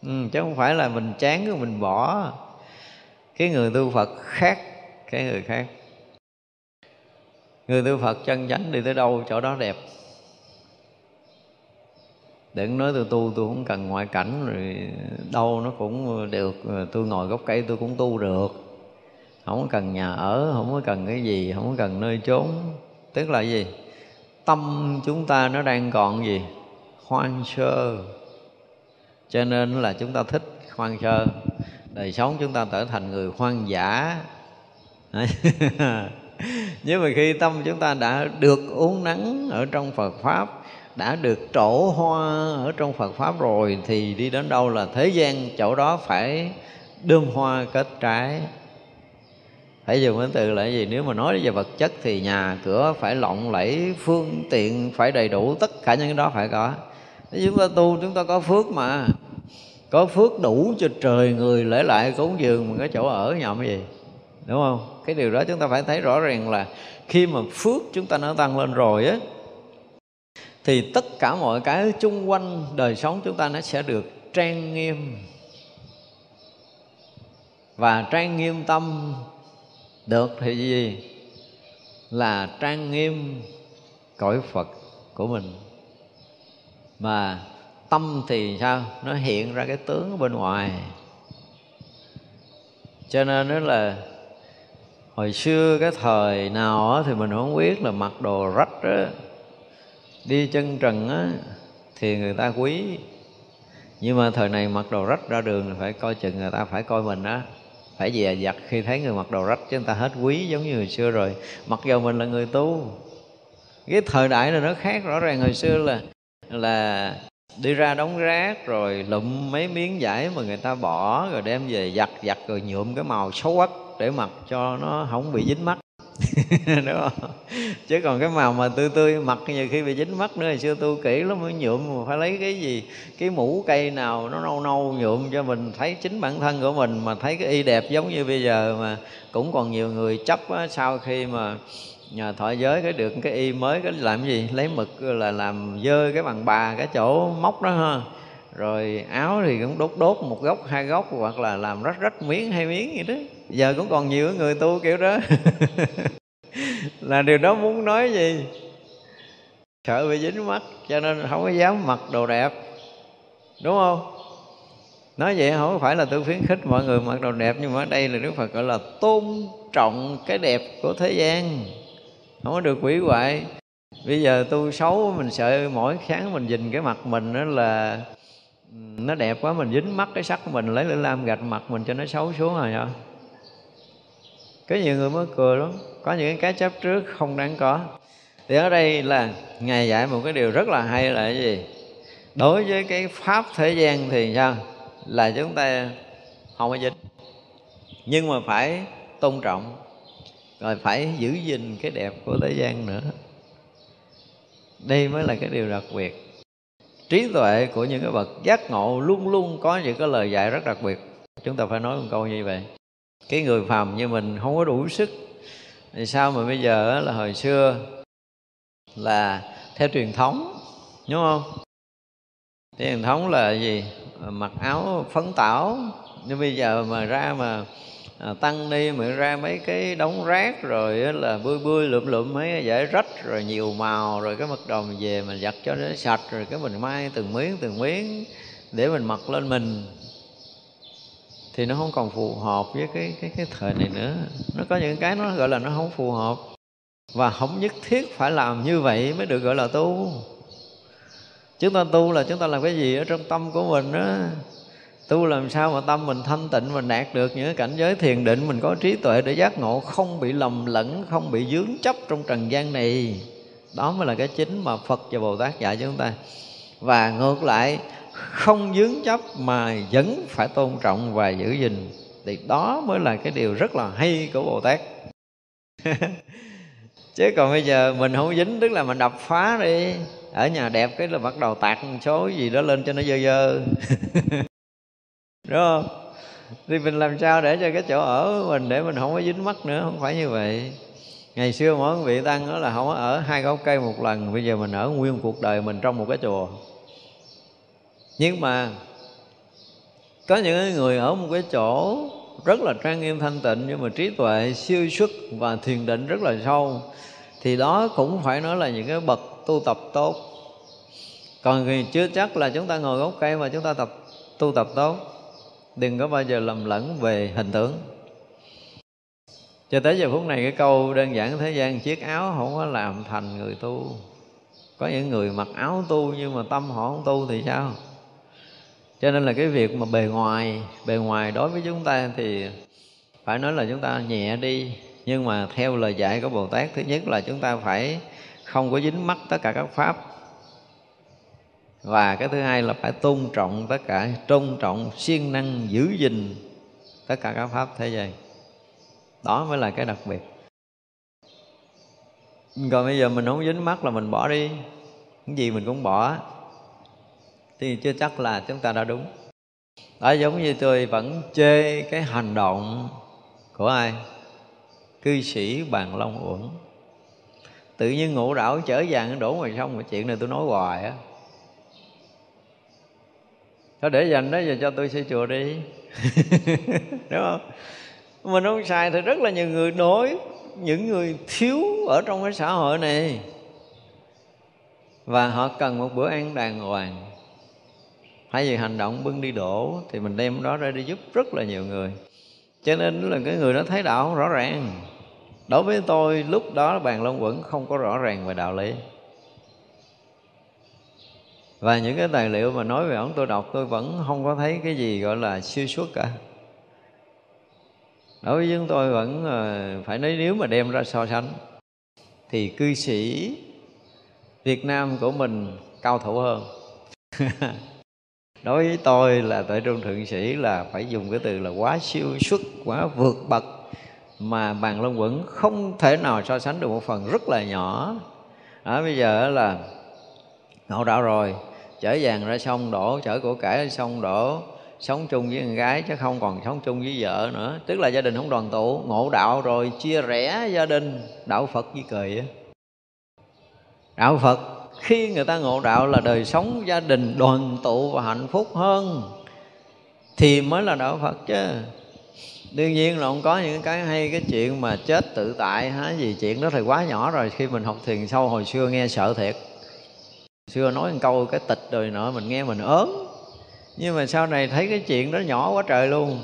Ừ, chứ không phải là mình chán rồi mình bỏ. Cái người tu phật khác cái người khác. Người tu phật chân chánh đi tới đâu chỗ đó đẹp. Đừng nói tôi tu tôi không cần ngoại cảnh rồi đâu nó cũng được. Tôi ngồi gốc cây tôi cũng tu được. Không cần nhà ở không có cần cái gì không có cần nơi trốn tức là gì? Tâm chúng ta nó đang còn gì? Hoang sơ. Cho nên là chúng ta thích hoang sơ. Đời sống chúng ta trở thành người hoang dã. Nhưng mà khi tâm chúng ta đã được uống nắng ở trong Phật pháp, đã được trổ hoa ở trong Phật pháp rồi, thì đi đến đâu là thế gian chỗ đó phải đơm hoa kết trái phải dùng cái từ là gì? Nếu mà nói về vật chất thì nhà cửa phải lộng lẫy, phương tiện phải đầy đủ, tất cả những cái đó phải có. Nếu chúng ta tu, chúng ta có phước mà. Có phước đủ cho trời người lễ lại cúng dường mình cái chỗ ở nhậm cái gì? Đúng không? Cái điều đó chúng ta phải thấy rõ ràng là khi mà phước chúng ta nó tăng lên rồi á, thì tất cả mọi cái chung quanh đời sống chúng ta nó sẽ được trang nghiêm. Và trang nghiêm tâm được thì gì? Là trang nghiêm cõi phật của mình. Mà tâm thì sao? Nó hiện ra cái tướng ở bên ngoài. Cho nên đó là hồi xưa cái thời nào đó thì mình không biết là mặc đồ rách đó đi chân trần á, thì người ta quý. Nhưng mà thời này mặc đồ rách ra đường thì phải coi chừng người ta phải coi mình á phải dè dặt khi thấy người mặc đồ rách chứ người ta hết quý giống như hồi xưa rồi. Mặc dù mình là người tu, cái thời đại này nó khác rõ ràng. Hồi xưa là là đi ra đóng rác rồi lụm mấy miếng vải mà người ta bỏ rồi đem về giặt giặt rồi nhuộm cái màu xấu quắc để mặc cho nó không bị dính mắt. đúng không? Chứ còn cái màu mà tươi tươi mặt nhiều khi bị dính mắt nữa hồi xưa tu kỹ lắm mới nhuộm mà phải lấy cái gì cái mũ cây nào nó nâu nâu nhuộm cho mình thấy chính bản thân của mình mà thấy cái y đẹp giống như bây giờ mà cũng còn nhiều người chấp á, sau khi mà nhờ thọ giới cái được cái y mới cái làm gì? Lấy mực là làm dơ cái bằng bà cái chỗ móc đó ha. Rồi áo thì cũng đốt đốt một góc hai góc hoặc là làm rách rách miếng hai miếng vậy đó giờ cũng còn nhiều người tu kiểu đó. Là điều đó muốn nói gì? Sợ bị dính mắt, cho nên không có dám mặc đồ đẹp. Đúng không? Nói vậy không phải là tôi khuyến khích mọi người mặc đồ đẹp, nhưng mà ở đây là đức phật gọi là tôn trọng cái đẹp của thế gian. Không có được quỷ hoại. Bây giờ tu xấu, mình sợ mỗi sáng mình nhìn cái mặt mình đó là ừ, nó đẹp quá, mình dính mắt cái sắc của mình, lấy lửa lam gạch mặt mình cho nó xấu xuống rồi hả? Có nhiều người mới cười lắm. Có những cái chấp trước không đáng có. Thì ở đây là ngài dạy một cái điều rất là hay là cái gì? Đối với cái pháp thế gian thì sao? Là chúng ta không có dính. Nhưng mà phải tôn trọng. Rồi phải giữ gìn cái đẹp của thế gian nữa. Đây mới là cái điều đặc biệt. Trí tuệ của những cái bậc giác ngộ luôn luôn có những cái lời dạy rất đặc biệt. Chúng ta phải nói một câu như vậy cái người phàm như mình không có đủ sức. Thì sao mà bây giờ là hồi xưa là theo truyền thống đúng không? Theo truyền thống là gì? Mặc áo phấn tảo. Nhưng bây giờ mà ra mà à, tăng đi mà ra mấy cái đống rác rồi là bươi bươi lượm lượm mấy cái giải rách rồi nhiều màu rồi cái mật đồng mình về mình giặt cho nó sạch rồi cái mình may từng miếng từng miếng để mình mặc lên mình thì nó không còn phù hợp với cái cái cái thời này nữa. Nó có những cái nó gọi là nó không phù hợp. Và không nhất thiết phải làm như vậy mới được gọi là tu. Chúng ta tu là chúng ta làm cái gì ở trong tâm của mình đó tu làm sao mà tâm mình thanh tịnh mình đạt được những cảnh giới thiền định mình có trí tuệ để giác ngộ, không bị lầm lẫn, không bị dướng chấp trong trần gian này? Đó mới là cái chính mà phật và bồ tát dạy chúng ta. Và ngược lại không dướng chấp mà vẫn phải tôn trọng và giữ gìn. Thì đó mới là cái điều rất là hay của bồ tát. Chứ còn bây giờ mình không dính, tức là mình đập phá đi. Ở nhà đẹp cái là bắt đầu tạt số gì đó lên cho nó dơ dơ. Đúng không? Thì mình làm sao để cho cái chỗ ở mình để mình không có dính mắt nữa, không phải như vậy. Ngày xưa mỗi vị tăng đó là không có ở hai gốc cây một lần. Bây giờ mình ở nguyên cuộc đời mình trong một cái chùa nhưng mà có những người ở một cái chỗ rất là trang nghiêm, thanh tịnh nhưng mà trí tuệ siêu xuất và thiền định rất là sâu, thì đó cũng phải nói là những cái bậc tu tập tốt. Còn thì chưa chắc là chúng ta ngồi gốc cây mà chúng ta tập, tu tập tốt. Đừng có bao giờ lầm lẫn về hình tướng cho tới giờ phút này, cái câu đơn giản thế gian, chiếc áo không có làm thành người tu. Có những người mặc áo tu nhưng mà tâm họ không tu thì sao? Cho nên là cái việc mà bề ngoài bề ngoài đối với chúng ta thì phải nói là chúng ta nhẹ đi. Nhưng mà theo lời dạy của bồ tát, thứ nhất là chúng ta phải không có dính mắc tất cả các pháp. Và cái thứ hai là phải tôn trọng tất cả tôn trọng, siêng năng, giữ gìn tất cả các pháp thế gian. Đó mới là cái đặc biệt. Còn bây giờ mình không dính mắt là mình bỏ đi. Cái gì mình cũng bỏ thì chưa chắc là chúng ta đã đúng. Đó, giống như tôi vẫn chê cái hành động của ai? Cư sĩ bàn long uẩn. Tự nhiên ngủ đảo chở vàng đổ ngoài sông mà chuyện này tôi nói hoài á. Thôi để dành đó giờ cho tôi xây chùa đi. Đúng không? Mình không xài thì rất là nhiều người đối những người thiếu ở trong cái xã hội này. Và họ cần một bữa ăn đàng hoàng hay vì hành động bưng đi đổ, thì mình đem đó ra đi giúp rất là nhiều người. Cho nên là cái người đó thấy đạo không rõ ràng. Đối với tôi, lúc đó bàn long quẩn không có rõ ràng về đạo lý. Và những cái tài liệu mà nói về ổng tôi đọc, tôi vẫn không có thấy cái gì gọi là siêu xuất cả. Đối với chúng tôi vẫn ờ, phải nói nếu mà đem ra so sánh, thì cư sĩ Việt Nam của mình cao thủ hơn. đối với tôi là tuệ trung thượng sĩ là phải dùng cái từ là quá siêu xuất, quá vượt bậc mà bàn long quẩn không thể nào so sánh được một phần rất là nhỏ. Đó, bây giờ là ngộ đạo rồi, chở vàng ra sông đổ, chở của cải ra sông đổ, sống chung với con gái chứ không còn sống chung với vợ nữa. Tức là gia đình không đoàn tụ, ngộ đạo rồi chia rẽ gia đình, đạo phật với cười đạo phật khi người ta ngộ đạo là đời sống gia đình đoàn tụ và hạnh phúc hơn, thì mới là đạo phật chứ. Đương nhiên là không có những cái hay cái chuyện mà chết tự tại hả? Gì chuyện đó thì quá nhỏ rồi, khi mình học thiền sâu hồi xưa nghe sợ thiệt. Xưa nói một câu cái tịch đời nọ mình nghe mình ớn. Nhưng mà sau này thấy cái chuyện đó nhỏ quá trời luôn.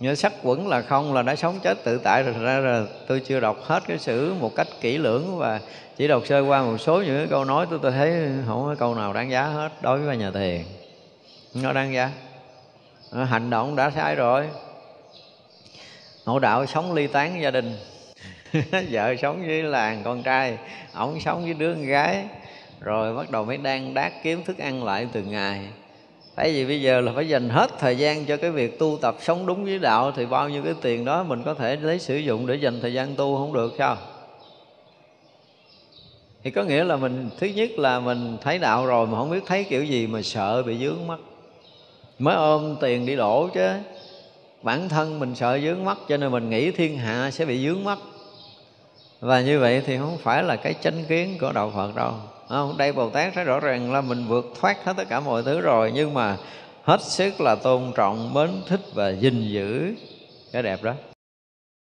Nhớ sắc quẩn là không, là đã sống chết tự tại rồi. Ra là tôi chưa đọc hết cái sử một cách kỹ lưỡng và chỉ đọc sơ qua một số những cái câu nói tôi tôi thấy không có câu nào đáng giá hết đối với nhà thiền. Nó đáng giá. Hành động đã sai rồi. Ngộ đạo sống ly tán gia đình. Vợ sống với làng con trai. Ổng sống với đứa con gái. Rồi bắt đầu mới đang đát kiếm thức ăn lại từng ngày. Tại vì bây giờ là phải dành hết thời gian cho cái việc tu tập sống đúng với đạo thì bao nhiêu cái tiền đó mình có thể lấy sử dụng để dành thời gian tu không được, sao? Thì có nghĩa là mình, thứ nhất là mình thấy đạo rồi mà không biết thấy kiểu gì mà sợ bị dướng mắt mới ôm tiền đi đổ chứ. Bản thân mình sợ dướng mắt cho nên mình nghĩ thiên hạ sẽ bị dướng mắt và như vậy thì không phải là cái chánh kiến của đạo phật đâu. Không? Đây bồ tát thấy rõ ràng là mình vượt thoát hết tất cả mọi thứ rồi, nhưng mà hết sức là tôn trọng, mến thích và gìn giữ cái đẹp đó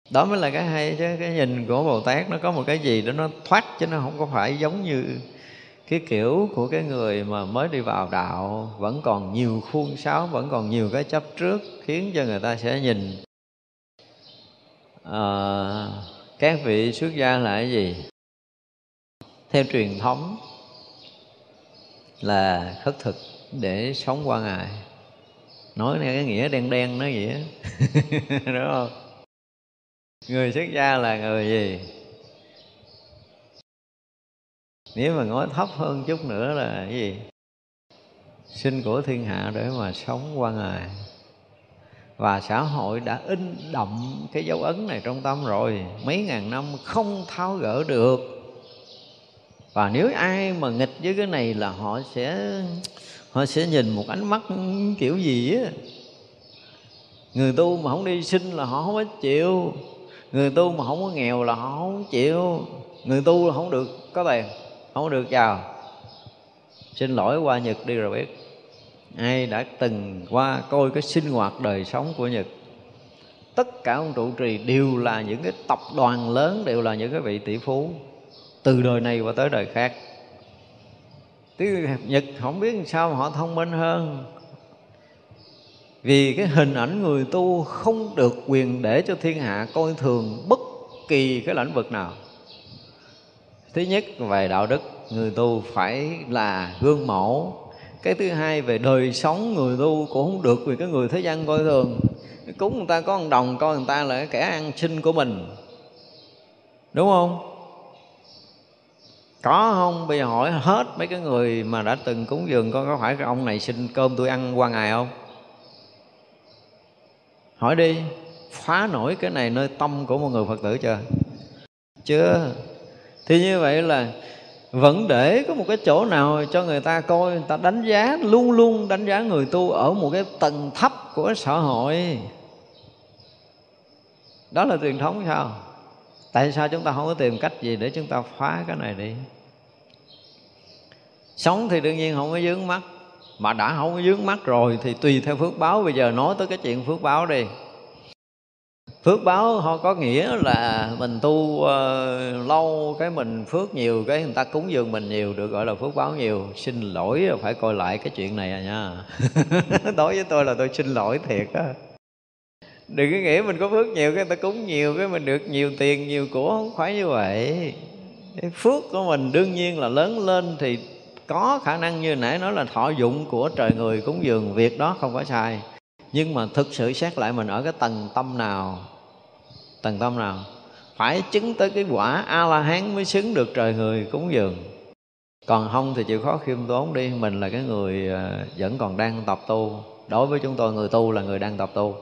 đó mới là cái hay chứ cái nhìn của bồ tát nó có một cái gì đó nó thoát chứ nó không có phải giống như cái kiểu của cái người mà mới đi vào đạo. Vẫn còn nhiều khuôn sáo vẫn còn nhiều cái chấp trước khiến cho người ta sẽ nhìn. À, các vị xuất gia là cái gì? Theo truyền thống là khất thực để sống qua ngày. Nói theo cái nghĩa đen đen nói vậy đúng không? Người xuất gia là người gì? Nếu mà nói thấp hơn chút nữa là cái gì? Sinh của thiên hạ để mà sống qua ngày. Và xã hội đã in đậm cái dấu ấn này trong tâm rồi. Mấy ngàn năm không tháo gỡ được. Và nếu ai mà nghịch với cái này là họ sẽ họ sẽ nhìn một ánh mắt kiểu gì á? Người tu mà không đi sinh là họ không có chịu người tu mà không có nghèo là họ không chịu. Người tu là không được, có tiền, không được chào xin lỗi qua nhật đi rồi biết. Ai đã từng qua coi cái sinh hoạt đời sống của nhật, tất cả ông trụ trì đều là những cái tập đoàn lớn, đều là những cái vị tỷ phú từ đời này qua tới đời khác. Tiếng nhật không biết sao họ thông minh hơn vì cái hình ảnh người tu không được quyền để cho thiên hạ coi thường bất kỳ cái lĩnh vực nào. Thứ nhất, về đạo đức, người tu phải là gương mẫu. Cái thứ hai, về đời sống, người tu cũng không được vì cái người thế gian coi thường. Cúng người ta có một đồng, coi người ta là cái kẻ ăn xin của mình. Đúng không? Có không? Bây giờ hỏi hết mấy cái người mà đã từng cúng dường con có phải cái ông này xin cơm tôi ăn qua ngày không? Hỏi đi, phá nổi cái này nơi tâm của một người phật tử chưa? Chưa. Thì như vậy là vẫn để có một cái chỗ nào cho người ta coi, người ta đánh giá, luôn luôn đánh giá người tu ở một cái tầng thấp của xã hội. Đó là truyền thống sao? Tại sao chúng ta không có tìm cách gì để chúng ta phá cái này đi? Sống thì đương nhiên không có dướng mắt mà đã không có dướng mắt rồi thì tùy theo phước báo. Bây giờ nói tới cái chuyện phước báo đi. Phước báo họ có nghĩa là mình tu uh, lâu cái mình phước nhiều cái người ta cúng dường mình nhiều được gọi là phước báo nhiều. Xin lỗi phải coi lại cái chuyện này à nha. Đối với tôi là tôi xin lỗi thiệt á. Đừng có nghĩ mình có phước nhiều cái người ta cúng nhiều cái mình được nhiều tiền nhiều của không phải như vậy. Cái phước của mình đương nhiên là lớn lên thì có khả năng như nãy nói là thọ dụng của trời người cúng dường, việc đó không có sai. Nhưng mà thực sự xét lại mình ở cái tầng tâm nào, tầng tâm nào, phải chứng tới cái quả a la hán mới xứng được trời người cúng dường. Còn không thì chịu khó khiêm tốn đi, mình là cái người ờ, vẫn còn đang tập tu. Đối với chúng tôi, người tu là người đang tập tu.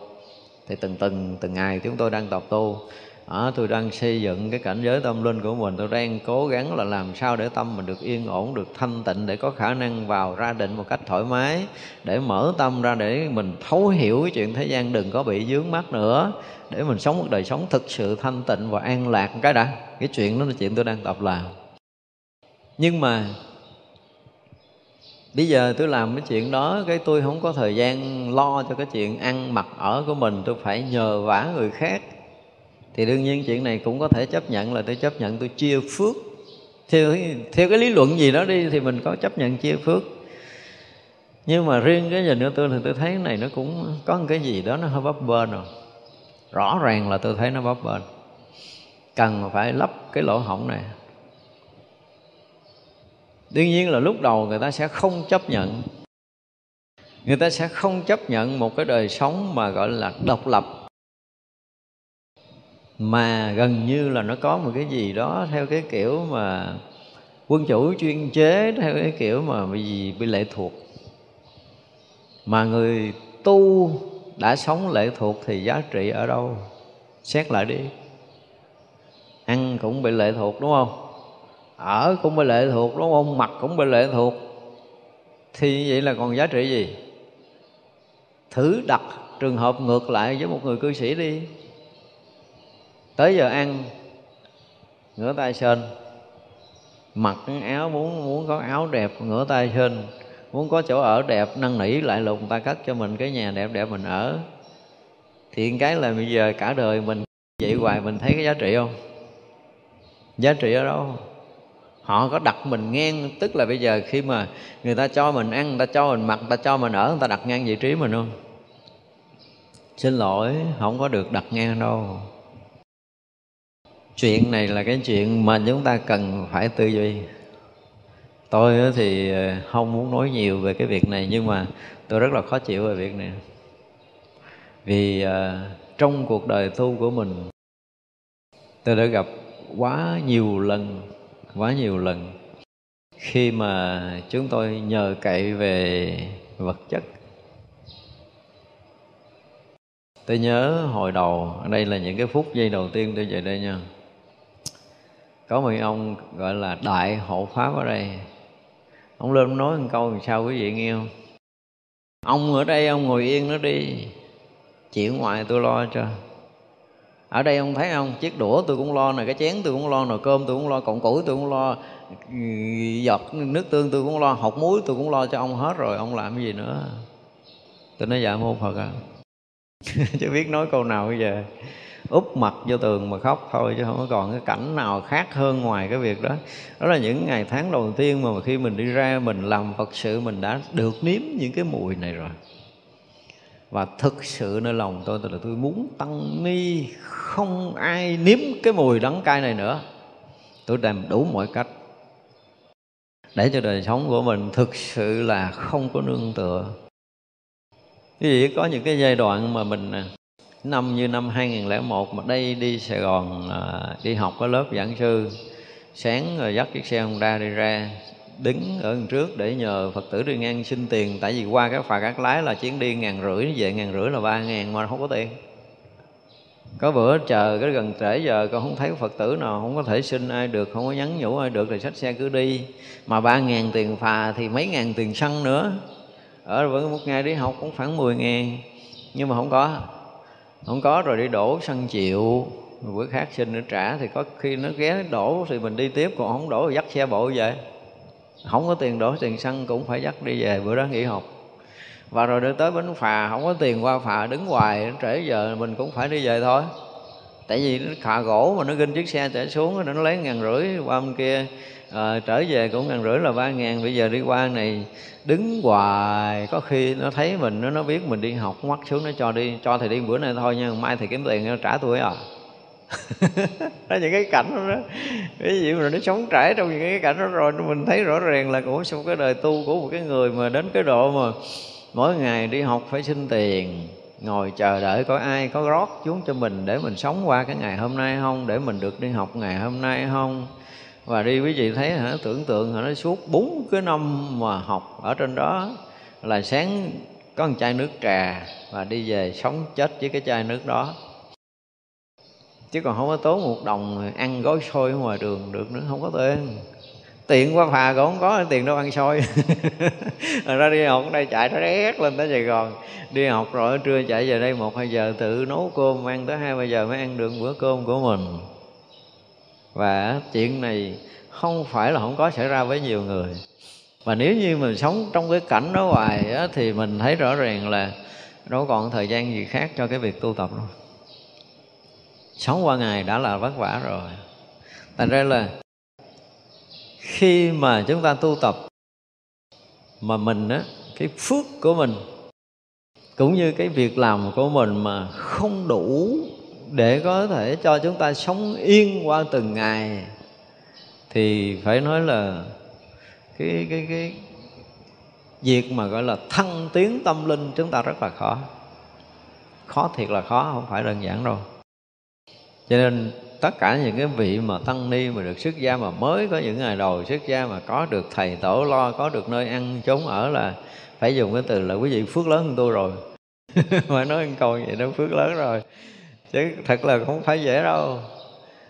Thì từng từng từng ngày chúng tôi đang tập tu à, tôi đang xây dựng cái cảnh giới tâm linh của mình. Tôi đang cố gắng là làm sao để tâm mình được yên ổn được thanh tịnh để có khả năng vào ra định một cách thoải mái để mở tâm ra để mình thấu hiểu cái chuyện thế gian đừng có bị dướng mắt nữa để mình sống một đời sống thực sự thanh tịnh và an lạc. Cái đã cái chuyện đó là chuyện tôi đang tập làm. Nhưng mà bây giờ tôi làm cái chuyện đó cái tôi không có thời gian lo cho cái chuyện ăn mặc ở của mình. Tôi phải nhờ vả người khác thì đương nhiên chuyện này cũng có thể chấp nhận là tôi chấp nhận tôi chia phước. Theo theo cái lý luận gì đó đi thì mình có chấp nhận chia phước. Nhưng mà riêng cái nhìn của tôi thì tôi thấy cái này nó cũng có một cái gì đó nó hơi bấp bênh rồi. Rõ ràng là tôi thấy nó bấp bênh. Cần phải lấp cái lỗ hổng này. Đương nhiên là lúc đầu người ta sẽ không chấp nhận. Người ta sẽ không chấp nhận một cái đời sống mà gọi là độc lập mà gần như là nó có một cái gì đó theo cái kiểu mà quân chủ chuyên chế, theo cái kiểu mà bị gì, bị lệ thuộc. Mà người tu đã sống lệ thuộc thì giá trị ở đâu? Xét lại đi. Ăn cũng bị lệ thuộc, đúng không? Ở cũng bị lệ thuộc, đúng không? Mặc cũng bị lệ thuộc. Thì vậy là còn giá trị gì? Thử đặt trường hợp ngược lại với một người cư sĩ đi tới giờ ăn, ngửa tay sên mặc áo, muốn muốn có áo đẹp, ngửa tay sên muốn có chỗ ở đẹp, năn nỉ lại lùng ta cất cho mình cái nhà đẹp đẹp mình ở. Thì cái là bây giờ cả đời mình vậy hoài, mình thấy cái giá trị không? Giá trị ở đâu? Họ có đặt mình ngang, tức là bây giờ khi mà người ta cho mình ăn, người ta cho mình mặc, người ta cho mình ở, người ta đặt ngang vị trí mình không? Xin lỗi, không có được đặt ngang đâu chuyện này là cái chuyện mà chúng ta cần phải tư duy. Tôi thì ờ, không muốn nói nhiều về cái việc này nhưng mà tôi rất là khó chịu về việc này. Vì uh, trong cuộc đời tu của mình tôi đã gặp quá nhiều lần quá nhiều lần khi mà chúng tôi nhờ cậy về vật chất. Tôi nhớ hồi đầu đây là những cái phút giây đầu tiên tôi về đây nha có một ông gọi là đại hộ pháp ở đây. Ông lên nói một câu làm sao quý vị nghe không? Ông ở đây, ông ngồi yên nó đi. Chuyện ngoài tôi lo cho. Ở đây ông thấy không? Chiếc đũa tôi cũng lo nè, cái chén tôi cũng lo nồi cơm tôi cũng lo, cọng củi tôi cũng lo, giọt nước tương tôi cũng lo, hột muối tôi cũng lo cho ông hết rồi, ông làm cái gì nữa? Tôi nói dạ mô phật à chứ biết nói câu nào bây giờ úp mặt vô tường mà khóc thôi, chứ không có còn cái cảnh nào khác hơn ngoài cái việc đó. Đó là những ngày tháng đầu tiên mà khi mình đi ra mình làm phật sự, mình đã được nếm những cái mùi này rồi. Và thực sự nơi lòng tôi là tôi muốn tăng ni, không ai nếm cái mùi đắng cay này nữa. Tôi làm đủ mọi cách để cho đời sống của mình thực sự là không có nương tựa. Quý vị có những cái giai đoạn mà mình năm như năm 2001 mà đây đi Sài Gòn à, đi học có lớp giảng sư. Sáng rồi dắt chiếc xe Honda đi ra đứng ở đằng trước để nhờ Phật tử đi ngang xin tiền. Tại vì qua cái phà các lái là chuyến đi ngàn rưỡi về ngàn rưỡi là ba ngàn mà không có tiền. Có bữa chờ cái gần trễ giờ con không thấy Phật tử nào không có thể xin ai được không có nhắn nhủ ai được thì xách xe cứ đi. Mà ba ngàn tiền phà thì mấy ngàn tiền xăng nữa. Ở vẫn một ngày đi học cũng khoảng 10 ngàn nhưng mà không có không có rồi đi đổ xăng chịu. Bữa khác xin nữa trả thì có khi nó ghé đổ thì mình đi tiếp, còn không đổ thì dắt xe bộ về. Không có tiền đổ tiền xăng cũng phải dắt đi về, bữa đó nghỉ học. Và rồi đến tới bến phà, không có tiền qua phà, đứng hoài trễ giờ mình cũng phải đi về thôi. Tại vì nó khà gỗ mà nó ginh chiếc xe chở xuống, nó lấy ngàn rưỡi qua bên kia à, trở về cũng ngàn rưỡi là ba ngàn. Bây giờ đi qua này đứng hoài. Có khi nó thấy mình nó nó biết mình đi học mắt xuống nó cho đi cho thầy đi bữa nay thôi nha. Mai thầy kiếm tiền nó trả tôi à. Đó những cái cảnh đó, đó. ví dụ là nó sống trải trong những cái cảnh đó rồi mình thấy rõ ràng là của trong cái đời tu của một cái người mà đến cái độ mà mỗi ngày đi học phải xin tiền ngồi chờ đợi có ai có rót xuống cho mình để mình sống qua cái ngày hôm nay không để mình được đi học ngày hôm nay không? Và đi quý vị thấy hả, tưởng tượng hả, nó suốt bốn cái năm mà học ở trên đó là sáng có một chai nước trà và đi về sống chết với cái chai nước đó. Chứ còn không có tốn một đồng ăn gói xôi ở ngoài đường được nữa, không có tiền. Tiền qua phà cũng không có, tiền đâu ăn xôi. Ra đi học ở đây chạy nó rét lên tới sài gòn. Đi học rồi trưa chạy về đây một hai giờ tự nấu cơm, ăn tới hai ba giờ mới ăn được bữa cơm của mình và chuyện này không phải là không có xảy ra với nhiều người. Và nếu như mình sống trong cái cảnh đó hoài á, thì mình thấy rõ ràng là đâu còn thời gian gì khác cho cái việc tu tập đâu. Sống qua ngày đã là vất vả rồi. Thành ra là khi mà chúng ta tu tập mà mình á cái phước của mình cũng như cái việc làm của mình mà không đủ để có thể cho chúng ta sống yên qua từng ngày, thì phải nói là cái cái cái việc mà gọi là thăng tiến tâm linh chúng ta rất là khó. Khó thiệt là khó, không phải đơn giản đâu. Cho nên tất cả những cái vị mà tăng ni mà được xuất gia mà mới có những ngày đầu xuất gia mà có được thầy tổ lo, có được nơi ăn chốn ở là phải dùng cái từ là quý vị phước lớn hơn tôi rồi. Phải nói một câu vậy đó, phước lớn rồi chứ thật là không phải dễ đâu.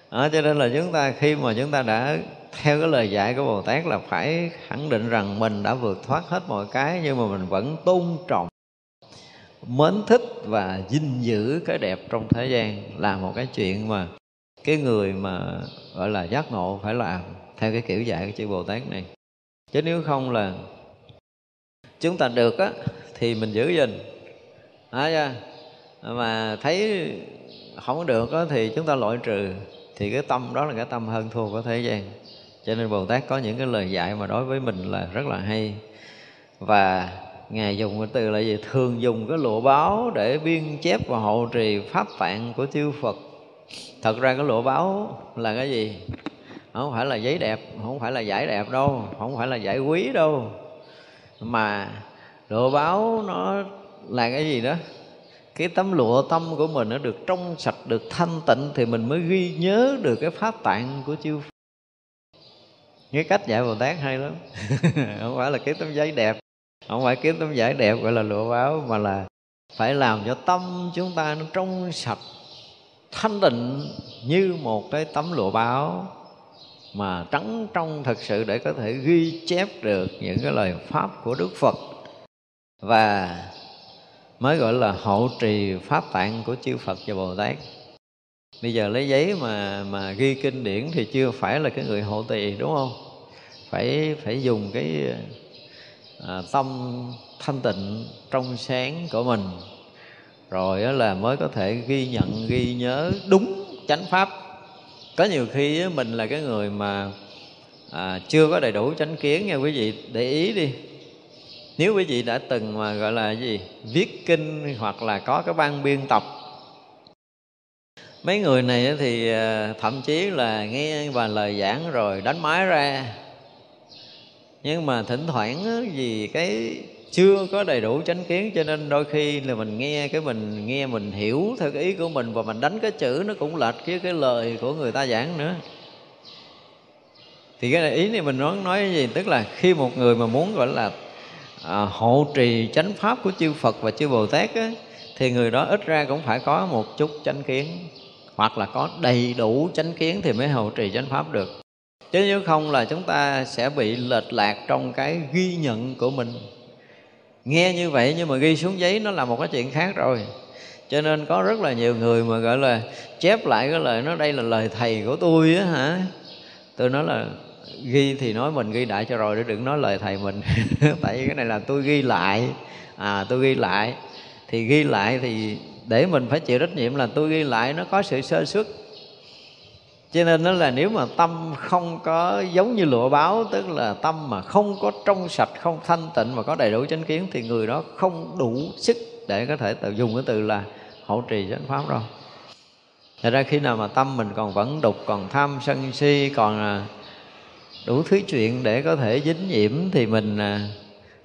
À, cho nên là chúng ta khi mà chúng ta đã theo cái lời dạy của Bồ Tát là phải khẳng định rằng mình đã vượt thoát hết mọi cái nhưng mà mình vẫn tôn trọng mến thích và gìn giữ cái đẹp trong thế gian là một cái chuyện mà cái người mà gọi là giác ngộ phải làm theo cái kiểu dạy của chư Bồ Tát này. Chứ nếu không là chúng ta được á thì mình giữ gìn. À, mà thấy không được đó, thì chúng ta loại trừ. Thì cái tâm đó là cái tâm hơn thua của thế gian. Cho nên Bồ Tát có những cái lời dạy mà đối với mình là rất là hay. Và ngài dùng cái từ là gì? Thường dùng cái lụa báo để biên chép và hộ trì pháp tạng của chư Phật. Thật ra cái lụa báo là cái gì? Không phải là giấy đẹp không phải là giải đẹp đâu không phải là giải quý đâu. Mà lụa báo nó là cái gì đó? Cái tấm lụa tâm của mình nó được trong sạch, được thanh tịnh thì mình mới ghi nhớ được cái pháp tạng của chư cái cách dạy bồ tát hay lắm. Không phải là cái tấm giấy đẹp. Không phải kiếm tấm giải đẹp gọi là lụa báo, mà là phải làm cho tâm chúng ta nó trong sạch, thanh định như một cái tấm lụa báo mà trắng trong thật sự để có thể ghi chép được những cái lời pháp của Đức Phật. Và mới gọi là hộ trì pháp tạng của chư Phật và Bồ Tát. Bây giờ lấy giấy mà mà ghi kinh điển thì chưa phải là cái người hộ trì đúng không? Phải phải dùng cái à, tâm thanh tịnh trong sáng của mình rồi đó là mới có thể ghi nhận ghi nhớ đúng chánh pháp có nhiều khi mình là cái người mà à, chưa có đầy đủ chánh kiến nha quý vị để ý đi nếu quý vị đã từng mà, gọi là gì? Viết kinh hoặc là có cái ban biên tập. Mấy người này thì à, thậm chí là nghe và lời giảng rồi đánh máy ra. Nhưng mà thỉnh thoảng vì cái chưa có đầy đủ chánh kiến cho nên đôi khi là mình nghe cái mình, nghe mình hiểu theo cái ý của mình và mình đánh cái chữ nó cũng lệch với cái lời của người ta giảng nữa. Thì cái này, ý này mình nói nói cái gì? Tức là khi một người mà muốn, gọi là à, hộ trì chánh pháp của chư Phật và chư Bồ Tát á, thì người đó ít ra cũng phải có một chút chánh kiến hoặc là có đầy đủ chánh kiến thì mới hộ trì chánh pháp được. Chứ nếu không là chúng ta sẽ bị lệch lạc trong cái ghi nhận của mình. Nghe như vậy nhưng mà ghi xuống giấy nó là một cái chuyện khác rồi. Cho nên có rất là nhiều người mà gọi là chép lại cái lời nó đây là lời thầy của tôi á hả? Tôi nói là ghi thì nói mình ghi lại cho rồi để đừng nói lời thầy mình. Tại vì cái này là tôi ghi lại. À tôi ghi lại. Thì ghi lại thì để mình phải chịu trách nhiệm là tôi ghi lại nó có sự sơ xuất cho nên nó là nếu mà tâm không có giống như lụa báo tức là tâm mà không có trong sạch không thanh tịnh mà có đầy đủ chánh kiến thì người đó không đủ sức để có thể tự dùng cái từ là hậu trì chánh pháp đâu. Thật ra khi nào mà tâm mình còn vẫn đục, còn tham sân si, còn à, đủ thứ chuyện để có thể dính nhiễm thì mình à,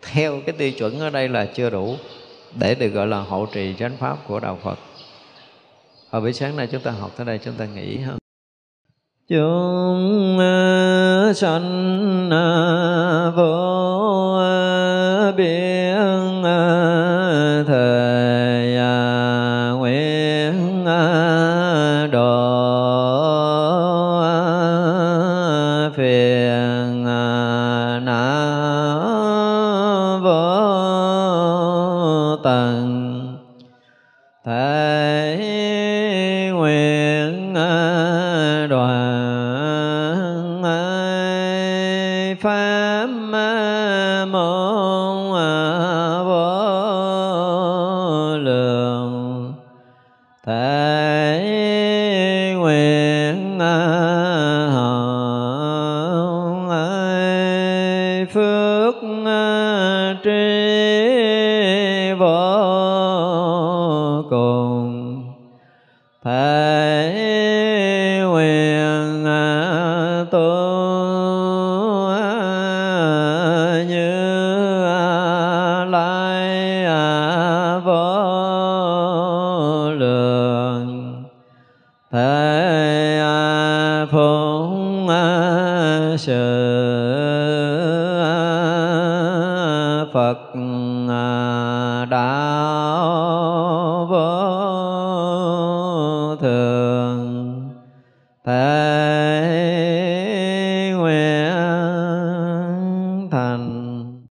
theo cái tiêu chuẩn ở đây là chưa đủ để được gọi là hộ trì chánh pháp của đạo Phật. Hồi buổi sáng nay chúng ta học tới đây chúng ta nghỉ hơn chúng à, sanh à,